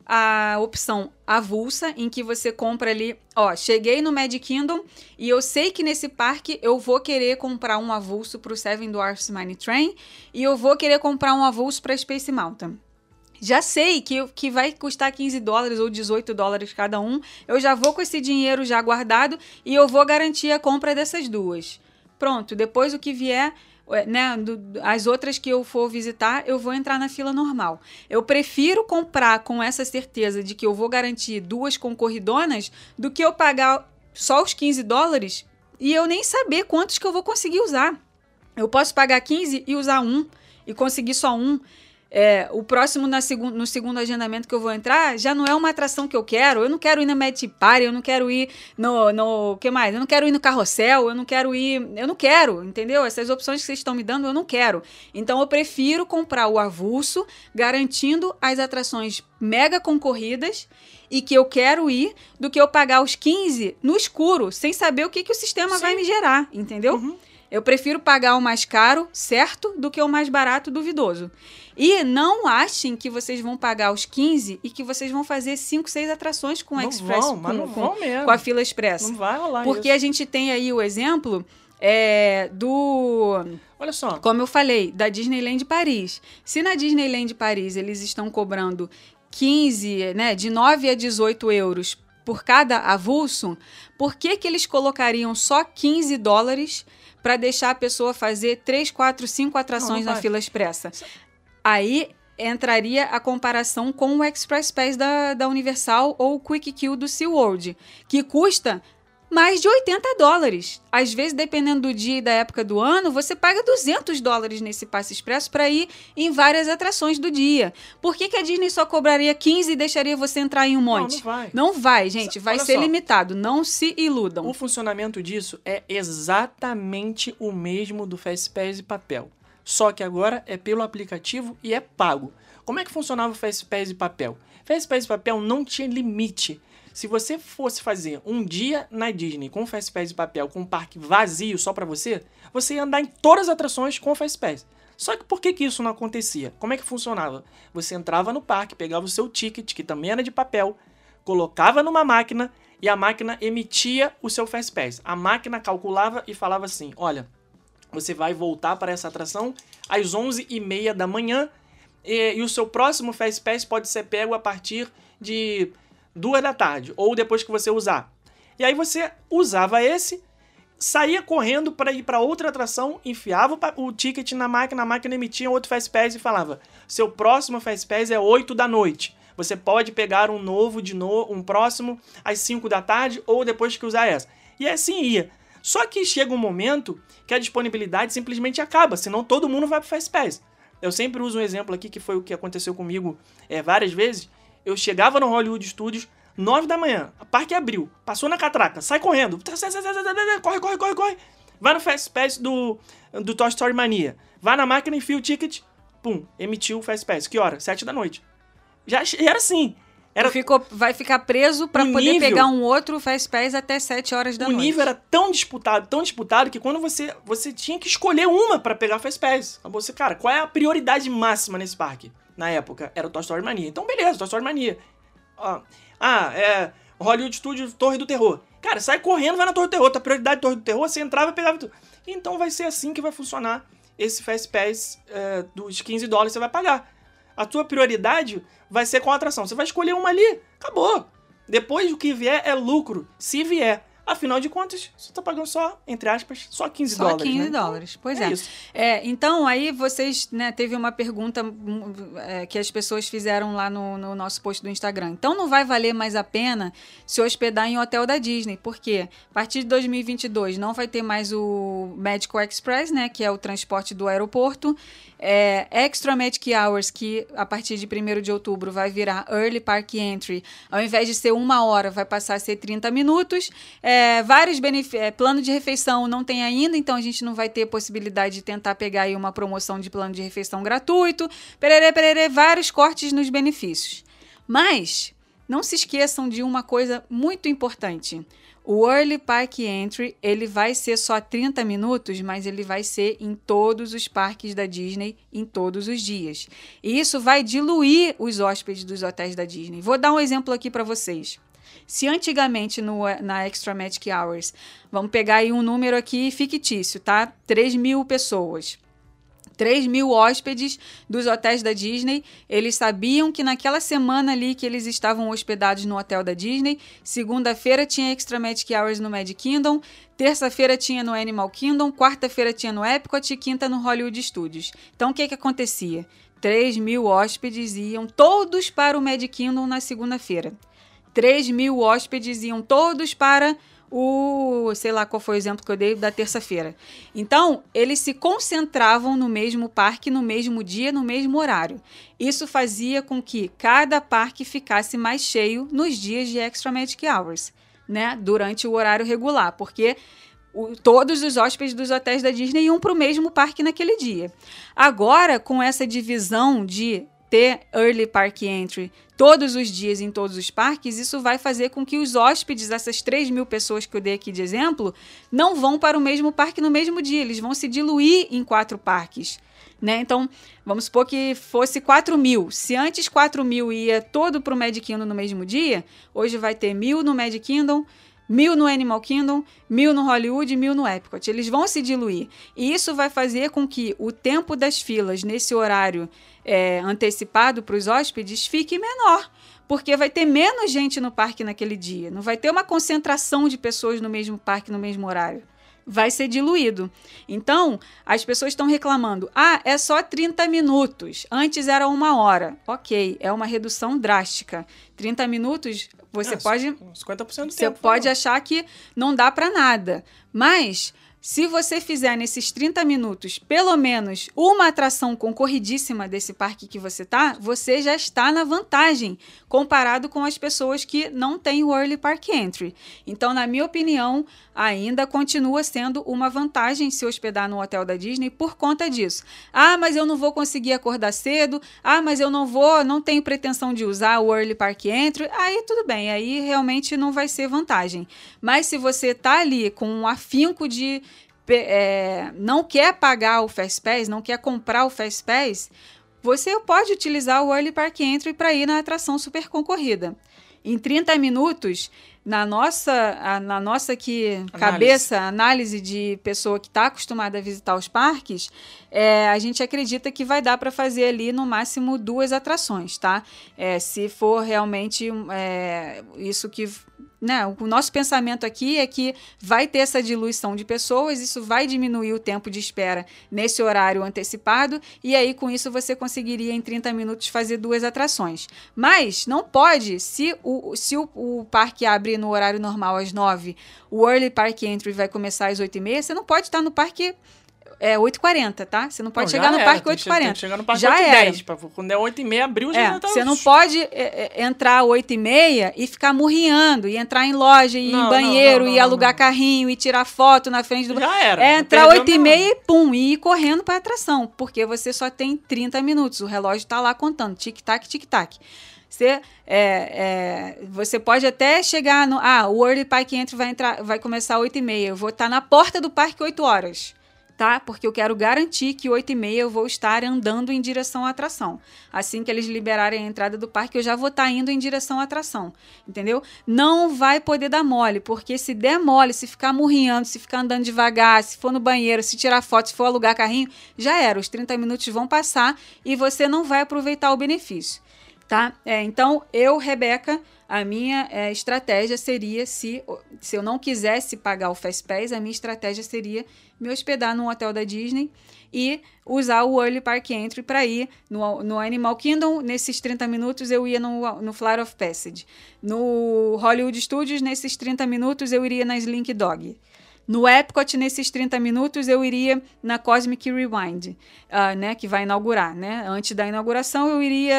Speaker 1: a opção avulsa, em que você compra ali, ó, cheguei no Magic Kingdom e eu sei que nesse parque eu vou querer comprar um avulso pro Seven Dwarfs Mine Train e eu vou querer comprar um avulso pra Space Mountain. Já sei que, que vai custar 15 dólares ou 18 dólares cada um. Eu já vou com esse dinheiro já guardado e eu vou garantir a compra dessas duas. Pronto, depois o que vier, né, do- as outras que eu for visitar, eu vou entrar na fila normal. Eu prefiro comprar com essa certeza de que eu vou garantir duas concorridonas do que eu pagar só os 15 dólares e eu nem saber quantos que eu vou conseguir usar. Eu posso pagar 15 e usar um e conseguir só um. É, o próximo na segun, no segundo agendamento que eu vou entrar já não é uma atração que eu quero. Eu não quero ir na Mad Party, eu não quero ir no, no. que mais? Eu não quero ir no carrossel, eu não quero ir. Eu não quero, entendeu? Essas opções que vocês estão me dando, eu não quero. Então eu prefiro comprar o avulso, garantindo as atrações mega concorridas e que eu quero ir, do que eu pagar os 15 no escuro, sem saber o que, que o sistema
Speaker 2: Sim.
Speaker 1: vai me gerar, entendeu? Eu prefiro pagar o mais caro, certo, do que o mais barato, duvidoso. E não achem que vocês vão pagar os 15 e que vocês vão fazer 5, 6 atrações com o
Speaker 2: Não
Speaker 1: Express,
Speaker 2: vão, mas
Speaker 1: com,
Speaker 2: não
Speaker 1: com-
Speaker 2: vão mesmo.
Speaker 1: com a fila Express.
Speaker 2: Não vai rolar
Speaker 1: Porque
Speaker 2: isso.
Speaker 1: a gente tem aí o exemplo é, do
Speaker 2: Olha só.
Speaker 1: como eu falei, da Disneyland Paris. Se na Disneyland Paris eles estão cobrando 15, né, de 9 a 18 euros por cada avulso, por que, que eles colocariam só 15 dólares para deixar a pessoa fazer 3, 4, 5 atrações
Speaker 2: não
Speaker 1: na
Speaker 2: vai.
Speaker 1: fila expressa? Aí entraria a comparação com o Express Pass da, da Universal ou o Quick Queue do SeaWorld, que custa mais de 80 dólares. Às vezes, dependendo do dia e da época do ano, você paga 200 dólares nesse passe expresso para ir em várias atrações do dia. Por que, que a Disney só cobraria 15 e deixaria você entrar em um monte?
Speaker 2: não vai.
Speaker 1: Não vai, gente. Vai
Speaker 2: Olha
Speaker 1: ser
Speaker 2: só.
Speaker 1: limitado. Não se iludam.
Speaker 2: O funcionamento disso é exatamente o mesmo do Fastpass e papel. Só que agora é pelo aplicativo e é pago. Como é que funcionava o Fastpass e papel? Fastpass e papel não tinha limite. Se você fosse fazer um dia na Disney com Fastpass e papel, com um parque vazio só pra você, você ia andar em todas as atrações com o Fastpass. Só que por que, que isso não acontecia? Como é que funcionava? Você entrava no parque, pegava o seu ticket, que também era de papel, colocava numa máquina e a máquina emitia o seu Fast Pass. A máquina calculava e falava assim: olha, você vai voltar para essa atração às 11h30 da manhã e, e o seu próximo Fast Pass pode ser pego a partir de 2 da tarde ou depois que você usar. E aí você usava esse, saía correndo para ir para outra atração, enfiava o ticket na máquina, a máquina emitia outro Fast Pass e falava: seu próximo Fast Pass é 8 da noite. Você pode pegar um novo de novo, um próximo às 5 da tarde ou depois que usar essa. E assim ia. Só que chega um momento que a disponibilidade simplesmente acaba, senão todo mundo vai pro Fast Pass. Eu sempre uso um exemplo aqui que foi o que aconteceu comigo é, várias vezes. Eu chegava no Hollywood Studios 9 da manhã, o parque abriu, passou na catraca, sai correndo, corre, corre, corre, corre. Vai no Fast Pass do, do Toy Story Mania. Vai na máquina, enfia o ticket, pum, emitiu o Fast Pass. Que hora? 7 da noite. Já era assim. Era,
Speaker 1: Ficou, vai ficar preso para
Speaker 2: O
Speaker 1: poder
Speaker 2: nível-
Speaker 1: pegar um outro Fast Pass até 7 horas da
Speaker 2: o
Speaker 1: noite.
Speaker 2: nível era tão disputado, tão disputado, que quando você, você tinha que escolher uma pra pegar Fast Pass. Você, cara, qual é a prioridade máxima nesse parque? Na época, era o Toy Story Mania. Então, beleza, Toy Story Mania. Ah, é Hollywood Studios Torre do Terror. Cara, sai correndo, vai na Torre do Terror. Tua prioridade Torre do Terror, você entrava e pegava tudo. Então vai ser assim que vai funcionar esse Fast Pass é, dos 15 dólares que você vai pagar. A tua prioridade vai ser com a atração. Você vai escolher uma ali, acabou. Depois o que vier é lucro, se vier. Afinal de contas, você tá pagando só, entre aspas, só 15
Speaker 1: Só
Speaker 2: dólares.
Speaker 1: 15
Speaker 2: né?
Speaker 1: dólares. Pois é.
Speaker 2: isso.
Speaker 1: É, então, aí vocês, né, teve uma pergunta é, que as pessoas fizeram lá no, no nosso post do Instagram. Então, não vai valer mais a pena se hospedar em hotel da Disney, porque a partir de 2022 não vai ter mais o Medical Express, né, que é o transporte do aeroporto. É, Extra Magic Hours, que a partir de 1 de outubro vai virar Early Park Entry, ao invés de ser uma hora, vai passar a ser 30 minutos. É, vários benefícios. plano de refeição não tem ainda, então a gente não vai ter possibilidade de tentar pegar aí uma promoção de plano de refeição gratuito. Pererê, pererê, vários cortes nos benefícios. Mas não se esqueçam de uma coisa muito importante. O Early Park Entry, ele vai ser só 30 minutos, mas ele vai ser em todos os parques da Disney, em todos os dias. E isso vai diluir os hóspedes dos hotéis da Disney. Vou dar um exemplo aqui para vocês. Se antigamente no, na Extra Magic Hours, vamos pegar aí um número aqui fictício, tá? 3 mil pessoas. 3 mil hóspedes dos hotéis da Disney. Eles sabiam que naquela semana ali que eles estavam hospedados no hotel da Disney, segunda-feira tinha Extra Magic Hours no Magic Kingdom, terça-feira tinha no Animal Kingdom, quarta-feira tinha no Epcot e quinta no Hollywood Studios. Então o que, que acontecia? 3 mil hóspedes iam todos para o Magic Kingdom na segunda-feira. 3 mil hóspedes iam todos para o, sei lá qual foi o exemplo que eu dei da terça-feira. Então, eles se concentravam no mesmo parque, no mesmo dia, no mesmo horário. Isso fazia com que cada parque ficasse mais cheio nos dias de Extra Magic Hours, né? Durante o horário regular, porque todos os hóspedes dos hotéis da Disney iam para o mesmo parque naquele dia. Agora, com essa divisão de ter early park entry todos os dias em todos os parques, isso vai fazer com que os hóspedes, essas 3 mil pessoas que eu dei aqui de exemplo, não vão para o mesmo parque no mesmo dia, eles vão se diluir em quatro parques. Né? Então, vamos supor que fosse 4 mil. Se antes 4 mil ia todo para o Magic Kingdom no mesmo dia, hoje vai ter mil no Magic Kingdom, mil no Animal Kingdom, mil no Hollywood e mil no Epcot. Eles vão se diluir. E isso vai fazer com que o tempo das filas nesse horário é, antecipado para os hóspedes fique menor. Porque vai ter menos gente no parque naquele dia. Não vai ter uma concentração de pessoas no mesmo parque no mesmo horário vai ser diluído. Então, as pessoas estão reclamando: ah, é só 30 minutos, antes era uma hora. Ok, é uma redução drástica. 30 minutos, você
Speaker 2: É,
Speaker 1: pode.
Speaker 2: 50% do
Speaker 1: Você
Speaker 2: tempo.
Speaker 1: pode
Speaker 2: não.
Speaker 1: achar que não dá para nada, mas se você fizer nesses 30 minutos pelo menos uma atração concorridíssima desse parque que você tá, você já está na vantagem comparado com as pessoas que não têm o Early Park Entry. Então, na minha opinião, ainda continua sendo uma vantagem se hospedar no hotel da Disney por conta disso. Ah, mas eu não vou conseguir acordar cedo. Ah, mas eu não vou, não tenho pretensão de usar o Early Park Entry. Aí tudo bem, aí realmente não vai ser vantagem. Mas se você tá ali com um afinco de é, não quer pagar o Fast Pass, não quer comprar o Fast Pass, você pode utilizar o Early Park Entry para ir na atração super concorrida. Em 30 minutos, na nossa, a- na nossa aqui, cabeça, análise de pessoa que está acostumada a visitar os parques, é, a gente acredita que vai dar para fazer ali no máximo duas atrações, tá? É, se for realmente é, isso que né, o nosso pensamento aqui é que vai ter essa diluição de pessoas, isso vai diminuir o tempo de espera nesse horário antecipado, e aí com isso você conseguiria em 30 minutos fazer duas atrações. Mas não pode, se o, se o, o parque abre no horário normal às 9, o Early Park Entry vai começar às 8h30, você não pode estar no parque é, 8h40, tá? Você não pode
Speaker 2: Não,
Speaker 1: chegar no
Speaker 2: era,
Speaker 1: parque
Speaker 2: tem que che- tem
Speaker 1: 8h40.
Speaker 2: que chegar no parque
Speaker 1: já
Speaker 2: 8
Speaker 1: era.
Speaker 2: 10, pra- Quando é 8 e meia, abriu já
Speaker 1: É,
Speaker 2: já tá-
Speaker 1: você não pode é, é, entrar 8 e meia e ficar murriando, e entrar em loja, e ir
Speaker 2: Não,
Speaker 1: em banheiro,
Speaker 2: não,
Speaker 1: e alugar carrinho, e tirar foto na frente do...
Speaker 2: Já era.
Speaker 1: É entrar
Speaker 2: perdeu
Speaker 1: 8 e e pum, e ir correndo para atração, porque você só tem 30 minutos, o relógio está lá contando, tic-tac, tic-tac. Você, é, é, você pode até chegar no. Ah, o Early Park Entry vai, entrar, vai começar às 8 e meia. Eu vou estar na porta do parque 8 horas. Tá? Porque eu quero garantir que 8 e meia eu vou estar andando em direção à atração. Assim que eles liberarem a entrada do parque, eu já vou estar indo em direção à atração. Entendeu? Não vai poder dar mole, porque se der mole, se ficar murrinhando, se ficar andando devagar, se for no banheiro, se tirar foto, se for alugar carrinho, já era. Os 30 minutos vão passar e você não vai aproveitar o benefício tá? É, então, eu, Rebeca, a minha é, estratégia seria, se, se eu não quisesse pagar o Fastpass, a minha estratégia seria me hospedar num hotel da Disney e usar o Early Park Entry para ir no, no Animal Kingdom. Nesses 30 minutos eu ia no, no Flight of Passage. No Hollywood Studios, nesses 30 minutos eu iria na Slink Dog. No Epcot, nesses 30 minutos, eu iria na Cosmic Rewind, uh, né, que vai inaugurar, né? Antes da inauguração, eu iria,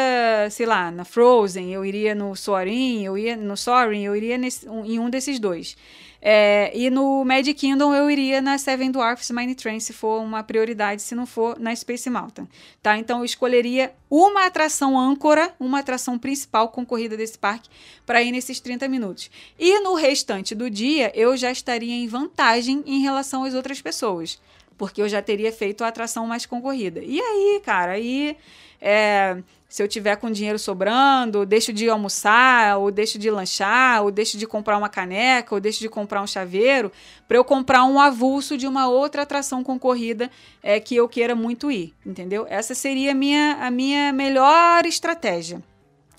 Speaker 1: sei lá, na Frozen, eu iria no Soarin, eu ia no Soarin, eu iria nesse, um, em um desses dois. É, e no Magic Kingdom eu iria na Seven Dwarfs Mine Train se for uma prioridade, se não for na Space Mountain, tá? Então eu escolheria uma atração âncora, uma atração principal concorrida desse parque para ir nesses 30 minutos. E no restante do dia eu já estaria em vantagem em relação às outras pessoas, porque eu já teria feito a atração mais concorrida. E aí, cara, aí é, se eu tiver com dinheiro sobrando, deixo de almoçar, ou deixo de lanchar, ou deixo de comprar uma caneca, ou deixo de comprar um chaveiro, para eu comprar um avulso de uma outra atração concorrida é, que eu queira muito ir, entendeu? Essa seria a minha, a minha melhor estratégia.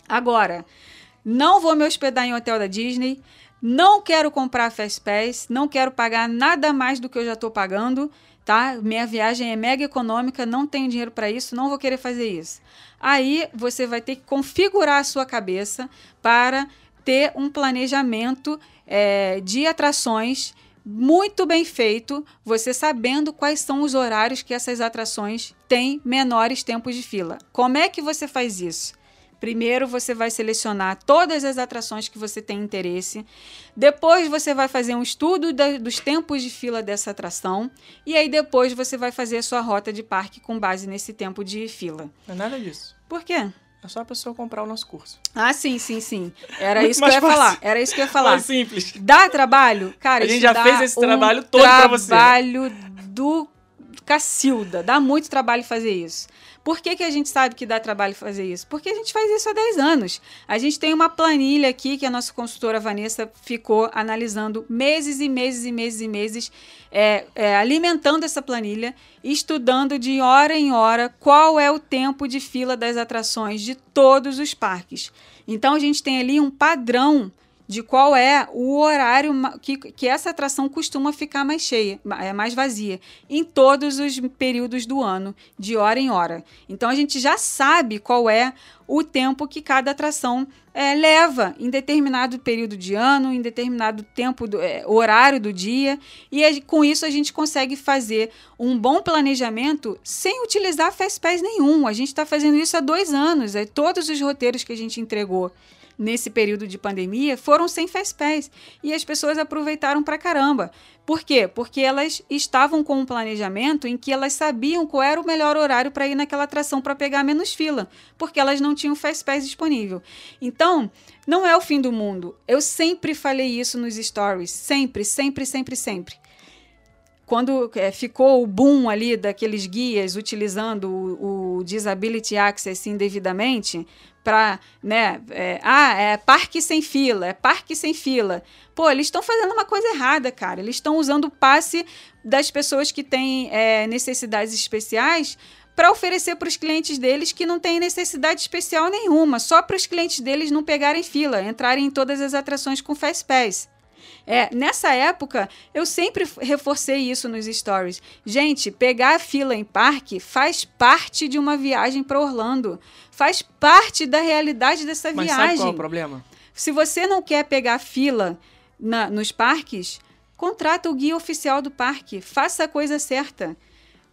Speaker 1: Agora, não vou me hospedar em hotel da Disney, não quero comprar Fast Pass, não quero pagar nada mais do que eu já estou pagando tá? Minha viagem é mega econômica, não tenho dinheiro para isso, não vou querer fazer isso. Aí você vai ter que configurar a sua cabeça para ter um planejamento é, de atrações muito bem feito, você sabendo quais são os horários que essas atrações têm menores tempos de fila. Como é que você faz isso? Primeiro você vai selecionar todas as atrações que você tem interesse. Depois você vai fazer um estudo da, dos tempos de fila dessa atração. E aí depois você vai fazer a sua rota de parque com base nesse tempo de fila.
Speaker 2: Não é nada disso.
Speaker 1: Por quê?
Speaker 2: É só a pessoa comprar o nosso curso.
Speaker 1: Ah, sim, sim, sim. Era isso que eu ia fácil. falar. Era isso que eu ia falar.
Speaker 2: Mais simples.
Speaker 1: Dá trabalho? Cara,
Speaker 2: a gente já fez esse
Speaker 1: um
Speaker 2: trabalho todo pra você.
Speaker 1: Trabalho do Cacilda. Dá muito trabalho fazer isso. Por que, que a gente sabe que dá trabalho fazer isso? Porque a gente faz isso há 10 anos. A gente tem uma planilha aqui que a nossa consultora Vanessa ficou analisando meses e meses e meses e meses, é, é, alimentando essa planilha, estudando de hora em hora qual é o tempo de fila das atrações de todos os parques. Então a gente tem ali um padrão de qual é o horário que, que essa atração costuma ficar mais cheia, é mais vazia, em todos os períodos do ano, de hora em hora. Então a gente já sabe qual é o tempo que cada atração é, leva em determinado período de ano, em determinado tempo, do, é, horário do dia, e com isso a gente consegue fazer um bom planejamento sem utilizar Fastpass nenhum. A gente está fazendo isso há dois anos, é, todos os roteiros que a gente entregou nesse período de pandemia foram sem Fastpass e as pessoas aproveitaram pra caramba. Por quê? Porque elas estavam com um planejamento em que elas sabiam qual era o melhor horário para ir naquela atração para pegar menos fila, porque elas não tinham Fastpass disponível. Então, não é o fim do mundo. Eu sempre falei isso nos stories, sempre, sempre, sempre, sempre quando é, ficou o boom ali daqueles guias utilizando o, o Disability Access indevidamente, para, né, é, ah, é parque sem fila, é parque sem fila. Pô, eles estão fazendo uma coisa errada, cara. Eles estão usando o passe das pessoas que têm é, necessidades especiais para oferecer para os clientes deles que não têm necessidade especial nenhuma, só para os clientes deles não pegarem fila, entrarem em todas as atrações com Fast Pass. É, nessa época, eu sempre reforcei isso nos stories. Gente, pegar a fila em parque faz parte de uma viagem para Orlando. Faz parte da realidade dessa
Speaker 2: Mas
Speaker 1: viagem.
Speaker 2: Sabe qual é o problema?
Speaker 1: Se você não quer pegar fila na, nos parques, contrata o guia oficial do parque. Faça a coisa certa.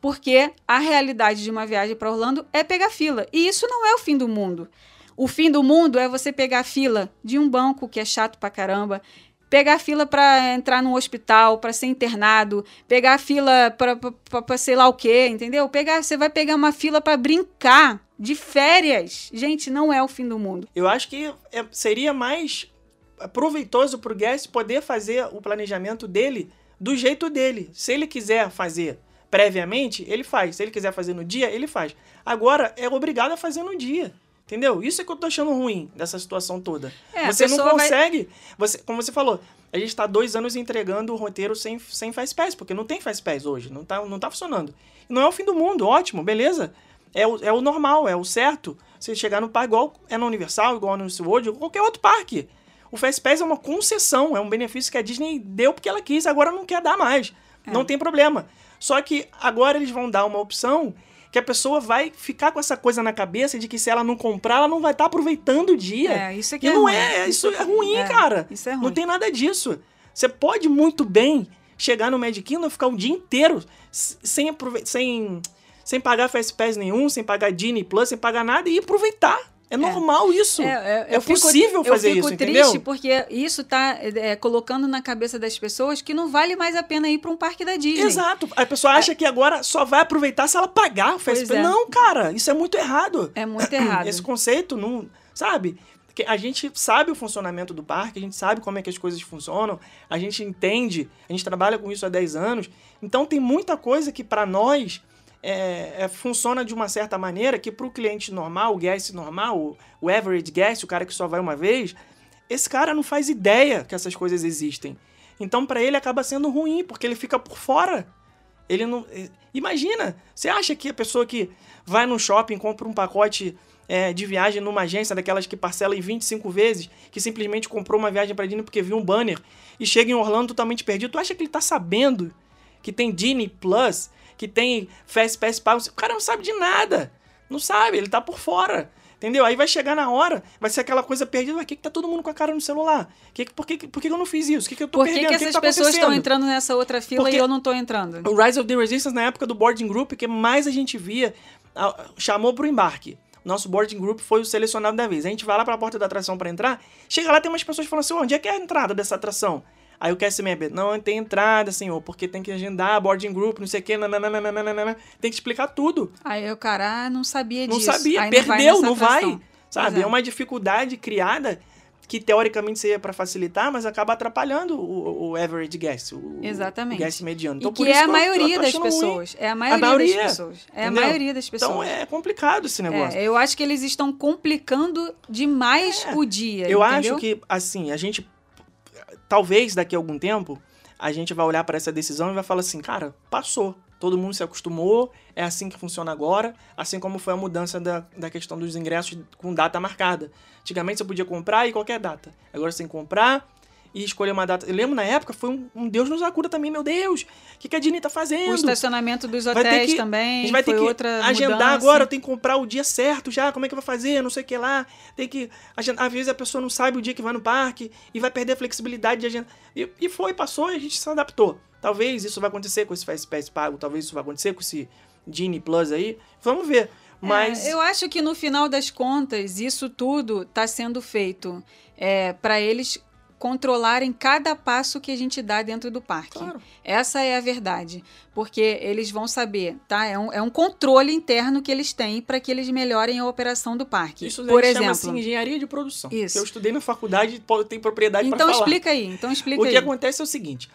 Speaker 1: Porque a realidade de uma viagem para Orlando é pegar fila. E isso não é o fim do mundo. O fim do mundo é você pegar fila de um banco que é chato pra caramba, pegar fila para entrar num hospital, para ser internado, pegar fila para sei lá o quê, entendeu? Pegar, você vai pegar uma fila para brincar de férias. Gente, não é o fim do mundo.
Speaker 2: Eu acho que é, seria mais proveitoso para o guest poder fazer o planejamento dele do jeito dele. Se ele quiser fazer previamente, ele faz. Se ele quiser fazer no dia, ele faz. Agora, é obrigado a fazer no dia. Entendeu? Isso é que eu tô achando ruim dessa situação toda. É, você não consegue. Vai... Você, como você falou, a gente está dois anos entregando o roteiro sem, sem Fast Pass, porque não tem Fast Pass hoje. Não tá, não tá funcionando. Não é o fim do mundo, ótimo, beleza. É o, é o normal, é o certo. Você chegar no parque igual é no Universal, igual no SeaWorld, ou qualquer outro parque. O Fast Pass é uma concessão, é um benefício que a Disney deu porque ela quis, agora não quer dar mais.
Speaker 1: É.
Speaker 2: Não tem problema. Só que agora eles vão dar uma opção que a pessoa vai ficar com essa coisa na cabeça de que se ela não comprar, ela não vai estar aproveitando o dia.
Speaker 1: É, isso aqui
Speaker 2: e
Speaker 1: é
Speaker 2: não
Speaker 1: ruim.
Speaker 2: é, isso é ruim,
Speaker 1: É,
Speaker 2: cara.
Speaker 1: isso é
Speaker 2: Não
Speaker 1: ruim.
Speaker 2: tem nada disso. Você pode muito bem chegar no Magic Kingdom e ficar o dia inteiro sem, aprove- sem, sem pagar Fast Pass nenhum, sem pagar Disney Plus, sem pagar nada e aproveitar. É normal isso. É,
Speaker 1: eu fico-
Speaker 2: possível fazer
Speaker 1: eu fico
Speaker 2: isso,
Speaker 1: triste
Speaker 2: entendeu?
Speaker 1: porque isso tá é, colocando na cabeça das pessoas que não vale mais a pena ir para um parque da Disney.
Speaker 2: Exato. A pessoa acha que agora só vai aproveitar se ela pagar o Fast
Speaker 1: Pois
Speaker 2: Pass.
Speaker 1: é.
Speaker 2: Não, cara, isso é muito errado.
Speaker 1: É muito errado.
Speaker 2: Esse conceito não. Sabe? Porque a gente sabe o funcionamento do parque, a gente sabe como é que as coisas funcionam, a gente entende, a gente trabalha com isso há 10 anos. Então tem muita coisa que para nós é, é, funciona de uma certa maneira que para o cliente normal, o guest normal, o, average guest, o cara que só vai uma vez, esse cara não faz ideia que essas coisas existem. Então para ele acaba sendo ruim, porque ele fica por fora. Ele não. Imagina, você acha que a pessoa que vai no shopping, compra um pacote eh, de viagem numa agência, daquelas que parcela em 25 vezes, que simplesmente comprou uma viagem pra Disney porque viu um banner e chega em Orlando totalmente perdido, tu acha que ele tá sabendo que tem Disney Plus, que tem Fast Pass pago? O cara não sabe de nada. Não sabe, ele tá por fora. Entendeu? Aí vai chegar na hora, vai ser aquela coisa perdida. Por que, que tá todo mundo com a cara no celular? Que, por, que, por que eu não fiz isso? O que, que eu tô
Speaker 1: Por que,
Speaker 2: perdendo?
Speaker 1: que
Speaker 2: O que,
Speaker 1: essas
Speaker 2: que tá
Speaker 1: pessoas estão entrando nessa outra fila
Speaker 2: Porque-
Speaker 1: e eu não tô entrando?
Speaker 2: O Rise of the Resistance, na época do boarding group, que mais a gente via, chamou pro embarque. Nosso boarding group foi o selecionado da vez. A gente vai lá pra porta da atração pra entrar, chega lá, tem umas pessoas falando assim, onde é que é a entrada dessa atração? Aí o member, não tem entrada, senhor, porque tem que agendar boarding group, não sei o que, nananana, tem que explicar tudo.
Speaker 1: Aí o cara ah, não sabia
Speaker 2: Não
Speaker 1: disso.
Speaker 2: sabia,
Speaker 1: Aí
Speaker 2: perdeu, não vai.
Speaker 1: atração.
Speaker 2: Sabe?
Speaker 1: Pois
Speaker 2: É. uma dificuldade criada que teoricamente seria pra facilitar, mas acaba atrapalhando o, o average guest, o,
Speaker 1: Exatamente.
Speaker 2: o guest mediano.
Speaker 1: E
Speaker 2: Então, por
Speaker 1: que
Speaker 2: isso
Speaker 1: é a
Speaker 2: eu- eu
Speaker 1: maioria das
Speaker 2: achando ruim.
Speaker 1: pessoas. É a maioria,
Speaker 2: maioria,
Speaker 1: das pessoas. É a maioria das pessoas.
Speaker 2: Então é complicado esse negócio.
Speaker 1: É, eu acho que eles estão complicando demais o dia.
Speaker 2: É. Eu
Speaker 1: entendeu?
Speaker 2: acho que, assim, a gente. Talvez daqui a algum tempo, a gente vai olhar para essa decisão e vai falar assim, cara, passou. Todo mundo se acostumou, é assim que funciona agora, assim como foi a mudança da, da questão dos ingressos com data marcada. Antigamente você podia comprar em qualquer data. Agora você tem que comprar e escolher uma data. Eu lembro na época, foi um, um Deus nos acuda também, meu Deus, o que, que a Disney tá fazendo?
Speaker 1: O estacionamento dos hotéis
Speaker 2: que-
Speaker 1: também.
Speaker 2: A gente vai ter que
Speaker 1: outra
Speaker 2: agendar
Speaker 1: mudança.
Speaker 2: agora, eu tenho que comprar o dia certo já, como é que vai fazer, não sei o que lá. Tem que agendar. Às vezes a pessoa não sabe o dia que vai no parque e vai perder a flexibilidade de agendar. E, e foi, passou e a gente se adaptou. Talvez isso vai acontecer com esse Fast Pass pago, talvez isso vai acontecer com esse Genie Plus aí. Vamos ver. Mas
Speaker 1: É, eu acho que no final das contas, isso tudo está sendo feito é, para eles controlarem cada passo que a gente dá dentro do parque.
Speaker 2: Claro.
Speaker 1: Essa é a verdade. Porque eles vão saber, tá? É um, é um controle interno que eles têm para que eles melhorem a operação do parque.
Speaker 2: isso
Speaker 1: Por exemplo.
Speaker 2: chama-se engenharia de produção.
Speaker 1: Isso.
Speaker 2: Que eu estudei na faculdade, tenho propriedade para
Speaker 1: Então
Speaker 2: falar.
Speaker 1: explica aí, então explica
Speaker 2: O que
Speaker 1: aí.
Speaker 2: acontece é o seguinte: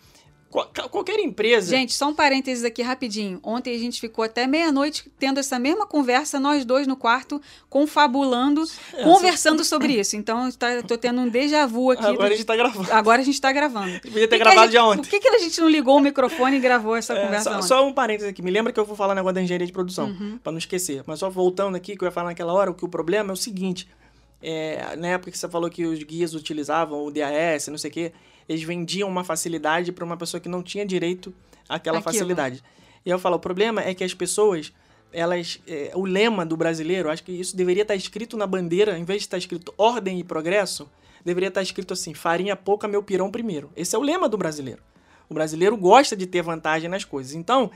Speaker 2: qualquer empresa.
Speaker 1: Gente, só um parênteses aqui rapidinho. Ontem a gente ficou até meia-noite tendo essa mesma conversa, nós dois no quarto, confabulando,
Speaker 2: É,
Speaker 1: conversando sobre isso. Então, tá, tô tendo um déjà vu aqui.
Speaker 2: agora
Speaker 1: do-
Speaker 2: a gente tá gravando.
Speaker 1: Agora a gente tá gravando.
Speaker 2: Podia ter
Speaker 1: que
Speaker 2: gravado
Speaker 1: gente-
Speaker 2: já ontem.
Speaker 1: Por que, que a gente não ligou o microfone e gravou essa
Speaker 2: É,
Speaker 1: conversa
Speaker 2: só,
Speaker 1: ontem?
Speaker 2: só um parênteses aqui. Me lembra que eu vou falar negócio da engenharia de produção,
Speaker 1: Uhum.
Speaker 2: pra não esquecer. Mas só voltando aqui, que eu ia falar naquela hora, que o problema é o seguinte. é, na época que você falou que os guias utilizavam o DAS, não sei o quê, eles vendiam uma facilidade para uma pessoa que não tinha direito àquela
Speaker 1: Aquilo.
Speaker 2: facilidade. E eu falo, o problema é que as pessoas, elas... é, o lema do brasileiro, acho que isso deveria estar escrito na bandeira, em vez de estar escrito ordem e progresso, deveria estar escrito assim, farinha pouca, meu pirão primeiro. Esse é o lema do brasileiro. O brasileiro gosta de ter vantagem nas coisas. Então,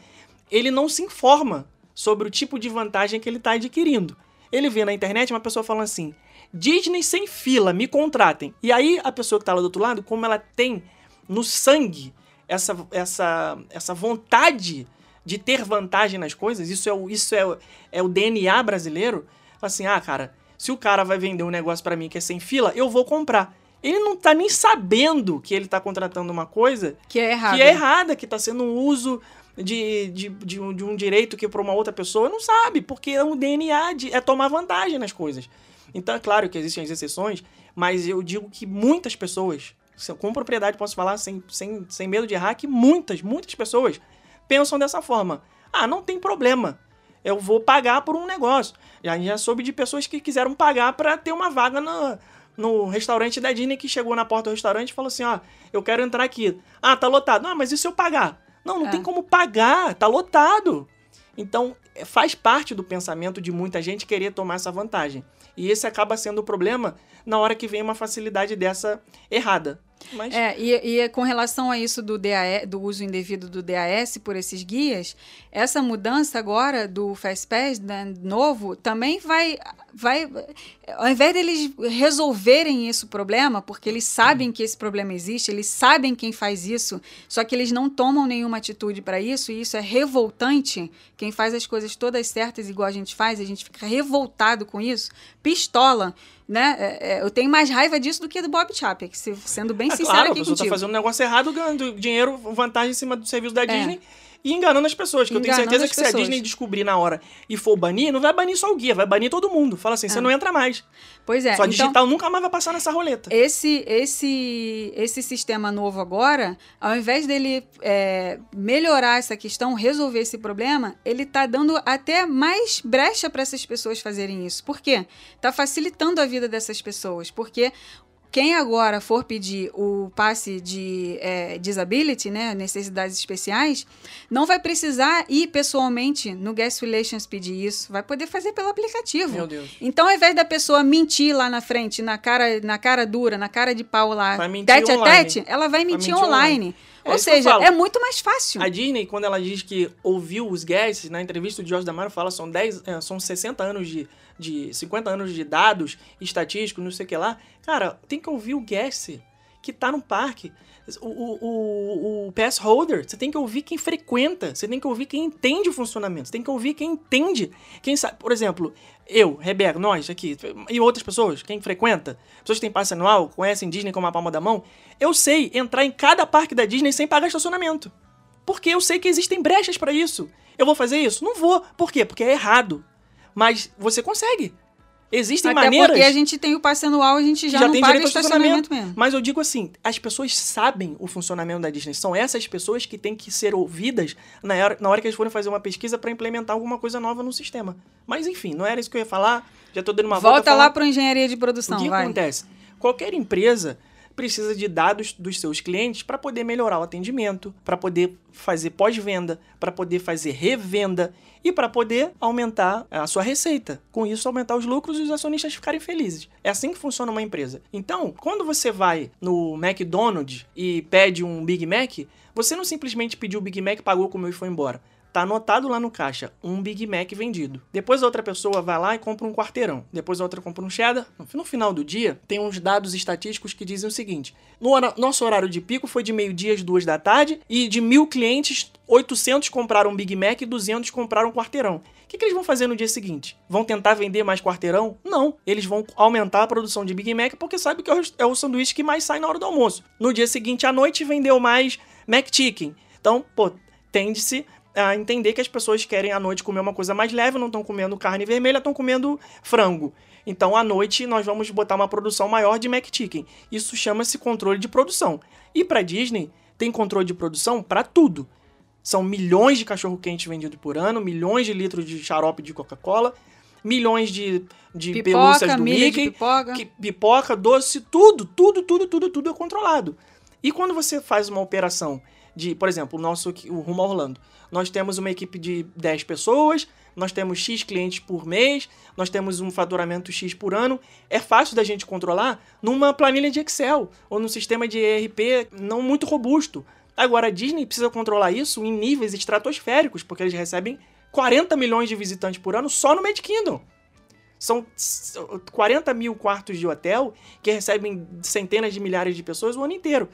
Speaker 2: ele não se informa sobre o tipo de vantagem que ele está adquirindo. Ele vê na internet uma pessoa falando assim: Disney sem fila, me contratem. E aí a pessoa que está lá do outro lado, como ela tem no sangue essa, essa, essa vontade de ter vantagem nas coisas, isso é o, isso é, o- é o DNA brasileiro, assim: ah, cara, se o cara vai vender um negócio para mim que é sem fila, eu vou comprar. Ele não tá nem sabendo que ele tá contratando uma coisa
Speaker 1: Que é errado.
Speaker 2: que é errada, que está sendo um uso de, de, de, um, de um direito que para uma outra pessoa não sabe, porque é um DNA de, é tomar vantagem nas coisas. Então é claro que existem as exceções, mas eu digo que muitas pessoas, com propriedade posso falar sem, sem, sem medo de errar, que muitas, muitas pessoas pensam dessa forma. Ah, não tem problema. Eu vou pagar por um negócio. Já, já soube de pessoas que quiseram pagar para ter uma vaga na, no restaurante da Disney que chegou na porta do restaurante e falou assim: ó, eu quero entrar aqui. Ah, tá lotado. Ah, mas e se eu pagar? Não, não
Speaker 1: É.
Speaker 2: tem como pagar, tá lotado. Então, é, faz parte do pensamento de muita gente querer tomar essa vantagem. E esse acaba sendo o problema na hora que vem uma facilidade dessa errada. Mas
Speaker 1: É, e, e com relação a isso do, DAE, do uso indevido do DAS por esses guias, essa mudança agora do FastPass né, novo também vai, vai. Ao invés deles resolverem esse problema, porque eles sabem que esse problema existe, eles sabem quem faz isso, só que eles não tomam nenhuma atitude para isso, e isso é revoltante. Quem faz as coisas todas certas, igual a gente faz, a gente fica revoltado com isso, pistola. Né? É, é, eu tenho mais raiva disso do que do Bob Chapek, se- sendo bem
Speaker 2: É
Speaker 1: sincera
Speaker 2: claro, a
Speaker 1: aqui
Speaker 2: pessoa tá
Speaker 1: contigo.
Speaker 2: fazendo um negócio errado, ganhando dinheiro, vantagem em cima do serviço da
Speaker 1: É.
Speaker 2: E enganando as pessoas. Que eu tenho
Speaker 1: Enganando
Speaker 2: certeza que se a
Speaker 1: pessoas.
Speaker 2: Disney descobrir na hora e for banir, não vai banir só o guia, vai banir todo mundo. Fala assim, você não entra mais.
Speaker 1: Pois é,
Speaker 2: Sua
Speaker 1: então,
Speaker 2: digital nunca mais vai passar nessa roleta.
Speaker 1: esse, esse, esse sistema novo agora, ao invés dele é, melhorar essa questão, resolver esse problema, ele está dando até mais brecha para essas pessoas fazerem isso. Por quê? Está facilitando a vida dessas pessoas, porque quem agora for pedir o passe de é, disability, né, necessidades especiais, não vai precisar ir pessoalmente no Guest Relations pedir isso, vai poder fazer pelo aplicativo.
Speaker 2: Meu Deus.
Speaker 1: Então, ao invés da pessoa mentir lá na frente, na cara, na cara dura, na cara de pau lá,
Speaker 2: Vai
Speaker 1: tete a
Speaker 2: online.
Speaker 1: tete, ela vai mentir,
Speaker 2: mentir
Speaker 1: online.
Speaker 2: online. É
Speaker 1: Ou seja, é muito mais fácil.
Speaker 2: A Disney, quando ela diz que ouviu os guests, na entrevista do Jorge Damaro fala são 10, eh, são 60 anos de, de 50 anos de dados estatísticos, não sei o que lá. Cara, tem que ouvir o guest que tá no parque. O, o, o, o pass holder, você tem que ouvir quem frequenta, você tem que ouvir quem entende o funcionamento, você tem que ouvir quem entende, quem sabe, por exemplo, eu, Rebeca, nós aqui, e outras pessoas, quem frequenta, pessoas que têm passe anual, conhecem Disney como a palma da mão, eu sei entrar em cada parque da Disney sem pagar estacionamento. Porque eu sei que existem brechas pra isso. Eu vou fazer isso? Não vou. Por quê? Porque é errado. Mas você consegue. Existem
Speaker 1: Até
Speaker 2: maneiras
Speaker 1: porque a gente tem o passe anual, a gente já,
Speaker 2: já
Speaker 1: não
Speaker 2: tem
Speaker 1: paga estacionamento mesmo.
Speaker 2: Mas eu digo assim, as pessoas sabem o funcionamento da Disney. São essas pessoas que têm que ser ouvidas na hora, na hora que eles forem fazer uma pesquisa pra implementar alguma coisa nova no sistema. Mas enfim, não era isso que eu ia falar. Já tô dando uma volta.
Speaker 1: Volta lá para engenharia de produção,
Speaker 2: o que
Speaker 1: vai.
Speaker 2: acontece? Qualquer empresa precisa de dados dos seus clientes para poder melhorar o atendimento, para poder fazer pós-venda, para poder fazer revenda e para poder aumentar a sua receita. Com isso, aumentar os lucros e os acionistas ficarem felizes. É assim que funciona uma empresa. Então, quando você vai no McDonald's e pede um Big Mac, você não simplesmente pediu o Big Mac, pagou, comeu e foi embora. Tá anotado lá no caixa, um Big Mac vendido. Depois a outra pessoa vai lá e compra um quarteirão. Depois a outra compra um cheddar. No final do dia, tem uns dados estatísticos que dizem o seguinte: no nosso horário de pico foi de meio-dia às duas da tarde e de mil clientes, 800 compraram Big Mac e 200 compraram quarteirão. O que, que eles vão fazer no dia seguinte? Vão tentar vender mais quarteirão? Não. Eles vão aumentar a produção de Big Mac porque sabe que é o- é o sanduíche que mais sai na hora do almoço. No dia seguinte à noite vendeu mais McChicken. Então, pô, tende-se a entender que as pessoas querem à noite comer uma coisa mais leve, não estão comendo carne vermelha, estão comendo frango. Então, à noite, nós vamos botar uma produção maior de McChicken. Isso chama-se controle de produção. E para Disney, tem controle de produção para tudo. São milhões de cachorro-quente vendidos por ano, milhões de litros de xarope de Coca-Cola, milhões de, de
Speaker 1: Pipoca,
Speaker 2: pelúcias do Mickey,
Speaker 1: pipoca.
Speaker 2: que- pipoca, doce, tudo, tudo, tudo, tudo, tudo é controlado. E quando você faz uma operação de, por exemplo, o nosso o Rumo a Orlando, nós temos uma equipe de 10 pessoas, nós temos X clientes por mês, nós temos um faturamento X por ano. É fácil da gente controlar numa planilha de Excel ou num sistema de ERP não muito robusto. Agora, a Disney precisa controlar isso em níveis estratosféricos, porque eles recebem 40 milhões de visitantes por ano só no Mad Kingdom. São s- 40 mil quartos de hotel que recebem centenas de milhares de pessoas o ano inteiro.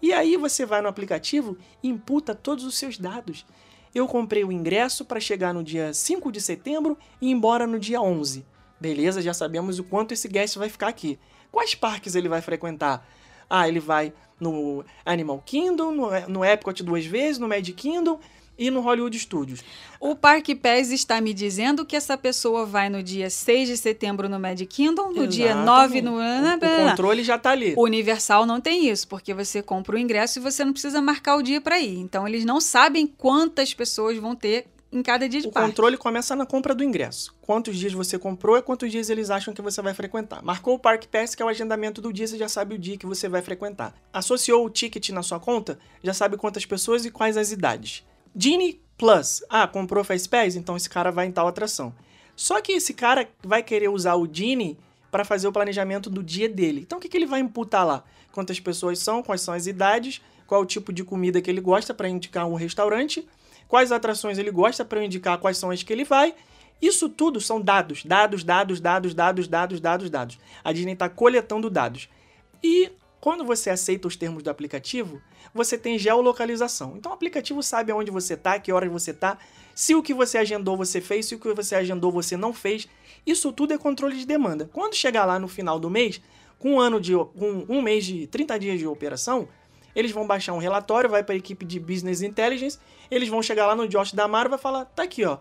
Speaker 2: E aí você vai no aplicativo e imputa todos os seus dados. Eu comprei o ingresso para chegar no dia 5 de setembro e ir embora no dia 11. Beleza, já sabemos o quanto esse guest vai ficar aqui. Quais parques ele vai frequentar? Ah, ele vai no Animal Kingdom, no, Epcot duas vezes, no Magic Kingdom e no Hollywood Studios.
Speaker 1: O Parque Pés está me dizendo que essa pessoa vai no dia 6 de setembro no Magic Kingdom, no dia 9 no...
Speaker 2: Exatamente. O, o controle já tá ali.
Speaker 1: O Universal não tem isso, porque você compra o ingresso e você não precisa marcar o dia para ir. Então eles não sabem quantas pessoas vão ter em cada dia de
Speaker 2: O
Speaker 1: parque.
Speaker 2: controle começa na compra do ingresso. Quantos dias você comprou e quantos dias eles acham que você vai frequentar. Marcou o Park Pass, que é o agendamento do dia, você já sabe o dia que você vai frequentar. Associou o ticket na sua conta, já sabe quantas pessoas e quais as idades. Genie Plus. Ah, comprou Fast Pass? Então esse cara vai em tal atração. Só que esse cara vai querer usar o Genie para fazer o planejamento do dia dele. Então o que, que ele vai imputar lá? Quantas pessoas são, quais são as idades, qual o tipo de comida que ele gosta para indicar um restaurante, quais atrações ele gosta para indicar quais são as que ele vai. Isso tudo são dados, dados, dados, dados, dados, dados, dados, dados. A Disney está coletando dados. E quando você aceita os termos do aplicativo, você tem geolocalização. Então o aplicativo sabe aonde você está, que horas você está, se o que você agendou você fez, se o que você agendou você não fez. Isso tudo é controle de demanda. Quando chegar lá no final do mês, com um ano de com um mês de 30 dias de operação, eles vão baixar um relatório, vai para a equipe de Business Intelligence, eles vão chegar lá no Josh Damaro e vai falar: "Tá aqui, ó.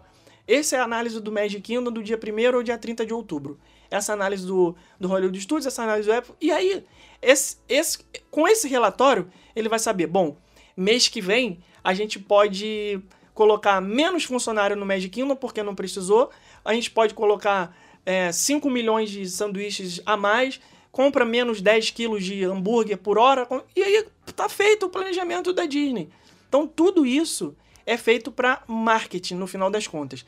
Speaker 2: Essa é a análise do Magic Kingdom do dia 1 ou dia 30 de outubro. Essa análise do, do Hollywood Studios, essa análise do Apple. E aí, esse, esse, com esse relatório, ele vai saber, bom, mês que vem a gente pode colocar menos funcionário no Magic Kingdom porque não precisou. A gente pode colocar é, 5 milhões de sanduíches a mais, compra menos 10 quilos de hambúrguer por hora. E aí tá feito o planejamento da Disney. Então tudo isso é feito para marketing no final das contas.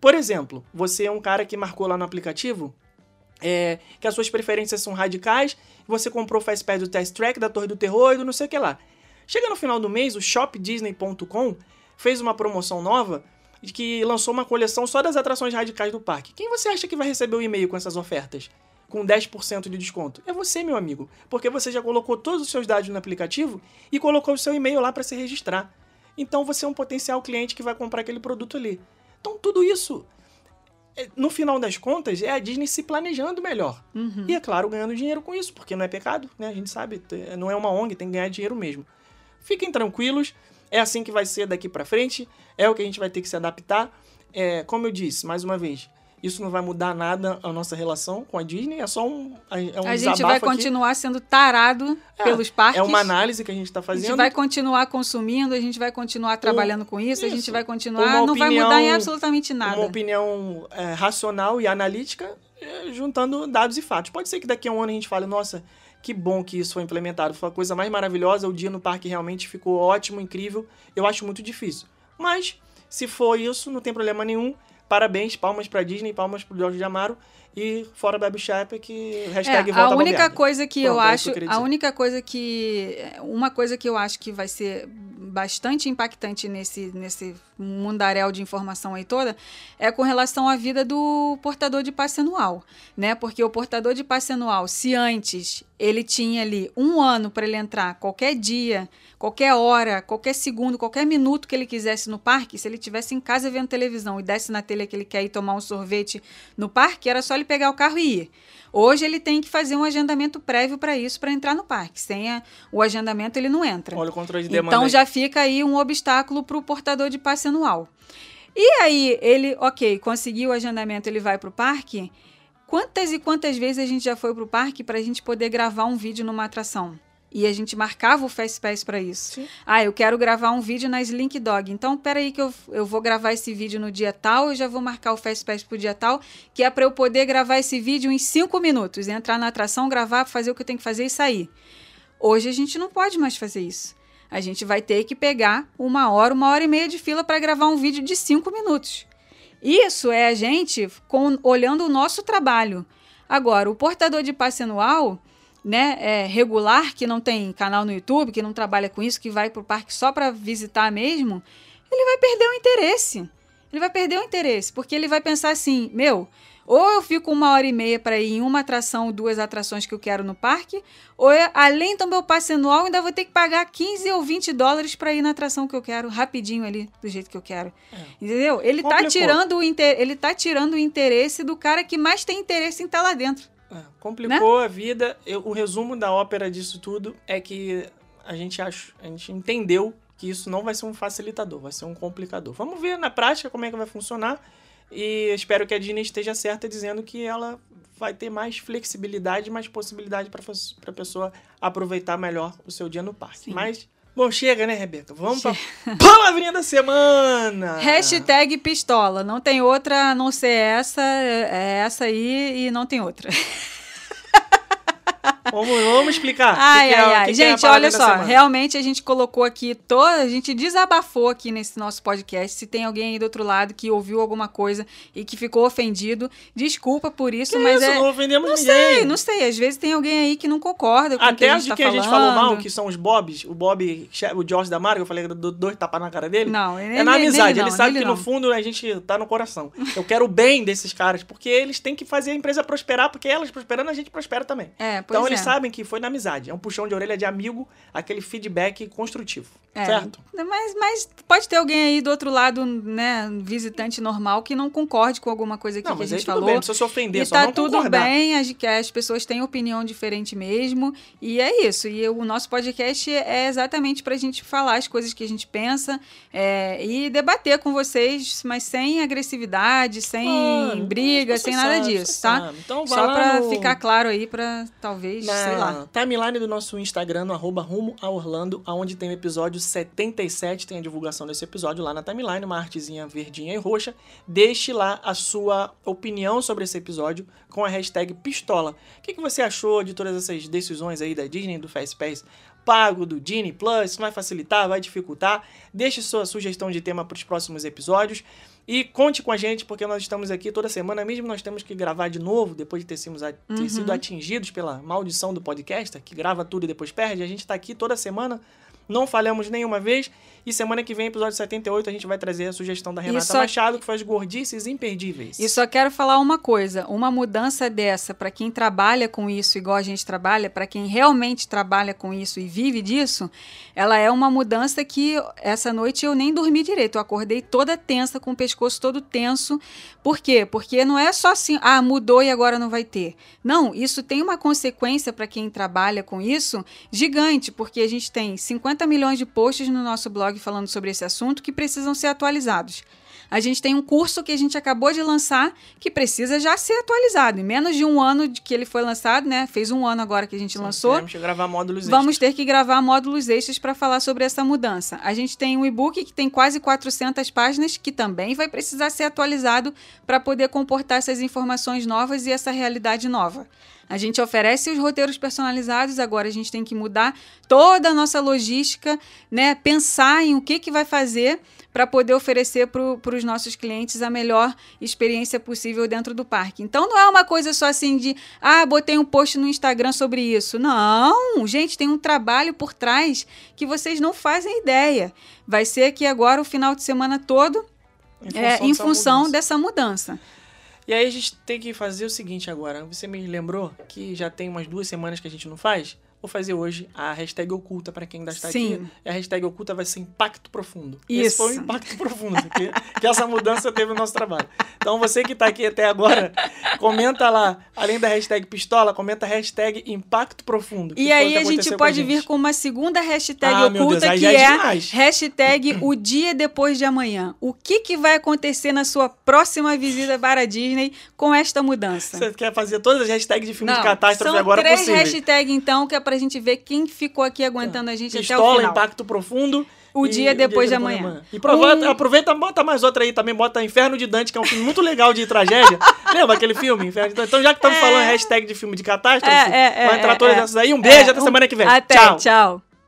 Speaker 2: Por exemplo, você é um cara que marcou lá no aplicativo é, que as suas preferências são radicais, você comprou o Fast Pass do Test Track, da Torre do Terror e do não sei o que lá. Chega no final do mês, o shopdisney.com fez uma promoção nova de que lançou uma coleção só das atrações radicais do parque. Quem você acha que vai receber o e-mail com essas ofertas? Com 10% de desconto? É você, meu amigo, porque você já colocou todos os seus dados no aplicativo e colocou o seu e-mail lá para se registrar. Então você é um potencial cliente que vai comprar aquele produto ali. Então tudo isso no final das contas, é a Disney se planejando melhor.
Speaker 1: Uhum.
Speaker 2: E, é claro, ganhando dinheiro com isso, porque não é pecado, né? A gente sabe, não é uma ONG, tem que ganhar dinheiro mesmo. Fiquem tranquilos, é assim que vai ser daqui para frente, é o que a gente vai ter que se adaptar. É, como eu disse, mais uma vez, isso não vai mudar nada a nossa relação com a Disney, é só um. É um
Speaker 1: a gente vai
Speaker 2: aqui.
Speaker 1: continuar sendo tarado
Speaker 2: É,
Speaker 1: pelos parques.
Speaker 2: É uma análise que a gente está
Speaker 1: A
Speaker 2: fazendo.
Speaker 1: gente vai continuar consumindo, a gente vai continuar trabalhando com isso, a gente
Speaker 2: isso.
Speaker 1: vai continuar.
Speaker 2: Uma
Speaker 1: não vai
Speaker 2: opinião-
Speaker 1: mudar em absolutamente nada.
Speaker 2: Uma opinião é, racional e analítica, é, juntando dados e fatos. Pode ser que daqui a um ano a gente fale, nossa, que bom que isso foi implementado, foi a coisa mais maravilhosa, o dia no parque realmente ficou ótimo, incrível. Eu acho muito difícil. Mas, se for isso, não tem problema nenhum. Parabéns, palmas pra Disney, palmas pro Jorge de Amaro. E fora Baby Sharp, que hashtag
Speaker 1: É,
Speaker 2: volta
Speaker 1: a única coisa que eu
Speaker 2: Pronto, é isso
Speaker 1: acho,
Speaker 2: que eu
Speaker 1: a única coisa que uma coisa que eu acho que vai ser bastante impactante nesse nesse mundaréu de informação aí toda é com relação à vida do portador de passe anual, né? Porque o portador de passe anual, se antes ele tinha ali um ano para ele entrar qualquer dia, qualquer hora, qualquer segundo, qualquer minuto que ele quisesse no parque, se ele tivesse em casa vendo televisão e desse na telha que ele quer ir tomar um sorvete no parque, era só ele pegar o carro e ir. Hoje ele tem que fazer um agendamento prévio para isso, para entrar no parque. Sem a- o agendamento, ele não entra.
Speaker 2: Olha o controle de demanda
Speaker 1: Então
Speaker 2: aí.
Speaker 1: já fica aí um obstáculo para o portador de passe anual. E aí, ele, ok, conseguiu o agendamento, ele vai para o parque. Quantas e quantas vezes a gente já foi para o parque para a gente poder gravar um vídeo numa atração? E a gente marcava o Fast Pass para isso.
Speaker 2: Sim.
Speaker 1: Ah, eu quero gravar um vídeo na Slink Dog. Então, peraí que eu, eu vou gravar esse vídeo no dia tal, eu já vou marcar o Fast Pass pro dia tal, que é para eu poder gravar esse vídeo em cinco minutos, entrar na atração, gravar, fazer o que eu tenho que fazer e sair. Hoje a gente não pode mais fazer isso. A gente vai ter que pegar uma hora, uma hora e meia de fila para gravar um vídeo de cinco minutos. Isso é a gente com- olhando o nosso trabalho. Agora, o portador de passe anual, né, é, regular, que não tem canal no YouTube, que não trabalha com isso, que vai para o parque só para visitar mesmo, ele vai perder o interesse. Ele vai perder o interesse, porque ele vai pensar assim: meu, ou eu fico uma hora e meia para ir em uma atração, duas atrações que eu quero no parque, ou eu, além do meu passe anual, ainda vou ter que pagar 15 ou 20 dólares para ir na atração que eu quero, rapidinho ali, do jeito que eu quero. Entendeu? Ele tá,
Speaker 2: Complicou.
Speaker 1: tirando o inter... ele tá tirando o interesse do cara que mais tem interesse em estar lá dentro.
Speaker 2: É, complicou
Speaker 1: Né?
Speaker 2: a vida. Eu- o resumo da ópera disso tudo é que a gente, ach, a gente entendeu que isso não vai ser um facilitador, vai ser um complicador. Vamos ver na prática como é que vai funcionar. E espero que a Disney esteja certa dizendo que ela vai ter mais flexibilidade, mais possibilidade para a pessoa aproveitar melhor o seu dia no parque.
Speaker 1: Sim.
Speaker 2: Mas Bom, chega, né, Rebeca? Vamos pra palavrinha da semana!
Speaker 1: Hashtag pistola. Não tem outra a não ser essa. É essa aí e não tem outra.
Speaker 2: Vamos, vamos explicar. que
Speaker 1: Ai,
Speaker 2: que é-
Speaker 1: ai,
Speaker 2: o
Speaker 1: ai.
Speaker 2: que que é
Speaker 1: gente,
Speaker 2: palavrinha
Speaker 1: olha só. Realmente a gente colocou aqui toda. A gente desabafou aqui nesse nosso podcast. Se tem alguém aí do outro lado que ouviu alguma coisa e que ficou ofendido, desculpa por isso,
Speaker 2: Que
Speaker 1: mas
Speaker 2: isso,
Speaker 1: é.
Speaker 2: não ofendemos
Speaker 1: Não
Speaker 2: ninguém.
Speaker 1: sei, não sei. Às vezes tem alguém aí que não concorda com o que
Speaker 2: Até
Speaker 1: a gente
Speaker 2: de
Speaker 1: tá
Speaker 2: quem a gente
Speaker 1: falando.
Speaker 2: falou mal, que são os Bobs, o Bob, o George da Marga, eu falei do dois tapas na cara dele.
Speaker 1: Não,
Speaker 2: é
Speaker 1: ele-
Speaker 2: na
Speaker 1: nele
Speaker 2: amizade.
Speaker 1: não,
Speaker 2: ele sabe
Speaker 1: nele
Speaker 2: que no
Speaker 1: não.
Speaker 2: fundo a gente tá no coração. Eu quero o bem desses caras, porque eles têm que fazer a empresa prosperar, porque elas prosperando, a gente prospera também.
Speaker 1: É, pois
Speaker 2: então
Speaker 1: é.
Speaker 2: Eles sabem que foi na amizade. É um puxão de orelha de amigo, aquele feedback construtivo.
Speaker 1: É,
Speaker 2: Certo?
Speaker 1: Mas, mas pode ter alguém aí do outro lado, né, visitante normal, que não concorde com alguma coisa aqui
Speaker 2: Não,
Speaker 1: que a
Speaker 2: mas
Speaker 1: gente
Speaker 2: tudo
Speaker 1: falou.
Speaker 2: bem, não precisa se ofender,
Speaker 1: e
Speaker 2: só
Speaker 1: tá
Speaker 2: não
Speaker 1: tudo
Speaker 2: concordar.
Speaker 1: bem, as, que as pessoas têm opinião diferente mesmo. E é isso. E o nosso podcast é exatamente pra gente falar as coisas que a gente pensa é, e debater com vocês, mas sem agressividade, sem briga, sem nada
Speaker 2: sabe,
Speaker 1: disso, tá?
Speaker 2: sabe. Então
Speaker 1: Só pra
Speaker 2: no-
Speaker 1: ficar claro aí, pra talvez,
Speaker 2: na
Speaker 1: sei lá.
Speaker 2: timeline do nosso Instagram, no arroba rumo a Orlando, onde tem o episódio 77, tem a divulgação desse episódio lá na timeline, uma artezinha verdinha e roxa. Deixe lá a sua opinião sobre esse episódio com a hashtag pistola. O que, que você achou de todas essas decisões aí da Disney, do Fastpass pago, do Disney Plus? Vai facilitar, vai dificultar? Deixe sua sugestão de tema para os próximos episódios. E conte com a gente, porque nós estamos aqui toda semana, mesmo nós temos que gravar de novo, depois de ter, sido- ter sido atingidos pela maldição do podcast, que grava tudo e depois perde. A gente está aqui toda semana, não falhamos nenhuma vez. E semana que vem, episódio 78, a gente vai trazer a sugestão da Renata
Speaker 1: só-
Speaker 2: Machado, que faz gordices imperdíveis.
Speaker 1: E só quero falar uma coisa: uma mudança dessa, para quem trabalha com isso, igual a gente trabalha, para quem realmente trabalha com isso e vive disso, ela é uma mudança que essa noite eu nem dormi direito. Eu acordei toda tensa, com o pescoço todo tenso. Por quê? Porque não é só assim, ah, mudou e agora não vai ter. Não, isso tem uma consequência para quem trabalha com isso gigante, porque a gente tem 50 milhões de posts no nosso blog falando sobre esse assunto que precisam ser atualizados. A gente tem um curso que a gente acabou de lançar que precisa já ser atualizado. Em menos de um ano de que ele foi lançado, né? Fez um ano agora que a gente lançou.
Speaker 2: Temos que gravar módulos
Speaker 1: Vamos
Speaker 2: extras.
Speaker 1: ter que gravar módulos extras para falar sobre essa mudança. A gente tem um e-book que tem quase 400 páginas, que também vai precisar ser atualizado para poder comportar essas informações novas e essa realidade nova. A gente oferece os roteiros personalizados, agora a gente tem que mudar toda a nossa logística, né? Pensar em o que, que vai fazer para poder oferecer para os nossos clientes a melhor experiência possível dentro do parque. Então não é uma coisa só assim de, ah, botei um post no Instagram sobre isso. Não, gente, tem um trabalho por trás que vocês não fazem ideia. Vai ser aqui agora o final de semana todo é, em
Speaker 2: dessa
Speaker 1: função
Speaker 2: mudança.
Speaker 1: dessa mudança.
Speaker 2: E aí a gente tem que fazer o seguinte agora. Você me lembrou que já tem umas duas semanas que a gente não faz? Vou fazer hoje a hashtag oculta para quem ainda está
Speaker 1: Sim.
Speaker 2: aqui. E a hashtag oculta vai ser impacto profundo.
Speaker 1: Isso.
Speaker 2: Esse foi o impacto profundo que, que essa mudança teve no nosso trabalho. Então você que está aqui até agora, comenta lá, além da hashtag pistola, comenta a hashtag impacto profundo.
Speaker 1: E aí a gente pode
Speaker 2: gente.
Speaker 1: vir com uma segunda hashtag
Speaker 2: Ah,
Speaker 1: oculta
Speaker 2: Deus,
Speaker 1: que
Speaker 2: é
Speaker 1: é hashtag o dia depois de amanhã. O que, que vai acontecer na sua próxima visita para a Disney com esta mudança?
Speaker 2: Você quer fazer todas as hashtags de filme
Speaker 1: Não,
Speaker 2: de catástrofe
Speaker 1: são
Speaker 2: agora
Speaker 1: três
Speaker 2: possíveis.
Speaker 1: hashtags, então, que é pra gente ver quem ficou aqui aguentando a gente até o
Speaker 2: Pistola,
Speaker 1: final.
Speaker 2: impacto profundo.
Speaker 1: O
Speaker 2: e
Speaker 1: dia depois de amanhã.
Speaker 2: E aproveita,
Speaker 1: Um-
Speaker 2: aproveita, bota mais outra aí também, bota Inferno de Dante, que é um filme muito legal de tragédia. Lembra aquele filme, Inferno de Dante? Então, já que estamos
Speaker 1: É.
Speaker 2: falando hashtag de filme de catástrofe,
Speaker 1: É, é, é,
Speaker 2: vai entrar
Speaker 1: é,
Speaker 2: todas
Speaker 1: é.
Speaker 2: essas aí. Um beijo,
Speaker 1: É,
Speaker 2: até
Speaker 1: um-
Speaker 2: semana que vem.
Speaker 1: Até,
Speaker 2: Tchau.
Speaker 1: tchau.